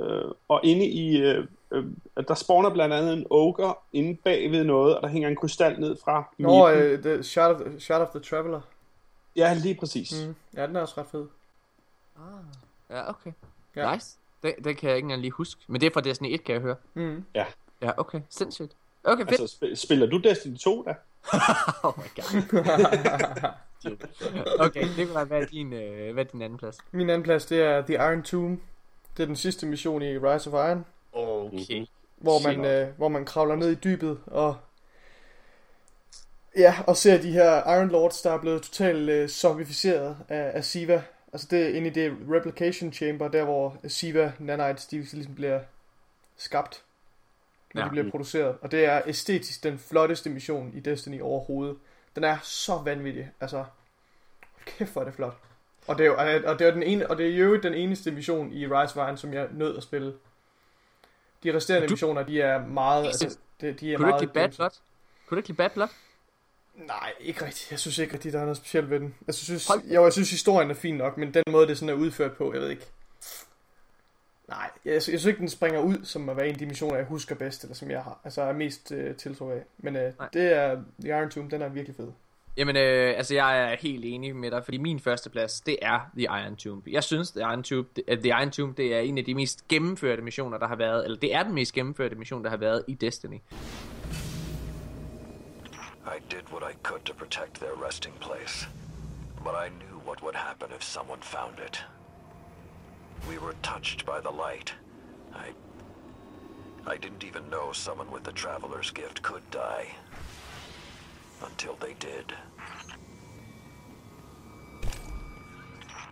øh, og inde i, øh, øh, der spawner blandt andet en ogre inde bagved noget, og der hænger en krystal ned fra Nå, midten. øh, the shot, of, shot of the Traveler. Ja, lige præcis. Mm. Ja, den er også ret fed. ja, okay. Ja. Nice. Den, den kan jeg ikke engang lige huske. Men det er fra Destiny 1, kan jeg høre. Mm. Ja, okay. Sindssygt. Okay, fedt. Altså, sp- spiller du Destiny 2 da? *laughs* Oh my god. *laughs* okay, Nikolaj, hvad er din, øh, hvad er din anden plads? Min anden plads, det er The Iron Tomb. Det er den sidste mission i Rise of Iron, Okay. hvor man, øh, hvor man kravler ned i dybet og ja, og ser de her Iron Lords, der er blevet totalt øh, zombificeret af, af Siva. Altså det er inde i det replication chamber, der hvor Siva nanites, de ligesom bliver skabt, når Ja. de bliver produceret. Og det er æstetisk den flotteste mission i Destiny overhovedet. Den er så vanvittig. Altså, kæft hvor er det flot. Og det er jo, og det er den ene, og det er jo den eneste mission i Rise of Iron, som jeg nød at spille. De resterende Du- missioner, de er meget, altså, de, de er Kunne du meget ikke lide Bad Blood? Kunne du ikke lide Bad Blood? Nej, ikke rigtigt. Jeg synes ikke rigtigt, der er noget specielt ved den. Jeg synes, Hold- jo, jeg synes historien er fin nok, men den måde, det sådan er udført på, jeg ved ikke. Nej, jeg, jeg synes ikke, den springer ud, som at være en af de missioner, jeg husker bedst, eller som jeg har, altså er mest øh, tiltro af. Men øh, Nej. det er, The Iron Tomb, den er virkelig fed. Jamen, øh, altså jeg er helt enig med dig, fordi min første plads, det er The Iron Tomb. Jeg synes, The Iron Tomb, det, uh, The Iron Tomb, det er en af de mest gennemførte missioner, der har været, eller det er den mest gennemførte mission, der har været i Destiny. I did what I could to protect their resting place, but I knew what would happen if someone found it. We were touched by the light. I. I didn't even know someone with the Traveler's Gift could die. Until they did.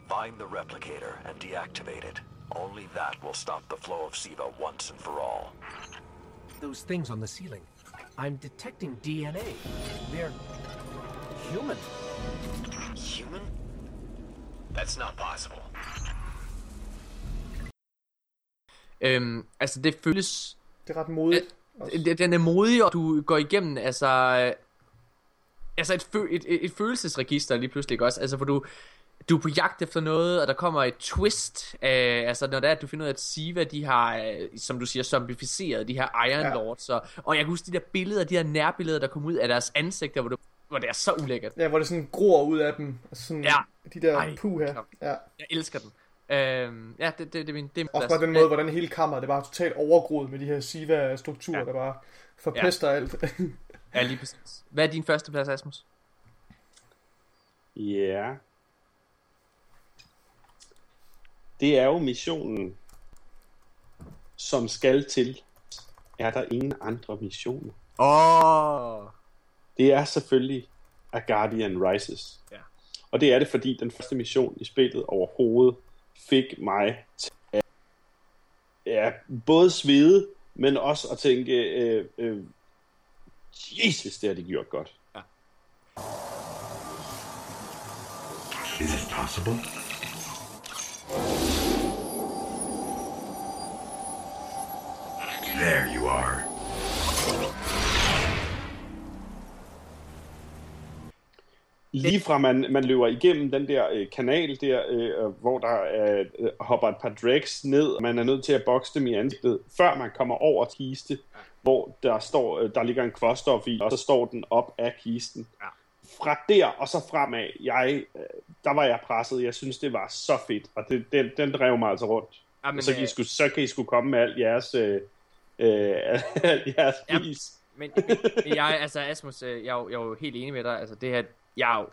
Find the replicator and deactivate it. Only that will stop the flow of Siva once and for all. Those things on the ceiling. I'm detecting DNA. They're human. Human? That's not possible. Øhm, altså det føles Det er ret modigt. Den- Den er modig, og du går igennem, altså... Altså et, fø, et, et, et følelsesregister lige pludselig ikke også. Altså for du, du er på jagt efter noget, og der kommer et twist. Øh, altså når det er, at du finder ud af, at Siva, de har, øh, som du siger, zombificeret de her Iron Ja. Lords. Og, og jeg kan huske de der billeder, de her nærbilleder, der kom ud af deres ansigter, hvor, du, hvor det er så ulækkert. Ja, hvor det sådan gror ud af dem. Altså sådan, Ja. De der Ej, puh her. klart. Ja. Jeg elsker den. Øh, ja, det, det, det min... Det er min Også plads. bare den måde, hvordan hele kammeret, det var totalt overgroet med de her Siva-strukturer, Ja. der bare forpester alt. *laughs* Ja, lige præcis. Hvad er din første plads, Asmus? Ja. Det er jo missionen, som skal til. Er der ingen andre missioner? Åh! Oh. Det er selvfølgelig A Guardian Rises. Ja. Og det er det, fordi den første mission i spillet overhovedet fik mig til at ja, både svede, men også at tænke, øh, øh, Jesus, det har de gjort godt. Is it possible? There you are. Lige fra man, man løber igennem den der øh, kanal der, øh, hvor der øh, hopper et par drags ned, og man er nødt til at bokse dem i ansigtet, før man kommer over kiste, hvor der står, øh, der ligger en kvoststof i, og så står den op af kisten. Ja. Fra der og så fremad, jeg, øh, der var jeg presset. Jeg synes, det var så fedt, og det, den, den drev mig altså rundt. Ja, men, så, kan I øh, sgu, så kan I sgu komme med alt jeres, øh, øh, *laughs* alt jeres Ja. pris. Men, men, jeg, altså Asmus, øh, jeg, er jeg er jo helt enig med dig. Altså det her, jeg, jo,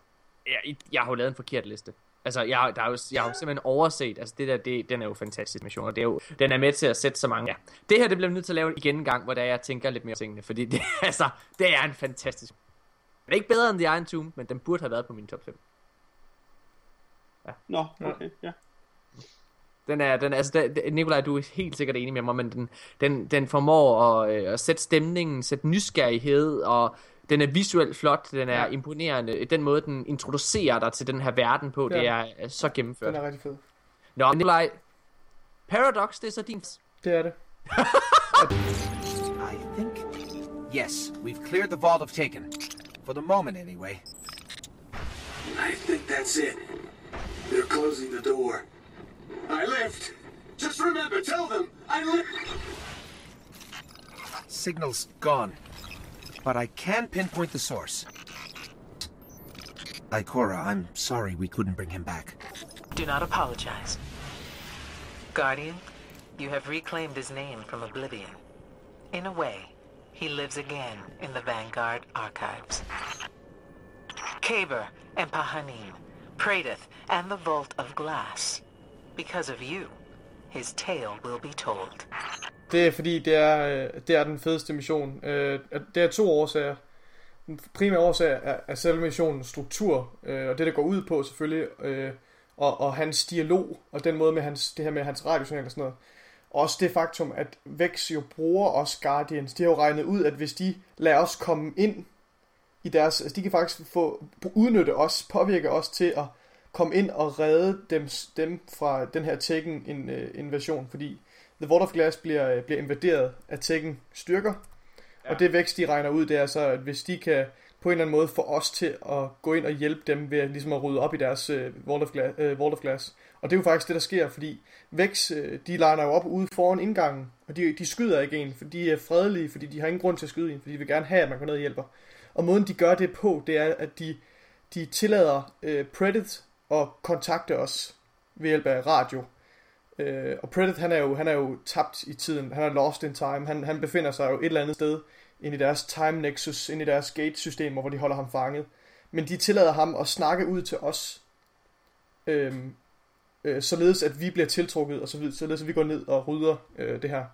jeg, jeg har jo lavet en forkert liste. Altså, jeg, der er jo, jeg har jo simpelthen overset, altså det der, det, den er jo fantastisk mission, og det er jo, den er med til at sætte så mange. Ja. Det her, det bliver vi nødt til at lave igen en gang, hvor der jeg tænker lidt mere tingene, fordi det, *laughs* altså, det er en fantastisk. Den er ikke bedre end The Iron Tomb, men den burde have været på min top 5. Nå, okay, ja. Den er, den, altså, den- Nikolaj, du er helt sikkert enig med mig, men den, den, den formår at, øh, at sætte stemningen, sætte nysgerrighed, og den er visuelt flot, den er ja. Imponerende. Den måde, den introducerer dig til den her verden på, ja. det er, er så gennemført. Den er rigtig fed. Nå, Nikolaj, Paradox, det er så din... Det er det. *laughs* I think. Yes, we've cleared the vault of Taken. For the moment, anyway. I think that's it. They're closing the door. I left. Just remember, tell them I left. Signal's gone. But I can pinpoint the source. Ikora, I'm sorry we couldn't bring him back. Do not apologize. Guardian, you have reclaimed his name from oblivion. In a way, he lives again in the Vanguard archives. Kaber and Pahanin, Pradeth and the Vault of Glass. Because of you, his tale will be told. Det er fordi, det er, øh, det er den fedeste mission. Øh, det er to årsager. Den primære årsag er, er selve missionens struktur, øh, og det, der går ud på selvfølgelig, og, og hans dialog, og den måde med hans, det her med hans radiosignal og sådan noget. Også det faktum, at Vex jo bruger os Guardians. De har jo regnet ud, at hvis de lader os komme ind i deres... Altså de kan faktisk få udnytte os, påvirke os til at komme ind og redde dem, dem fra den her Tekken-invasion, fordi The Vault of Glass bliver, øh, bliver invaderet af Tekken styrker, ja. og det vækst, de regner ud, det er så, at hvis de kan på en eller anden måde få os til at gå ind og hjælpe dem ved ligesom at rydde op i deres uh, Vault, of Glass, uh, Vault of Glass. Og det er jo faktisk det, der sker, fordi Vex, uh, de liner jo op ude foran indgangen, og de, de skyder ikke en, for de er fredelige, fordi de har ingen grund til at skyde en, fordi de vil gerne have, at man går ned og hjælper. Og måden, de gør det på, det er, at de, de tillader uh, Predator at kontakte os ved hjælp af radio. Øh, og Predator, han er, jo, han er jo tabt i tiden, han er lost in time, han, han befinder sig jo et eller andet sted ind i deres time nexus, ind i deres gate-systemer, hvor de holder ham fanget. Men de tillader ham at snakke ud til os, øhm, øh, således at vi bliver tiltrukket, og så videre, således at vi går ned og rydder øh, det her.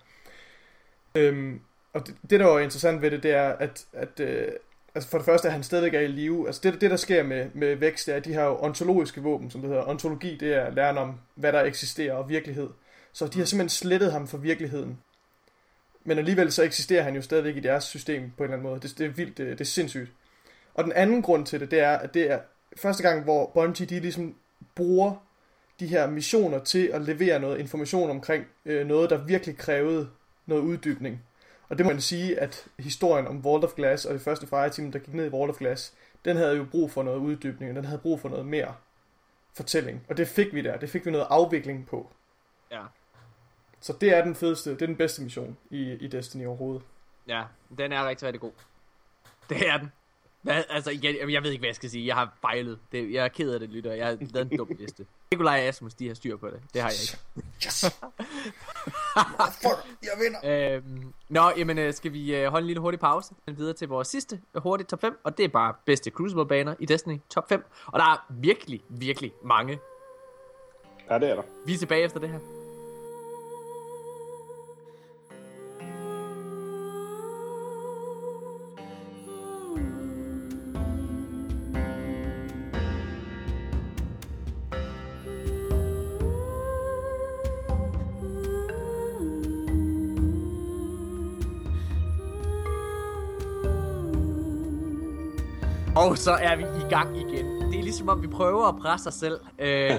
Øhm, og det, det, der var interessant ved det, det er, at, at øh, altså for det første, at han stadigvæk er i live. Altså det, det der sker med, med vækst, det er, at de har jo ontologiske våben, som det hedder. Ontologi, det er læren om, hvad der eksisterer og virkelighed. Så de har simpelthen slettet ham fra virkeligheden. Men alligevel så eksisterer han jo stadigvæk i deres system på en eller anden måde. Det, det er vildt, det, det er sindssygt. Og den anden grund til det, det er, at det er første gang, hvor Bungie de ligesom bruger de her missioner til at levere noget information omkring øh, noget, der virkelig krævede noget uddybning. Og det må man sige, at historien om Vault of Glass og det første fireteam, der gik ned i Vault of Glass, den havde jo brug for noget uddybning, og den havde brug for noget mere fortælling. Og det fik vi der. Det fik vi noget afvikling på. Ja. Så det er den fedeste, det er den bedste mission i, i Destiny overhovedet. Ja, den er rigtig, rigtig god. Det er den. Hvad, altså, jeg, jeg ved ikke, hvad jeg skal sige. Jeg har fejlet. Det, jeg er ked af det, lytter. Jeg har lavet en dum liste. Nikolaj og Asmus, de har styr på det. Det har jeg ikke. Yes! *laughs* jeg vinder! Øhm, nå, jamen, øh, skal vi øh, holde en lille hurtig pause? Den videre til vores sidste øh, hurtige top 5. Og det er bare bedste Crucible-baner i Destiny. Top 5. Og der er virkelig, virkelig mange. Ja, det er der. Vi er tilbage efter det her. Og så er vi i gang igen. Det er ligesom om vi prøver at presse os selv. Øh, *laughs*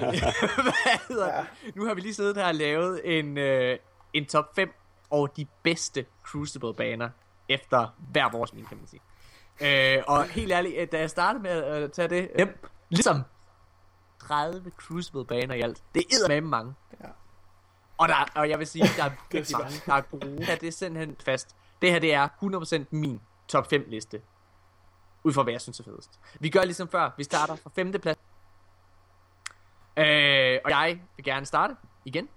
hvad hedder det? Nu har vi lige siddet her og lavet en, øh, en top 5 over de bedste Crucible baner efter hver vores min, kan man sige. Øh, og helt ærligt, øh, da jeg startede med at tage det, øh, ligesom 30 Crucible baner i alt. Det er med mange. Ja. Og, der, og jeg vil sige, der er *laughs* virkelig mange, der er gode. Ja, det er simpelthen fast. Det her, det er 100% min top 5 liste ud fra hvad jeg synes er fedest. Vi gør ligesom før, vi starter fra femte plads. Øh, og jeg vil gerne starte igen.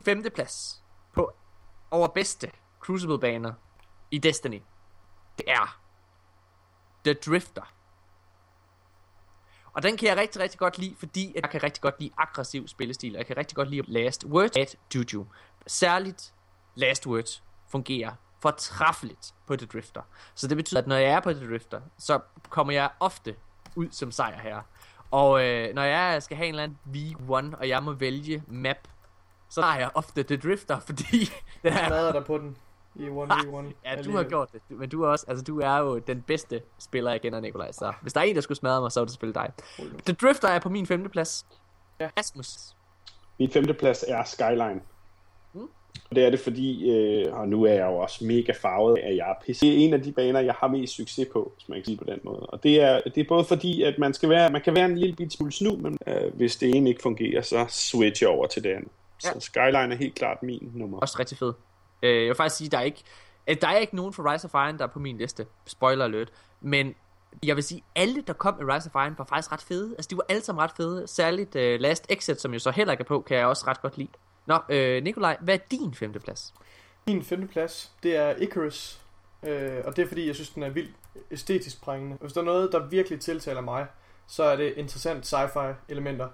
Femte plads på over bedste Crucible baner i Destiny. Det er The Drifter. Og den kan jeg rigtig, rigtig godt lide, fordi jeg kan rigtig godt lide aggressiv spillestil, og jeg kan rigtig godt lide Last Word at Juju. Særligt Last Word fungerer fortræffeligt på The Drifter. Så det betyder, at når jeg er på The Drifter, så kommer jeg ofte ud som sejr her. Og øh, når jeg skal have en eller anden V1, og jeg må vælge map, så har jeg ofte The Drifter, *laughs* fordi den Jeg er... smadrer dig på den i *laughs* 1v1. Ja, du har gjort det, men du er også, altså du er jo den bedste spiller, jeg kender, Nikolaj. Så hvis der er en, der skulle smadre mig, så er det selvfølgelig dig. The Drifter er på min femte plads. Ja. Asmus. Min femte plads er Skyline. Og det er det fordi, øh, og nu er jeg jo også mega farvet af, at jeg er pisse. Det er en af de baner, jeg har mest succes på, hvis man kan sige på den måde. Og det er, det er både fordi, at man, skal være, man kan være en lille bit smule snu, men øh, hvis det ene ikke fungerer, så switch jeg over til det andet. Ja. Så Skyline er helt klart min nummer. Også rigtig fed. Øh, jeg vil faktisk sige, der er ikke, øh, der er ikke nogen for Rise of Iron, der er på min liste. Spoiler alert. Men jeg vil sige, alle, der kom med Rise of Iron, var faktisk ret fede. Altså, de var alle sammen ret fede. Særligt uh, Last Exit, som jo så heller ikke er på, kan jeg også ret godt lide. Nå, øh, Nikolaj, hvad er din femte plads? Min femte plads, det er Icarus. Øh, og det er fordi, jeg synes, den er vildt æstetisk prængende. Hvis der er noget, der virkelig tiltaler mig, så er det interessant sci-fi elementer.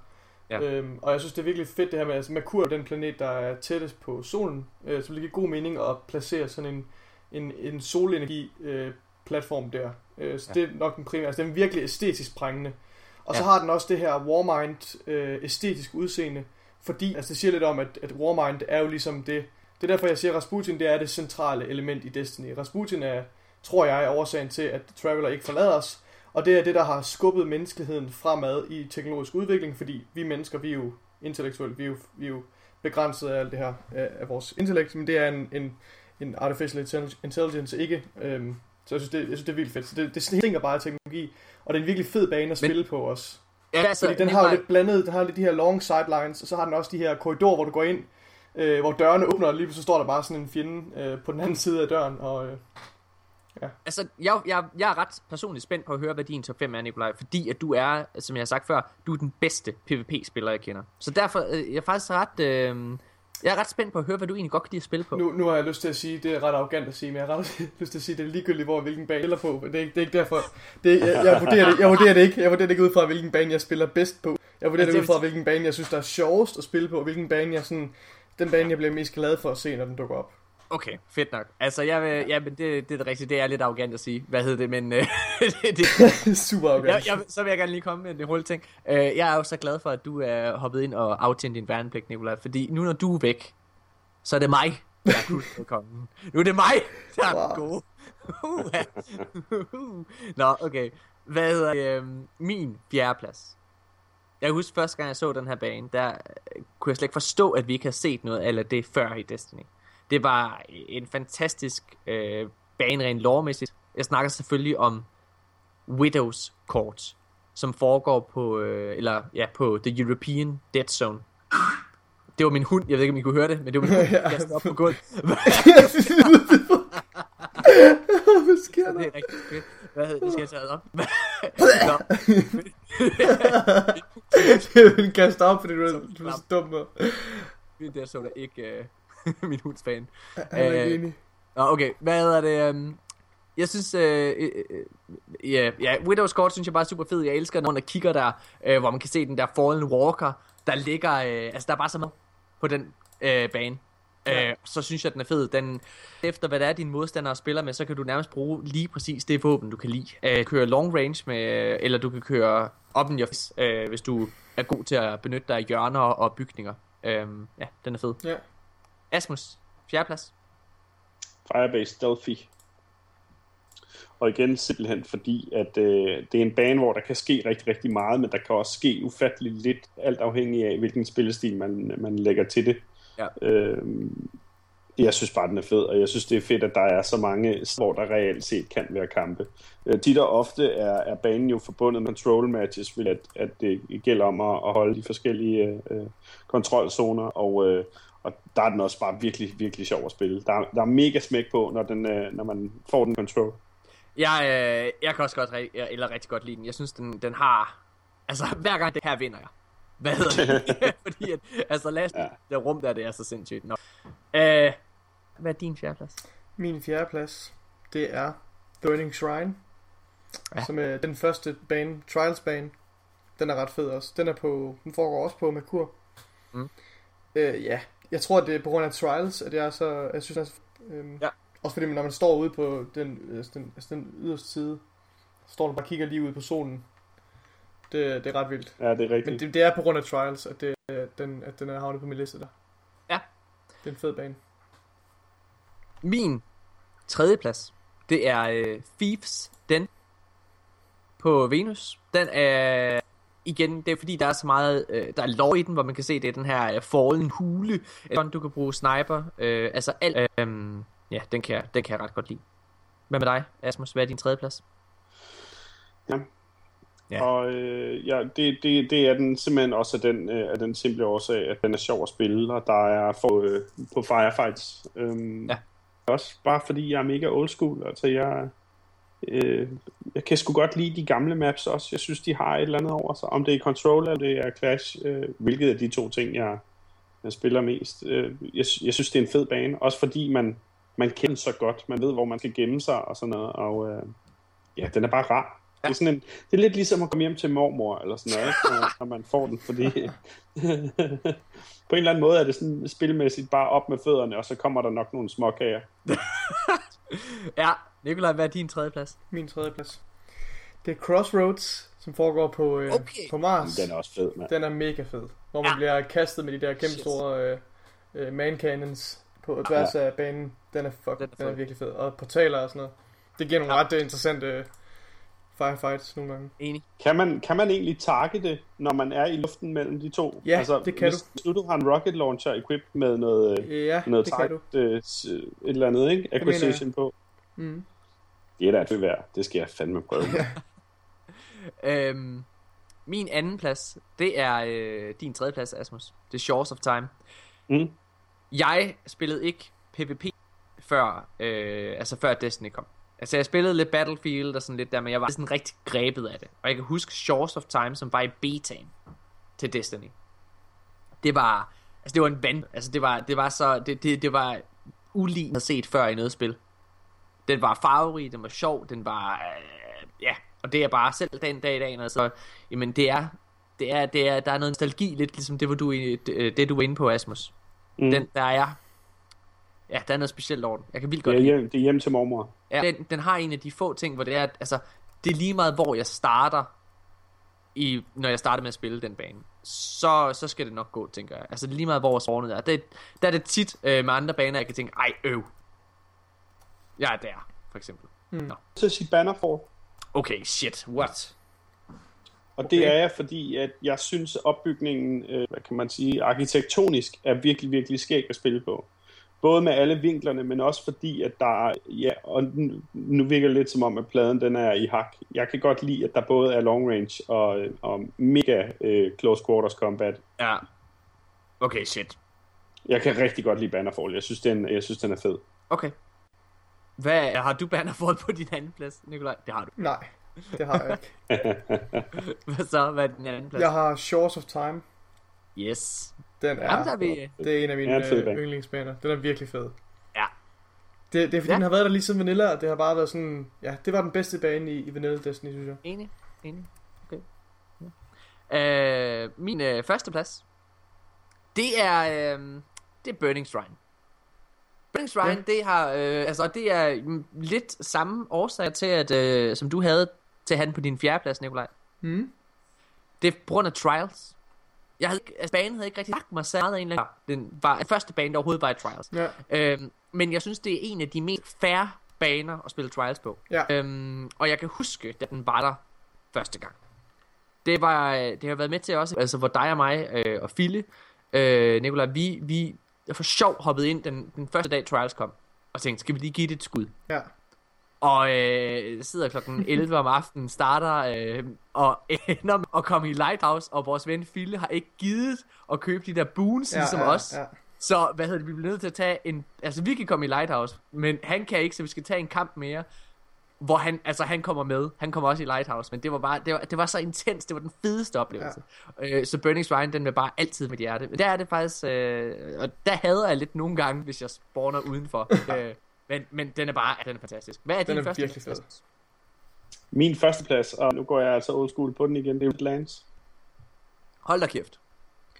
Ja. Øhm, og jeg synes, det er virkelig fedt det her med, altså Merkur er den planet, der er tættest på solen. Øh, så det giver god mening at placere sådan en, en, en solenergi øh, platform der. Øh, så Ja. det er nok den primære. Altså, den er virkelig æstetisk prængende. Og så Ja. har den også det her Warmind øh, æstetisk udseende, fordi altså det siger lidt om, at, at Warmind er jo ligesom det. Det er derfor, jeg siger, at Rasputin det er det centrale element i Destiny. Rasputin er, tror jeg, er årsagen til, at Traveler ikke forlader os. Og det er det, der har skubbet menneskeheden fremad i teknologisk udvikling, fordi vi mennesker, vi er jo intellektuelt, vi er jo, vi er jo begrænset af alt det her, af, vores intellekt, men det er en, en, en artificial intelli- intelligence ikke. Øhm, så jeg synes, det, jeg synes, det er vildt fedt. Så det, det stinker bare af teknologi, og det er en virkelig fed bane at spille men, på os. Ja, altså, Fordi den har jo lidt blandet, den har lidt de her long sidelines, og så har den også de her korridorer, hvor du går ind, øh, hvor dørene åbner, og lige pludselig står der bare sådan en fjende øh, på den anden side af døren, og øh, Altså, jeg, jeg, jeg er ret personligt spændt på at høre, hvad din top 5 er, Nikolaj, fordi at du er, som jeg har sagt før, du er den bedste PvP-spiller, jeg kender. Så derfor øh, jeg er faktisk ret, øh, jeg er ret spændt på at høre, hvad du egentlig godt kan lide at spille på. nu, nu har jeg lyst til at sige, det er ret arrogant at sige, men jeg har ret *laughs* lyst til at sige, det er ligegyldigt, hvor hvilken bane jeg spiller på, men det er, ikke- det er ikke derfor. Det er, jeg, jeg, *laughs* vurderer det, jeg vurderer det ikke, jeg vurderer det ikke ud fra, hvilken bane jeg spiller bedst på. Jeg vurderer Altså, det ud fra, hvilken bane jeg synes, der er sjovest at spille på, og hvilken bane jeg sådan, den bane, jeg bliver mest glad for at se, når den dukker op. Okay, fedt nok. Altså, jeg vil, ja, men det, det er det rigtige, det er lidt arrogant at sige. Hvad hedder det, men øh, *laughs* det, det, *laughs* Super arrogant. jeg, jeg, så vil jeg gerne lige komme med en hurtig ting. Øh, jeg er jo så glad for, at du er hoppet ind og aftjent din værnepligt, Nikolaj, fordi nu når du er væk, så er det mig, der er kulturkongen. Nu er det mig, der er gode. Uha. Nå, okay. Hvad hedder det? øhm, min fjerdeplads. Jeg kan huske første gang, jeg så den her bane, der øh, kunne jeg slet ikke forstå, at vi ikke har set noget af det før i Destiny. Det var en fantastisk øh, bane rent lovmæssigt. Jeg snakker selvfølgelig om Widows Court, som foregår på, øh, eller, ja, på The European Dead Zone. Det var min hund, jeg ved ikke, om I kunne høre det, men det var min hund, der kastede op på gulvet. *laughs* Hvad sker Det der? er rigtig fedt. Hvad hedder det? Skal jeg tage det op? Nå, *laughs* Den kaster op, fordi du er, du er så dum. det der så der ikke øh, *laughs* min hunds fan. Han er ikke Øh, enig. Nå, okay. Hvad hedder det? Um, jeg synes, øh, øh, øh, ja, ja, Widow's Court synes jeg bare er super fed. Jeg elsker, når man kigger der, øh, hvor man kan se den der Fallen Walker, der ligger, øh, altså der er bare så meget på den øh, bane. Ja. Øh, så synes jeg, den er fed. Den, efter hvad det er, dine modstandere spiller med, så kan du nærmest bruge lige præcis det våben, du kan lide. Øh, køre long range med, eller du kan køre up in your face, øh, hvis du er god til at benytte dig af hjørner og bygninger. Øh, ja, den er fed. Ja. Asmus, fjerdeplads. Firebase Stealthy. Og igen simpelthen fordi, at øh, det er en bane, hvor der kan ske rigtig, rigtig meget, men der kan også ske ufatteligt lidt, alt afhængig af, hvilken spillestil man, man lægger til det. Ja. Øh, jeg synes bare, den er fed, og jeg synes, det er fedt, at der er så mange, hvor der reelt set kan være kampe. Øh, tit og ofte er, er banen jo forbundet med control matches, at, at det gælder om at, at holde de forskellige øh, kontrolzoner, og, øh, og der er den også bare virkelig, virkelig sjov at spille. Der, er- der er mega smæk på, når, den, øh, når man får den control. Jeg, øh, jeg kan også godt eller rigtig godt lide den. Jeg synes, den, den har... Altså, hver gang det her vinder jeg. Hvad hedder det? *laughs* Fordi at, altså, lad os, ja. det rum der, det er så sindssygt. Nå. Øh, hvad er din fjerdeplads? Min fjerde plads, det er Burning Shrine, ja. som er den første bane, Trials bane. Den er ret fed også. Den er på, den foregår også på Merkur. Mm. Øh, ja, jeg tror, det er på grund af Trials, at jeg er så, jeg synes, altså, øhm, Ja. også fordi når man står ude på den, altså den, altså den yderste side, står du bare og kigger lige ud på solen. Det, det er ret vildt. Ja, det er rigtigt. Men det, det er på grund af Trials, at, det, at, den, at den er havnet på min liste der. Ja. Det er en fed bane. Min tredje plads, det er øh, Thieves Den på Venus. Den er igen, det er fordi, der er så meget, øh, der er lov i den, hvor man kan se, det er den her øh, fallen hule, eller du kan bruge sniper, øh, altså alt, øh, ja, den kan, jeg, den kan jeg ret godt lide. Hvad med dig, Asmus? Hvad er din tredje plads? Ja. Ja. Ja. Og øh, ja, det, det, det er den simpelthen også af den, øh, af den simple årsag, at den er sjov at spille, og der er for, øh, på firefights. Øhm, Ja. Også bare fordi jeg er mega old school. Altså jeg, øh, jeg kan sgu godt lide de gamle maps også. Jeg synes, de har et eller andet over sig. Om det er Control eller det er Clash, øh, hvilket af de to ting, jeg, jeg spiller mest. Øh, jeg, jeg synes, det er en fed bane, også fordi man, man kender så godt. Man ved, hvor man skal gemme sig og sådan noget, og øh, ja, den er bare rar. Ja. Det, er sådan en, det er lidt ligesom at komme hjem til mormor, eller sådan noget, ikke? når, når man får den, fordi *laughs* på en eller anden måde er det sådan spilmæssigt bare op med fødderne, og så kommer der nok nogle småkager. *laughs* Ja, Nikolaj, hvad er din tredje plads? Min tredje plads. Det er Crossroads, som foregår på, øh, Okay. på Mars. Den er også fed, mand. Den er mega fed. Hvor man Ja. bliver kastet med de der kæmpe store øh, øh, man cannons på tværs af banen. Den er, fuck, Den den er er, fed. virkelig fed. Og portaler og sådan noget. Det giver nogle Ja. ret øh, interessante øh, firefights nogle gange. Enig. Kan man, kan man egentlig targete, når man er i luften mellem de to? Ja, altså, det kan hvis, Hvis nu du har en rocket launcher equipped med noget, øh, Ja, noget det kan du. target, øh, et eller andet, ikke? Acquisition på. Mm. Det er da et værd. Det skal jeg fandme prøve. *laughs* Øhm, min anden plads, det er øh, din tredje plads, Asmus. Det er Shores of Time. Mm. Jeg spillede ikke PvP før, øh, altså før Destiny kom. Altså jeg spillede lidt Battlefield og sådan lidt der, men jeg var sådan rigtig grebet af det. Og jeg kan huske Shores of Time, som var i betaen til Destiny. Det var, altså det var en vand, altså det var, det var så, det, det, det var ulig at set før i noget spil. Den var farverig, den var sjov, den var, øh, ja, og det er bare selv den dag i dag, når så, jamen det er, det er, det er, der er noget nostalgi, lidt ligesom det, var du, i- det, det du var inde på, Asmus. Mm. Den, der er, ja, der er noget specielt over den. Jeg kan vildt Det godt er, lide hjem, det er hjem til mormor. Ja, den, den har en af de få ting, hvor det er, at, altså, det er lige meget, hvor jeg starter, i, når jeg starter med at spille den bane. Så, så skal det nok gå, tænker jeg. Altså, det er lige meget, hvor spawnet er. Det, der er det tit øh, med andre baner, jeg kan tænke, ej, øv. Jeg er der, for eksempel. Nå. Så sige Bannerfall. Okay, shit, what? Og det er jeg, fordi at jeg synes, opbygningen, øh, hvad kan man sige, arkitektonisk er virkelig, virkelig skæg at spille på. Både med alle vinklerne, men også fordi, at der er, ja, og nu, nu virker det lidt som om, at pladen den er i hak. Jeg kan godt lide, at der både er long range og, og mega øh, close quarters combat. Ja. Okay, shit. Jeg kan rigtig godt lide Bannerfall. Jeg synes, den, jeg synes, den er fed. Okay. Hvad, har du Bannerfall på din anden plads, Nikolaj? Det har du. Nej, det har jeg ikke. *laughs* Hvad så? Hvad er din anden plads? Jeg har Shores of Time. Yes. Den er, Jamen, der er vi... det er en af mine Ja, øh, bane. yndlingsbaner. Den er virkelig fed. Ja. Det, det er fordi, Ja. den har været der lige siden Vanilla, og det har bare været sådan... Ja, det var den bedste bane i, i Vanilla Destiny, synes jeg. Enig, enig. Okay. Ja. Øh, min øh, første plads, det er, øh, det er Burning Shrine. Burning Shrine, ja. det har, øh, altså det er lidt samme årsag til, at, øh, som du havde til han på din fjerde plads, Nikolaj. Mm. Det er på grund af Trials. Jeg havde, altså, banen havde ikke rigtig lagt mig så meget af en eller anden. Den var den første bane, der overhovedet var i Trials. Ja. Øhm, men jeg synes, det er en af de mest færre baner at spille Trials på. Ja. Øhm, og jeg kan huske, da den var der første gang. Det var, det har været med til også, altså hvor dig og mig øh, og Fille, øh, Nicolaj, vi, vi for sjov hoppede ind den, den første dag Trials kom, og tænkte, skal vi lige give det et skud? Ja. Og øh, sidder klokken *laughs* 11 om aftenen, starter øh, og ender med at komme i Lighthouse, og vores ven Fille har ikke givet at købe de der boons, ja, ligesom ja, os. Ja. Så hvad hedder det, vi bliver nødt til at tage en... Altså vi kan komme i Lighthouse, men han kan ikke, så vi skal tage en kamp mere. Hvor han, altså han kommer med. Han kommer også i Lighthouse, men det var bare, det var, det var så intens. Det var den fedeste oplevelse. Ja. Øh, så Burning Shrine, den vil bare altid med hjerte. Men der er det faktisk, øh, og der hader jeg lidt nogle gange, hvis jeg spawner udenfor. øh, men, men den er bare, den er fantastisk. Hvad er Den din er første virkelig plads? fed. Min første plads, og nu går jeg altså old school på den igen, det er Lands. Hold da kæft.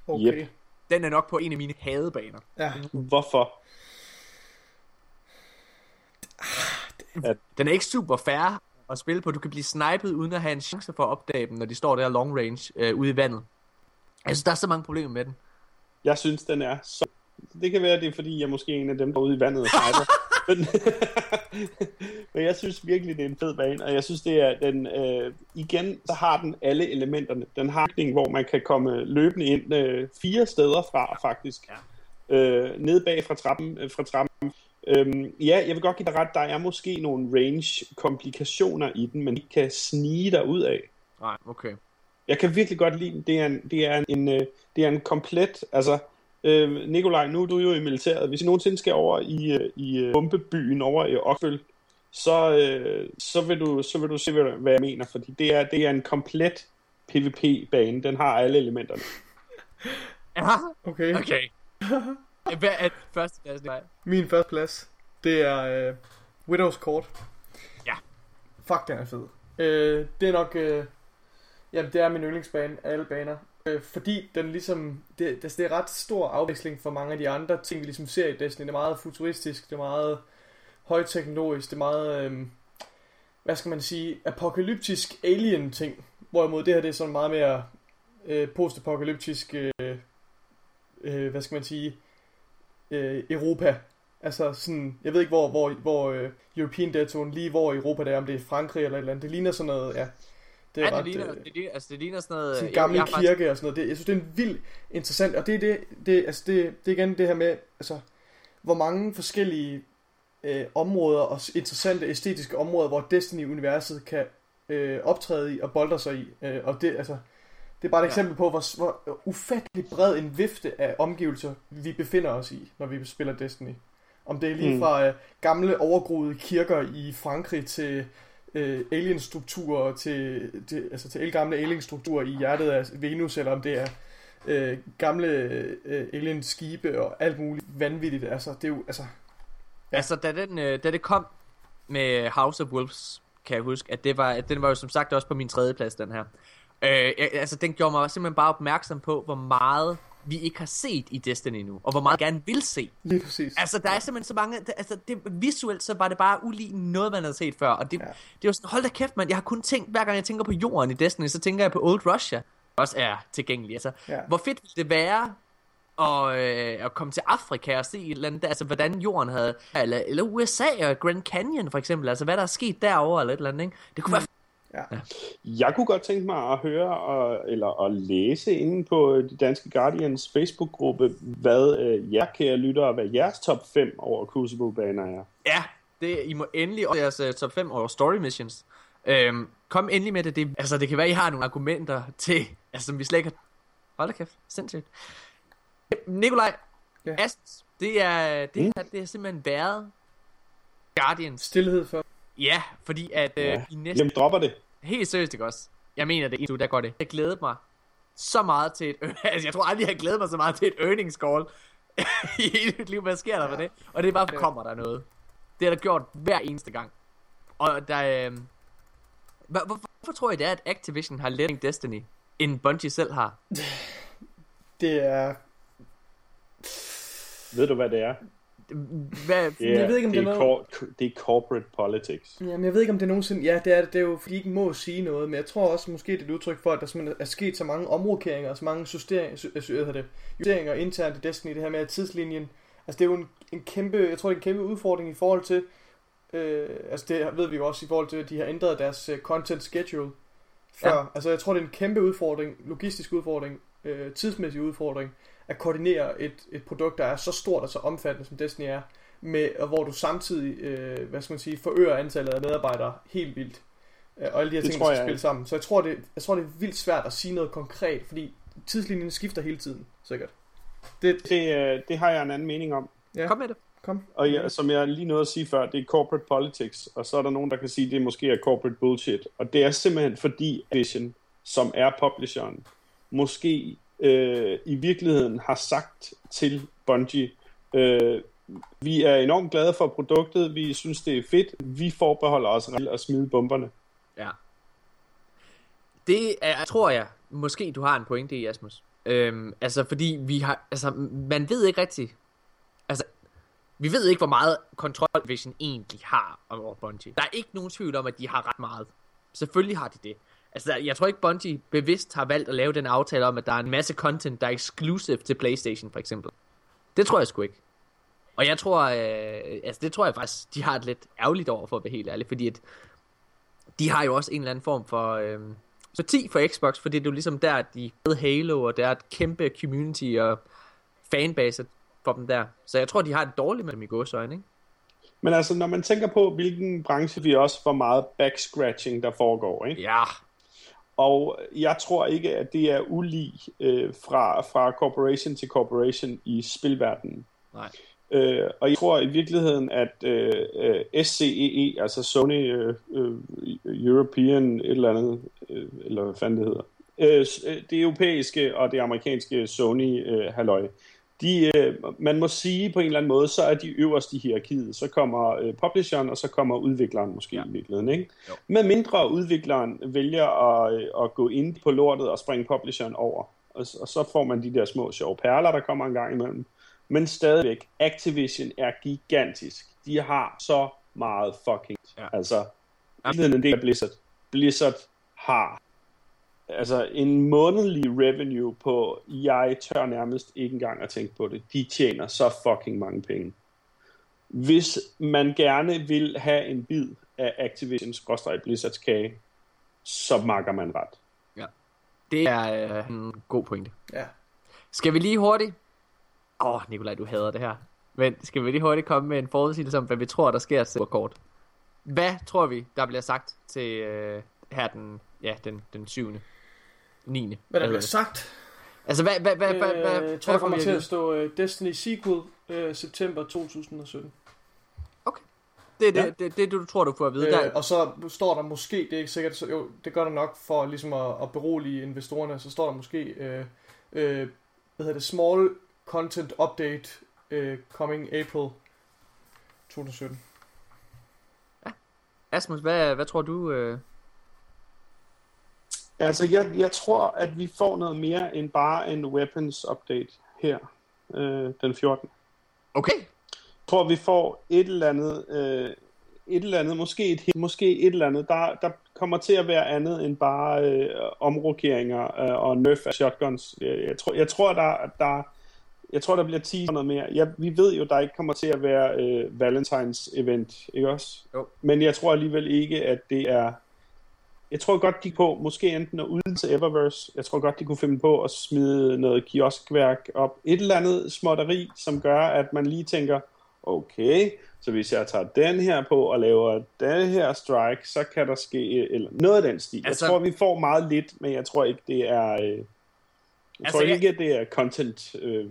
Okay. Yep. Den er nok på en af mine hadebaner. Ja. Hvorfor? Den er ikke super fair at spille på. Du kan blive snipet uden at have en chance for at opdage dem, når de står der long range øh, ude i vandet. Altså, der er så mange problemer med den. Jeg synes, den er så... Det kan være, det er fordi, jeg måske er en af dem, der er ude i vandet og sniper. *laughs* men, *laughs* men jeg synes virkelig, det er en fed bane, og jeg synes, det er den... Øh, igen, så har den alle elementerne. Den har en hvor man kan komme løbende ind øh, fire steder fra, faktisk. Ja. Øh, ned bag fra trappen. Øh, fra trappen. Øhm, ja, jeg vil godt give dig ret, der er måske nogle range-komplikationer i den, men de kan snige dig ud af. Nej, okay. Jeg kan virkelig godt lide den. Det er en, det er en, en, øh, det er en komplet... Altså, øh, Nikolaj, nu er du jo i militæret. Hvis I nogensinde skal over i, øh, i øh, bombebyen over i Oksbøl, så, øh, så, vil du, så vil du se, hvad, hvad jeg mener. Fordi det er, det er en komplet PvP-bane. Den har alle elementerne. *laughs* Ja, Okay. okay. *laughs* Hvad er første plads, Nikolaj? Min første plads, det er øh, Widows Court. Ja. Fuck, den er fed. Øh, det er nok... Øh, jamen, det er min yndlingsbane af alle baner. Øh, fordi den ligesom... Det, det, det er ret stor afveksling for mange af de andre ting, vi ligesom ser i Destiny. Det er meget futuristisk, det er meget højteknologisk, det er meget... Øh, hvad skal man sige? Apokalyptisk alien ting. Hvorimod det her, det er sådan meget mere øh, postapokalyptisk... Øh, øh, hvad skal man sige? Øh, Europa. Altså sådan, jeg ved ikke hvor, hvor, hvor øh, European Dead lige hvor i Europa det er, om det er Frankrig eller et eller andet. Det ligner sådan noget, ja. Det er ja, ret, det, ligner, øh, det, ligner, altså, det ligner sådan noget... sådan en jeg- gammel jeg har kirke faktisk- og sådan noget. Det, jeg synes, det er en vild interessant, og det er det, det, altså det, det er igen det her med, altså, hvor mange forskellige øh, områder og interessante æstetiske områder, hvor Destiny-universet kan øh, optræde i og bolde sig i. Øh, og det, altså, det er bare et Ja. eksempel på, hvor, hvor ufattelig bred en vifte af omgivelser, vi befinder os i, når vi spiller Destiny. Om det er lige Mm. fra øh, gamle overgroede kirker i Frankrig til øh, alien-strukturer, til, til, altså til elgamle alien-strukturer i hjertet af Venus, eller om det er øh, gamle øh, alien-skibe og alt muligt vanvittigt. Altså, det er jo, altså, Altså, da, den, øh, da det kom med House of Wolves, kan jeg huske, at det var, at den var jo som sagt også på min tredje plads, den her. Øh, jeg- altså, den gjorde mig simpelthen bare opmærksom på, hvor meget vi ikke har set i Destiny nu, og hvor meget gerne vil se. lige præcis. Altså, der er simpelthen så mange... Altså, det, visuelt så var det bare ulig noget, man havde set før. Og det, ja. det var sådan, hold da kæft, mand. Jeg har kun tænkt, hver gang jeg tænker på jorden i Destiny, så tænker jeg på Old Russia. Også er tilgængelig. Altså, Ja. hvor fedt ville det være at, øh, at komme til Afrika og se et eller andet, altså hvordan jorden havde, eller, eller USA og Grand Canyon for eksempel, altså hvad der er sket derovre eller et eller andet, ikke? Det kunne være Ja. Jeg kunne godt tænke mig at høre og, eller at læse inde på de danske Guardians Facebook-gruppe, hvad øh, jer kære lyttere, hvad jeres top 5 over Crucible-baner er. Ja, det, I må endelig også jeres uh, top 5 over story missions. Øhm, kom endelig med det. det. Altså, det kan være, I har nogle argumenter til, altså, som vi slet ikke har... Hold da kæft, sindssygt. Nikolaj, Ja. Ast, det er, det, her, det er simpelthen været Guardians. Stilhed for. Ja, fordi at øh, Ja. i næste... Jamen, dropper det. Helt seriøst, ikke også? Jeg mener det, du, der går det. Jeg glæder mig så meget til et... *laughs* altså, jeg tror aldrig, jeg har glædet mig så meget til et earnings call *laughs* i hele mit liv. Hvad sker der for det? Og det er bare, kommer der noget. Det har der gjort hver eneste gang. Og der... Øh... Hvor, hvorfor, hvorfor tror I det er, at Activision har letting Destiny, end Bungie selv har? Det er... Ved du, hvad det er? Hvad, er, Jeg ved ikke, om det, det er er noget- cor- det er corporate politics. Jamen, jeg ved ikke, om det nogensinde... Ja, det er det. Det er jo, fordi de ikke må sige noget. Men jeg tror også, måske det er et udtryk for, at der simpelthen er sket så mange omrokeringer og så mange justeringer, øh, hvad hedder det, justeringer internt i Destiny. Det her med at tidslinjen... Altså, det er jo en, en kæmpe... Jeg tror, det er en kæmpe udfordring i forhold til... Øh, altså, det ved vi jo også i forhold til, at de har ændret deres øh, content schedule før. Ja. Ja. Altså, jeg tror, det er en kæmpe udfordring, logistisk udfordring, øh, tidsmæssig udfordring, at koordinere et, et produkt, der er så stort og så omfattende, som Destiny er, med, og hvor du samtidig, øh, hvad skal man sige, forøger antallet af medarbejdere helt vildt. Øh, og alle de her Det ting, der skal spille sammen. Så jeg tror, det, jeg tror, det er vildt svært at sige noget konkret, fordi tidslinjen skifter hele tiden, sikkert. Det, Det, øh, det har jeg en anden mening om. ja, Kom med det. kom. Og ja, som jeg lige nåede at sige før, det er corporate politics, og så er der nogen, der kan sige, at det måske er corporate bullshit. Og det er simpelthen fordi Vision, som er publisheren, måske øh, i virkeligheden har sagt til Bungie, øh, vi er enormt glade for produktet, vi synes det er fedt, vi forbeholder os ret til at smide bomberne. Ja. Det er, tror jeg, måske du har en pointe i, Asmus. Øhm, altså, fordi vi har, altså, man ved ikke rigtigt, altså, vi ved ikke, hvor meget kontrol Vision egentlig har over Bungie. Der er ikke nogen tvivl om, at de har ret meget. Selvfølgelig har de det. Altså, jeg tror ikke, Bungie bevidst har valgt at lave den aftale om, at der er en masse content, der er exclusive til PlayStation, for eksempel. Det tror jeg sgu ikke. Og jeg tror, øh, altså det tror jeg faktisk, de har et lidt ærgerligt over, for at være helt ærlig, fordi at de har jo også en eller anden form for øh, sympati for Xbox, fordi det er jo ligesom der, at de med Halo, og der er et kæmpe community og fanbase for dem der. Så jeg tror, de har det dårligt med dem i gåsøjne, ikke? Men altså, når man tænker på, hvilken branche vi også får meget backscratching, der foregår, ikke? Ja. Og jeg tror ikke, at det er ulig øh, fra, fra corporation til corporation i spilverdenen. Nej. Øh, og jeg tror i virkeligheden, at øh, øh, SCEE, altså Sony øh, øh, European et eller andet, øh, eller hvad fanden det hedder, øh, øh, det europæiske og det amerikanske Sony øh, halløj, de, øh, man må sige på en eller anden måde, så er de øverst i hierarkiet. Så kommer øh, publisheren, og så kommer udvikleren måske ja. i virkeligheden. Ikke? Med mindre udvikleren vælger at, øh, at gå ind på lortet og springe publisheren over. Og, og så får man de der små sjove perler, der kommer en gang imellem. Men stadigvæk, Activision er gigantisk. De har så meget fucking... Ja. Altså, en del af Blizzard. Blizzard har altså en månedlig revenue på, jeg tør nærmest ikke engang at tænke på det. De tjener så fucking mange penge. Hvis man gerne vil have en bid af Activisions Blizzards kage, så makker man ret. Ja. Det er øh, en god pointe. Ja. Skal vi lige hurtigt... Åh, oh, Nikolaj, du hader det her. Men skal vi lige hurtigt komme med en forudsigelse om, hvad vi tror, der sker til kort? Hvad tror vi, der bliver sagt til øh, her den, ja, den, den 7. 9. Hvad der bliver sagt? Altså, hvad, hvad, hvad, hvad, hvad, øh, tror, der kommer til at stå uh, Destiny Sequel uh, september 2017. Det er det, ja. det, det, det, du tror, du får at vide. Øh, der. og så står der måske, det er ikke sikkert, så, jo, det gør der nok for ligesom at, at berolige investorerne, så står der måske, øh, øh, hvad hedder det, Small Content Update øh, coming April 2017. Ja. Asmus, hvad, hvad tror du? Øh... Altså, jeg, jeg tror, at vi får noget mere end bare en weapons update her øh, den 14. Okay. Jeg tror, vi får et eller andet, øh, et eller andet, måske et, måske et eller andet, der, der kommer til at være andet end bare øh, omrokeringer øh, og nerf af shotguns. Jeg, jeg tror, jeg tror der, der, jeg tror, der bliver 10 noget mere. Jeg, vi ved jo, der ikke kommer til at være øh, Valentines event, ikke også? Jo. Men jeg tror alligevel ikke, at det er jeg tror godt, de på måske enten at uden til Eververse, jeg tror godt, de kunne finde på at smide noget kioskværk op. Et eller andet småtteri, som gør, at man lige tænker, okay, så hvis jeg tager den her på og laver den her strike, så kan der ske eller noget af den stil. Altså, jeg tror, vi får meget lidt, men jeg tror ikke, det er... Øh, jeg altså, tror ikke, jeg... det er content, øh,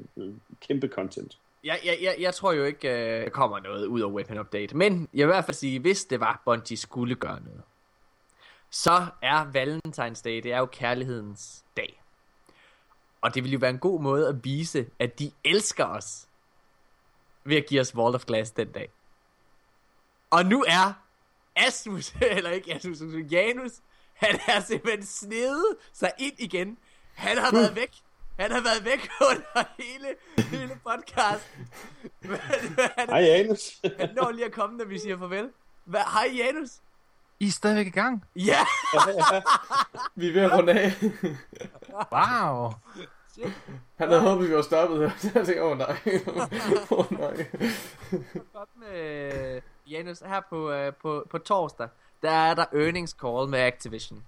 kæmpe content. Jeg, jeg, jeg, jeg tror jo ikke, øh, der kommer noget ud af Weapon Update. Men jeg vil i hvert fald sige, hvis det var, Bungie skulle gøre noget, så er Valentine's Day, det er jo kærlighedens dag. Og det vil jo være en god måde at vise, at de elsker os, ved at give os Vault of Glass den dag. Og nu er Asmus, *laughs* eller ikke Asmus, Janus, han er simpelthen snede sig ind igen. Han har været væk. Han har været væk *laughs* under hele, hele podcasten. *laughs* Hej Janus. han når lige at komme, når vi siger farvel. Hej Janus. I er stadigvæk i gang? Ja! *laughs* vi er ved at runde af. wow! Han havde håbet, vi var stoppet her. *laughs* Så jeg tænkte, åh oh, nej. *laughs* Åh oh, nej. Godt med Janus. Her på, uh, på, på torsdag, der er der earnings call med Activision.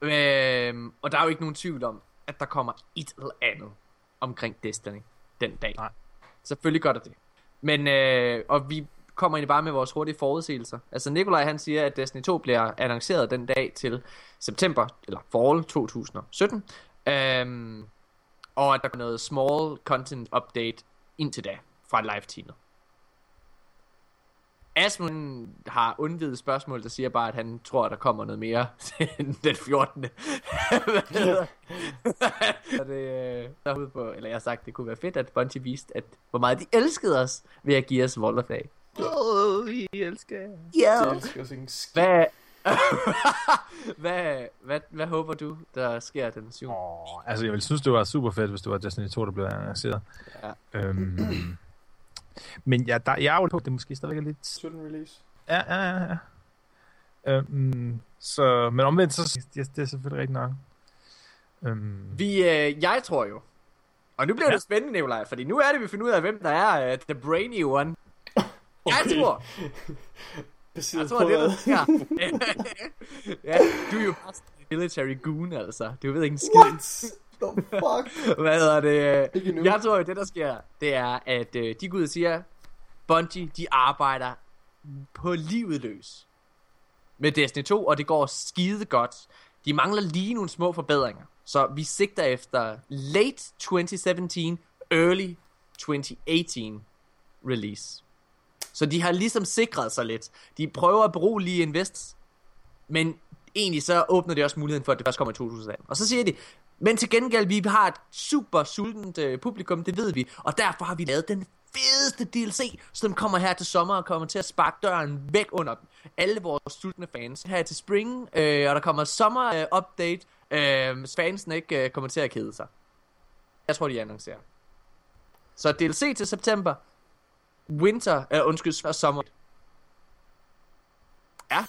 Øhm, og der er jo ikke nogen tvivl om, at der kommer et eller andet omkring Destiny den dag. Nej. Selvfølgelig gør der det. Men, øh, og vi kommer egentlig bare med vores hurtige forudsigelser. Altså Nikolaj han siger, at Destiny 2 bliver annonceret den dag til september, eller fall 2017. Øhm, og at der kommer noget small content update indtil da fra live-teamet. Asmund har undvidet spørgsmål, der siger bare, at han tror, at der kommer noget mere *laughs* den 14. og *laughs* det, øh, derude på, eller jeg har sagt, det kunne være fedt, at Bungie viste, at, hvor meget de elskede os ved at give os of Dag. Åh, oh, I elsker jer. Ja. Jeg elsker os ikke Hvad, *laughs* hvad, hvad, hvad håber du, der sker den 7. Oh, altså, jeg vil synes, det var super fedt, hvis det var Destiny 2, der blev annonceret. Ja. Øhm, men ja, der, jeg er jo på, at det måske stadigvæk er lidt... 17 release. Ja, ja, ja. ja. Øhm, så, men omvendt, så det, det er selvfølgelig rigtigt nok. Øhm, Vi, øh, jeg tror jo, og nu bliver ja. det spændende, Nikolaj, fordi nu er det, vi finder ud af, hvem der er uh, the brainy one. Jeg tror, jeg tror, det er det, der *laughs* ja, du er jo bare military goon, altså. Du ved ikke en skid. What? The fuck? *laughs* Hvad hedder det? Jeg tror jo, det der sker, det er, at øh, de går ud og siger, Bungie, de arbejder på livet løs med Destiny 2, og det går skide godt. De mangler lige nogle små forbedringer. Så vi sigter efter late 2017, early 2018 release. Så de har ligesom sikret sig lidt. De prøver at berolige invest, men egentlig så åbner det også muligheden for, at det først kommer i 2018. Og så siger de, Men til gengæld, vi har et super sultent øh, publikum, det ved vi, og derfor har vi lavet den fedeste DLC, som kommer her til sommer og kommer til at sparke døren væk under alle vores sultne fans. Her til spring, øh, og der kommer sommer øh, update, øh, så fansen ikke øh, kommer til at kede sig. Jeg tror, de annoncerer. Så DLC til september, winter, øh, undskyld, sommer. Ja.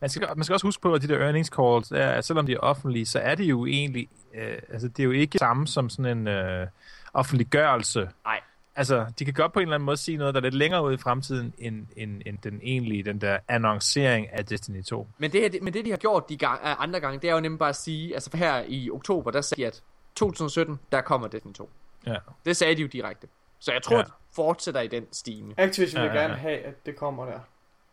Man skal, man skal også huske på, at de der earnings calls, er, at selvom de er offentlige, så er det jo egentlig, øh, altså det er jo ikke samme som sådan en øh, offentliggørelse. Nej. Altså, de kan godt på en eller anden måde sige noget, der er lidt længere ud i fremtiden, end, end, end den egentlige, den der annoncering af Destiny 2. Men det, her, det- men det de har gjort de gang, øh, andre gange, det er jo nemlig bare at sige, altså her i oktober, der sagde de, at 2017, der kommer Destiny 2. Ja. Det sagde de jo direkte. Så jeg tror, Ja. de fortsætter i den stime. Activision vil Ja, ja, gerne ja. have, at det kommer der.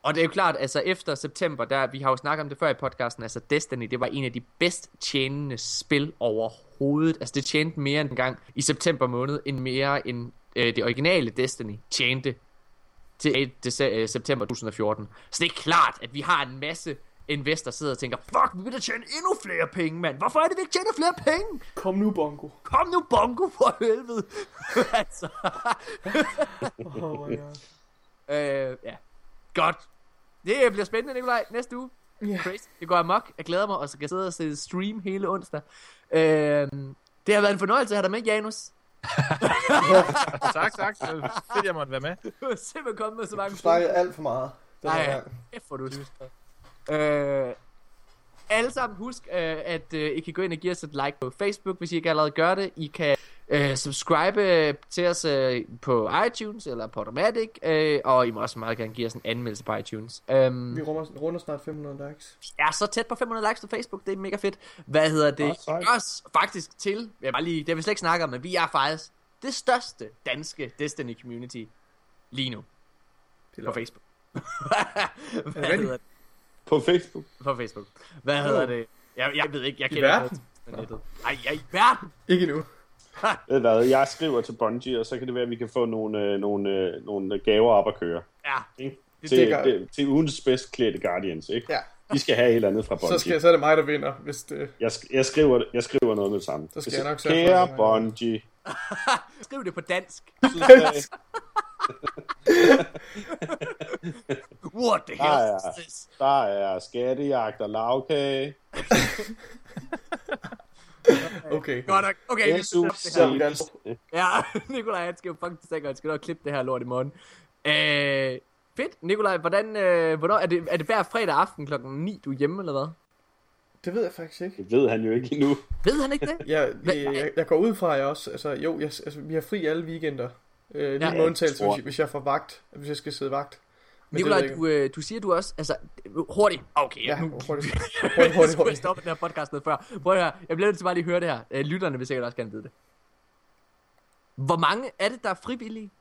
Og det er jo klart, altså efter september, der, vi har jo snakket om det før i podcasten, altså Destiny, det var en af de bedst tjenende spil overhovedet. Altså det tjente mere end en gang i september måned, end mere end øh, det originale Destiny tjente til dece- øh, september 2014. Så det er klart, at vi har en masse investor, der sidder og tænker, fuck, vi vil da tjene endnu flere penge, mand. Hvorfor er det, vi ikke tjener flere penge? Kom nu, Bongo. Kom nu, bongo, for helvede. *laughs* altså. *laughs* Oh my god. Øh, ja. Godt. Det bliver spændende, Nikolaj, næste uge. Ja. Crazy. Det går amok. Jeg glæder mig, og så kan jeg sidde og se stream hele onsdag. Øh, det har været en fornøjelse at have dig med, Janus. *laughs* tak, tak. Fedt, jeg måtte være med. Du er simpelthen kommet med så mange Du snakkede alt for meget. Nej, kæft hvor du øh, alle sammen husk, øh, at øh, I kan gå ind og give os et like på Facebook, hvis I ikke allerede gør det. I kan øh, subscribe øh, til os øh, på iTunes eller på Automatic, øh, og I må også meget gerne give os en anmeldelse på iTunes. Um, Vi runder, runder snart 500 likes. er så tæt på 500 likes på Facebook, det er mega fedt. Hvad hedder det? Sejt. Også faktisk til, jeg bare lige, det har vi slet ikke snakket om, men vi er faktisk det største danske Destiny community lige nu Det på Facebook. *laughs* Hvad hedder det? På Facebook. På Facebook. Hvad hedder det? Jeg, jeg ved ikke, jeg I kender ikke verden? nettet. Ej, ja, i verden! Ikke du hvad, jeg skriver til Bungie, og så kan det være, at vi kan få nogle, øh, nogle, øh, nogle gaver op at køre. Ja, Ikke? Det- til, det det, til ugens bedst klædte Guardians, ikke? Ja. De skal have et eller andet fra Bungie. Så, skal, så er det mig, der vinder, hvis det... jeg, jeg, skriver, jeg skriver noget med det samme. Så skal Jeg jeg nok Kære jeg- Bungie. *laughs* skriv det på dansk. What the hell ja. is this? Der er skattejagt og lavkage. Okay. Godt nok. Okay, vi bestemmer det her. Ja, *laughs* Nikolaj, han skal jo fucking tænke, han skal nok klippe det her lort i morgen. Øh, fedt. Nikolaj, hvordan, øh, hvornår, er det, er det hver fredag aften klokken 9, du er hjemme, eller hvad? Det ved jeg faktisk ikke. Det ved han jo ikke endnu. Ved han ikke det? Jeg, Hvad- jeg, jeg, jeg går ud fra, at jeg også... Altså, jo, jeg, altså, vi har fri alle weekender. Øh, lige Ja. med undtagelse, hvis, hvis jeg får vagt. Hvis jeg skal sidde vagt. Men Nikolaj, jeg du, øh, du siger du også, altså, hurtigt. Okay, Ja, nu, hurtigt. Hurtigt, hurtigt, hurtigt, hurtigt. hurtigt. stoppe den her podcast noget før. Prøv at høre, jeg bliver nødt til bare lige at høre det her. Øh, lytterne vil sikkert også gerne vide det. Hvor mange er det, der er frivillige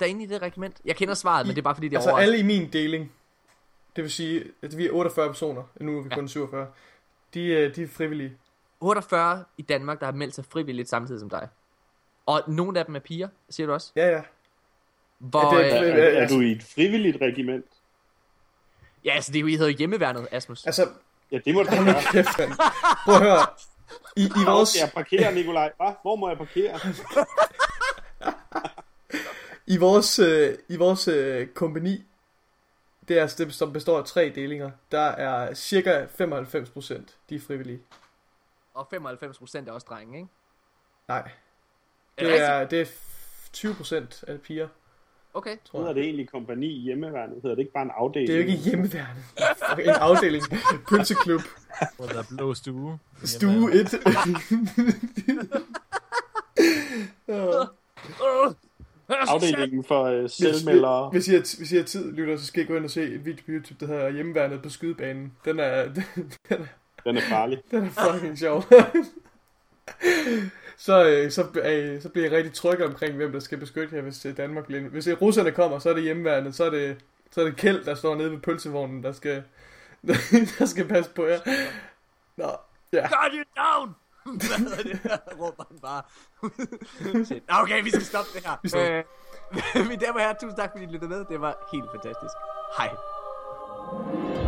derinde i det regiment? Jeg kender svaret, men det er bare fordi, det er Altså overraskende. alle i min deling. Det vil sige, at vi er 48 personer. Nu er vi Ja. kun 47. De, øh, de er frivillige. 48 i Danmark, der har meldt sig frivilligt samtidig som dig. Og nogle af dem er piger, siger du også? Ja, ja. Hvor, Ja, det er- øh, Er, er, er du i et frivilligt regiment? ja, altså det er jo, I hedder jo hjemmeværnet, Asmus. Altså, Ja, det må du *laughs* nu kæft, mand. Prøv at høre. I, i Hvor vores, skal jeg parkere, Nikolaj? Hva? Hvor må jeg parkere? *laughs* i vores, øh, i vores øh, kompani, det er altså det, som består af tre delinger, der er cirka 95% de er frivillige. Og 95% er også drenge, ikke? Nej, det det er, det er 20% af piger, Okay. tror Hedder jeg. det egentlig kompani i hjemmeværnet? Hedder det ikke bare en afdeling? Det er jo ikke hjemmeværende. Fuck, En afdeling. Pølseklub. Hvor der er blå stue. Stue 1. *laughs* Afdelingen for Hvis, selvmeldere. hvis, I har, hvis I har tid, lytter, så skal I gå ind og se et video på YouTube, der hedder Hjemmeværnet på skydebanen. Den er, *laughs* den, er, Den er farlig. den er fucking sjov. Så, øh, så, øh, så bliver jeg rigtig tryg omkring, hvem der skal beskytte jer, hvis øh, Danmark bliver... Hvis russerne kommer, så er det Hjemmeværnet, så er det, så er det Kjeld, der står nede ved pølsevognen, der skal, *laughs* der skal passe på jer. Nå, ja. Got you down! *laughs* Hvad hedder det? Råber han bare. *laughs* Okay, vi skal stoppe det her. Vi stopper. Øh, mine damer og herrer, tusind tak fordi I lyttede med. Det var helt fantastisk. Hej.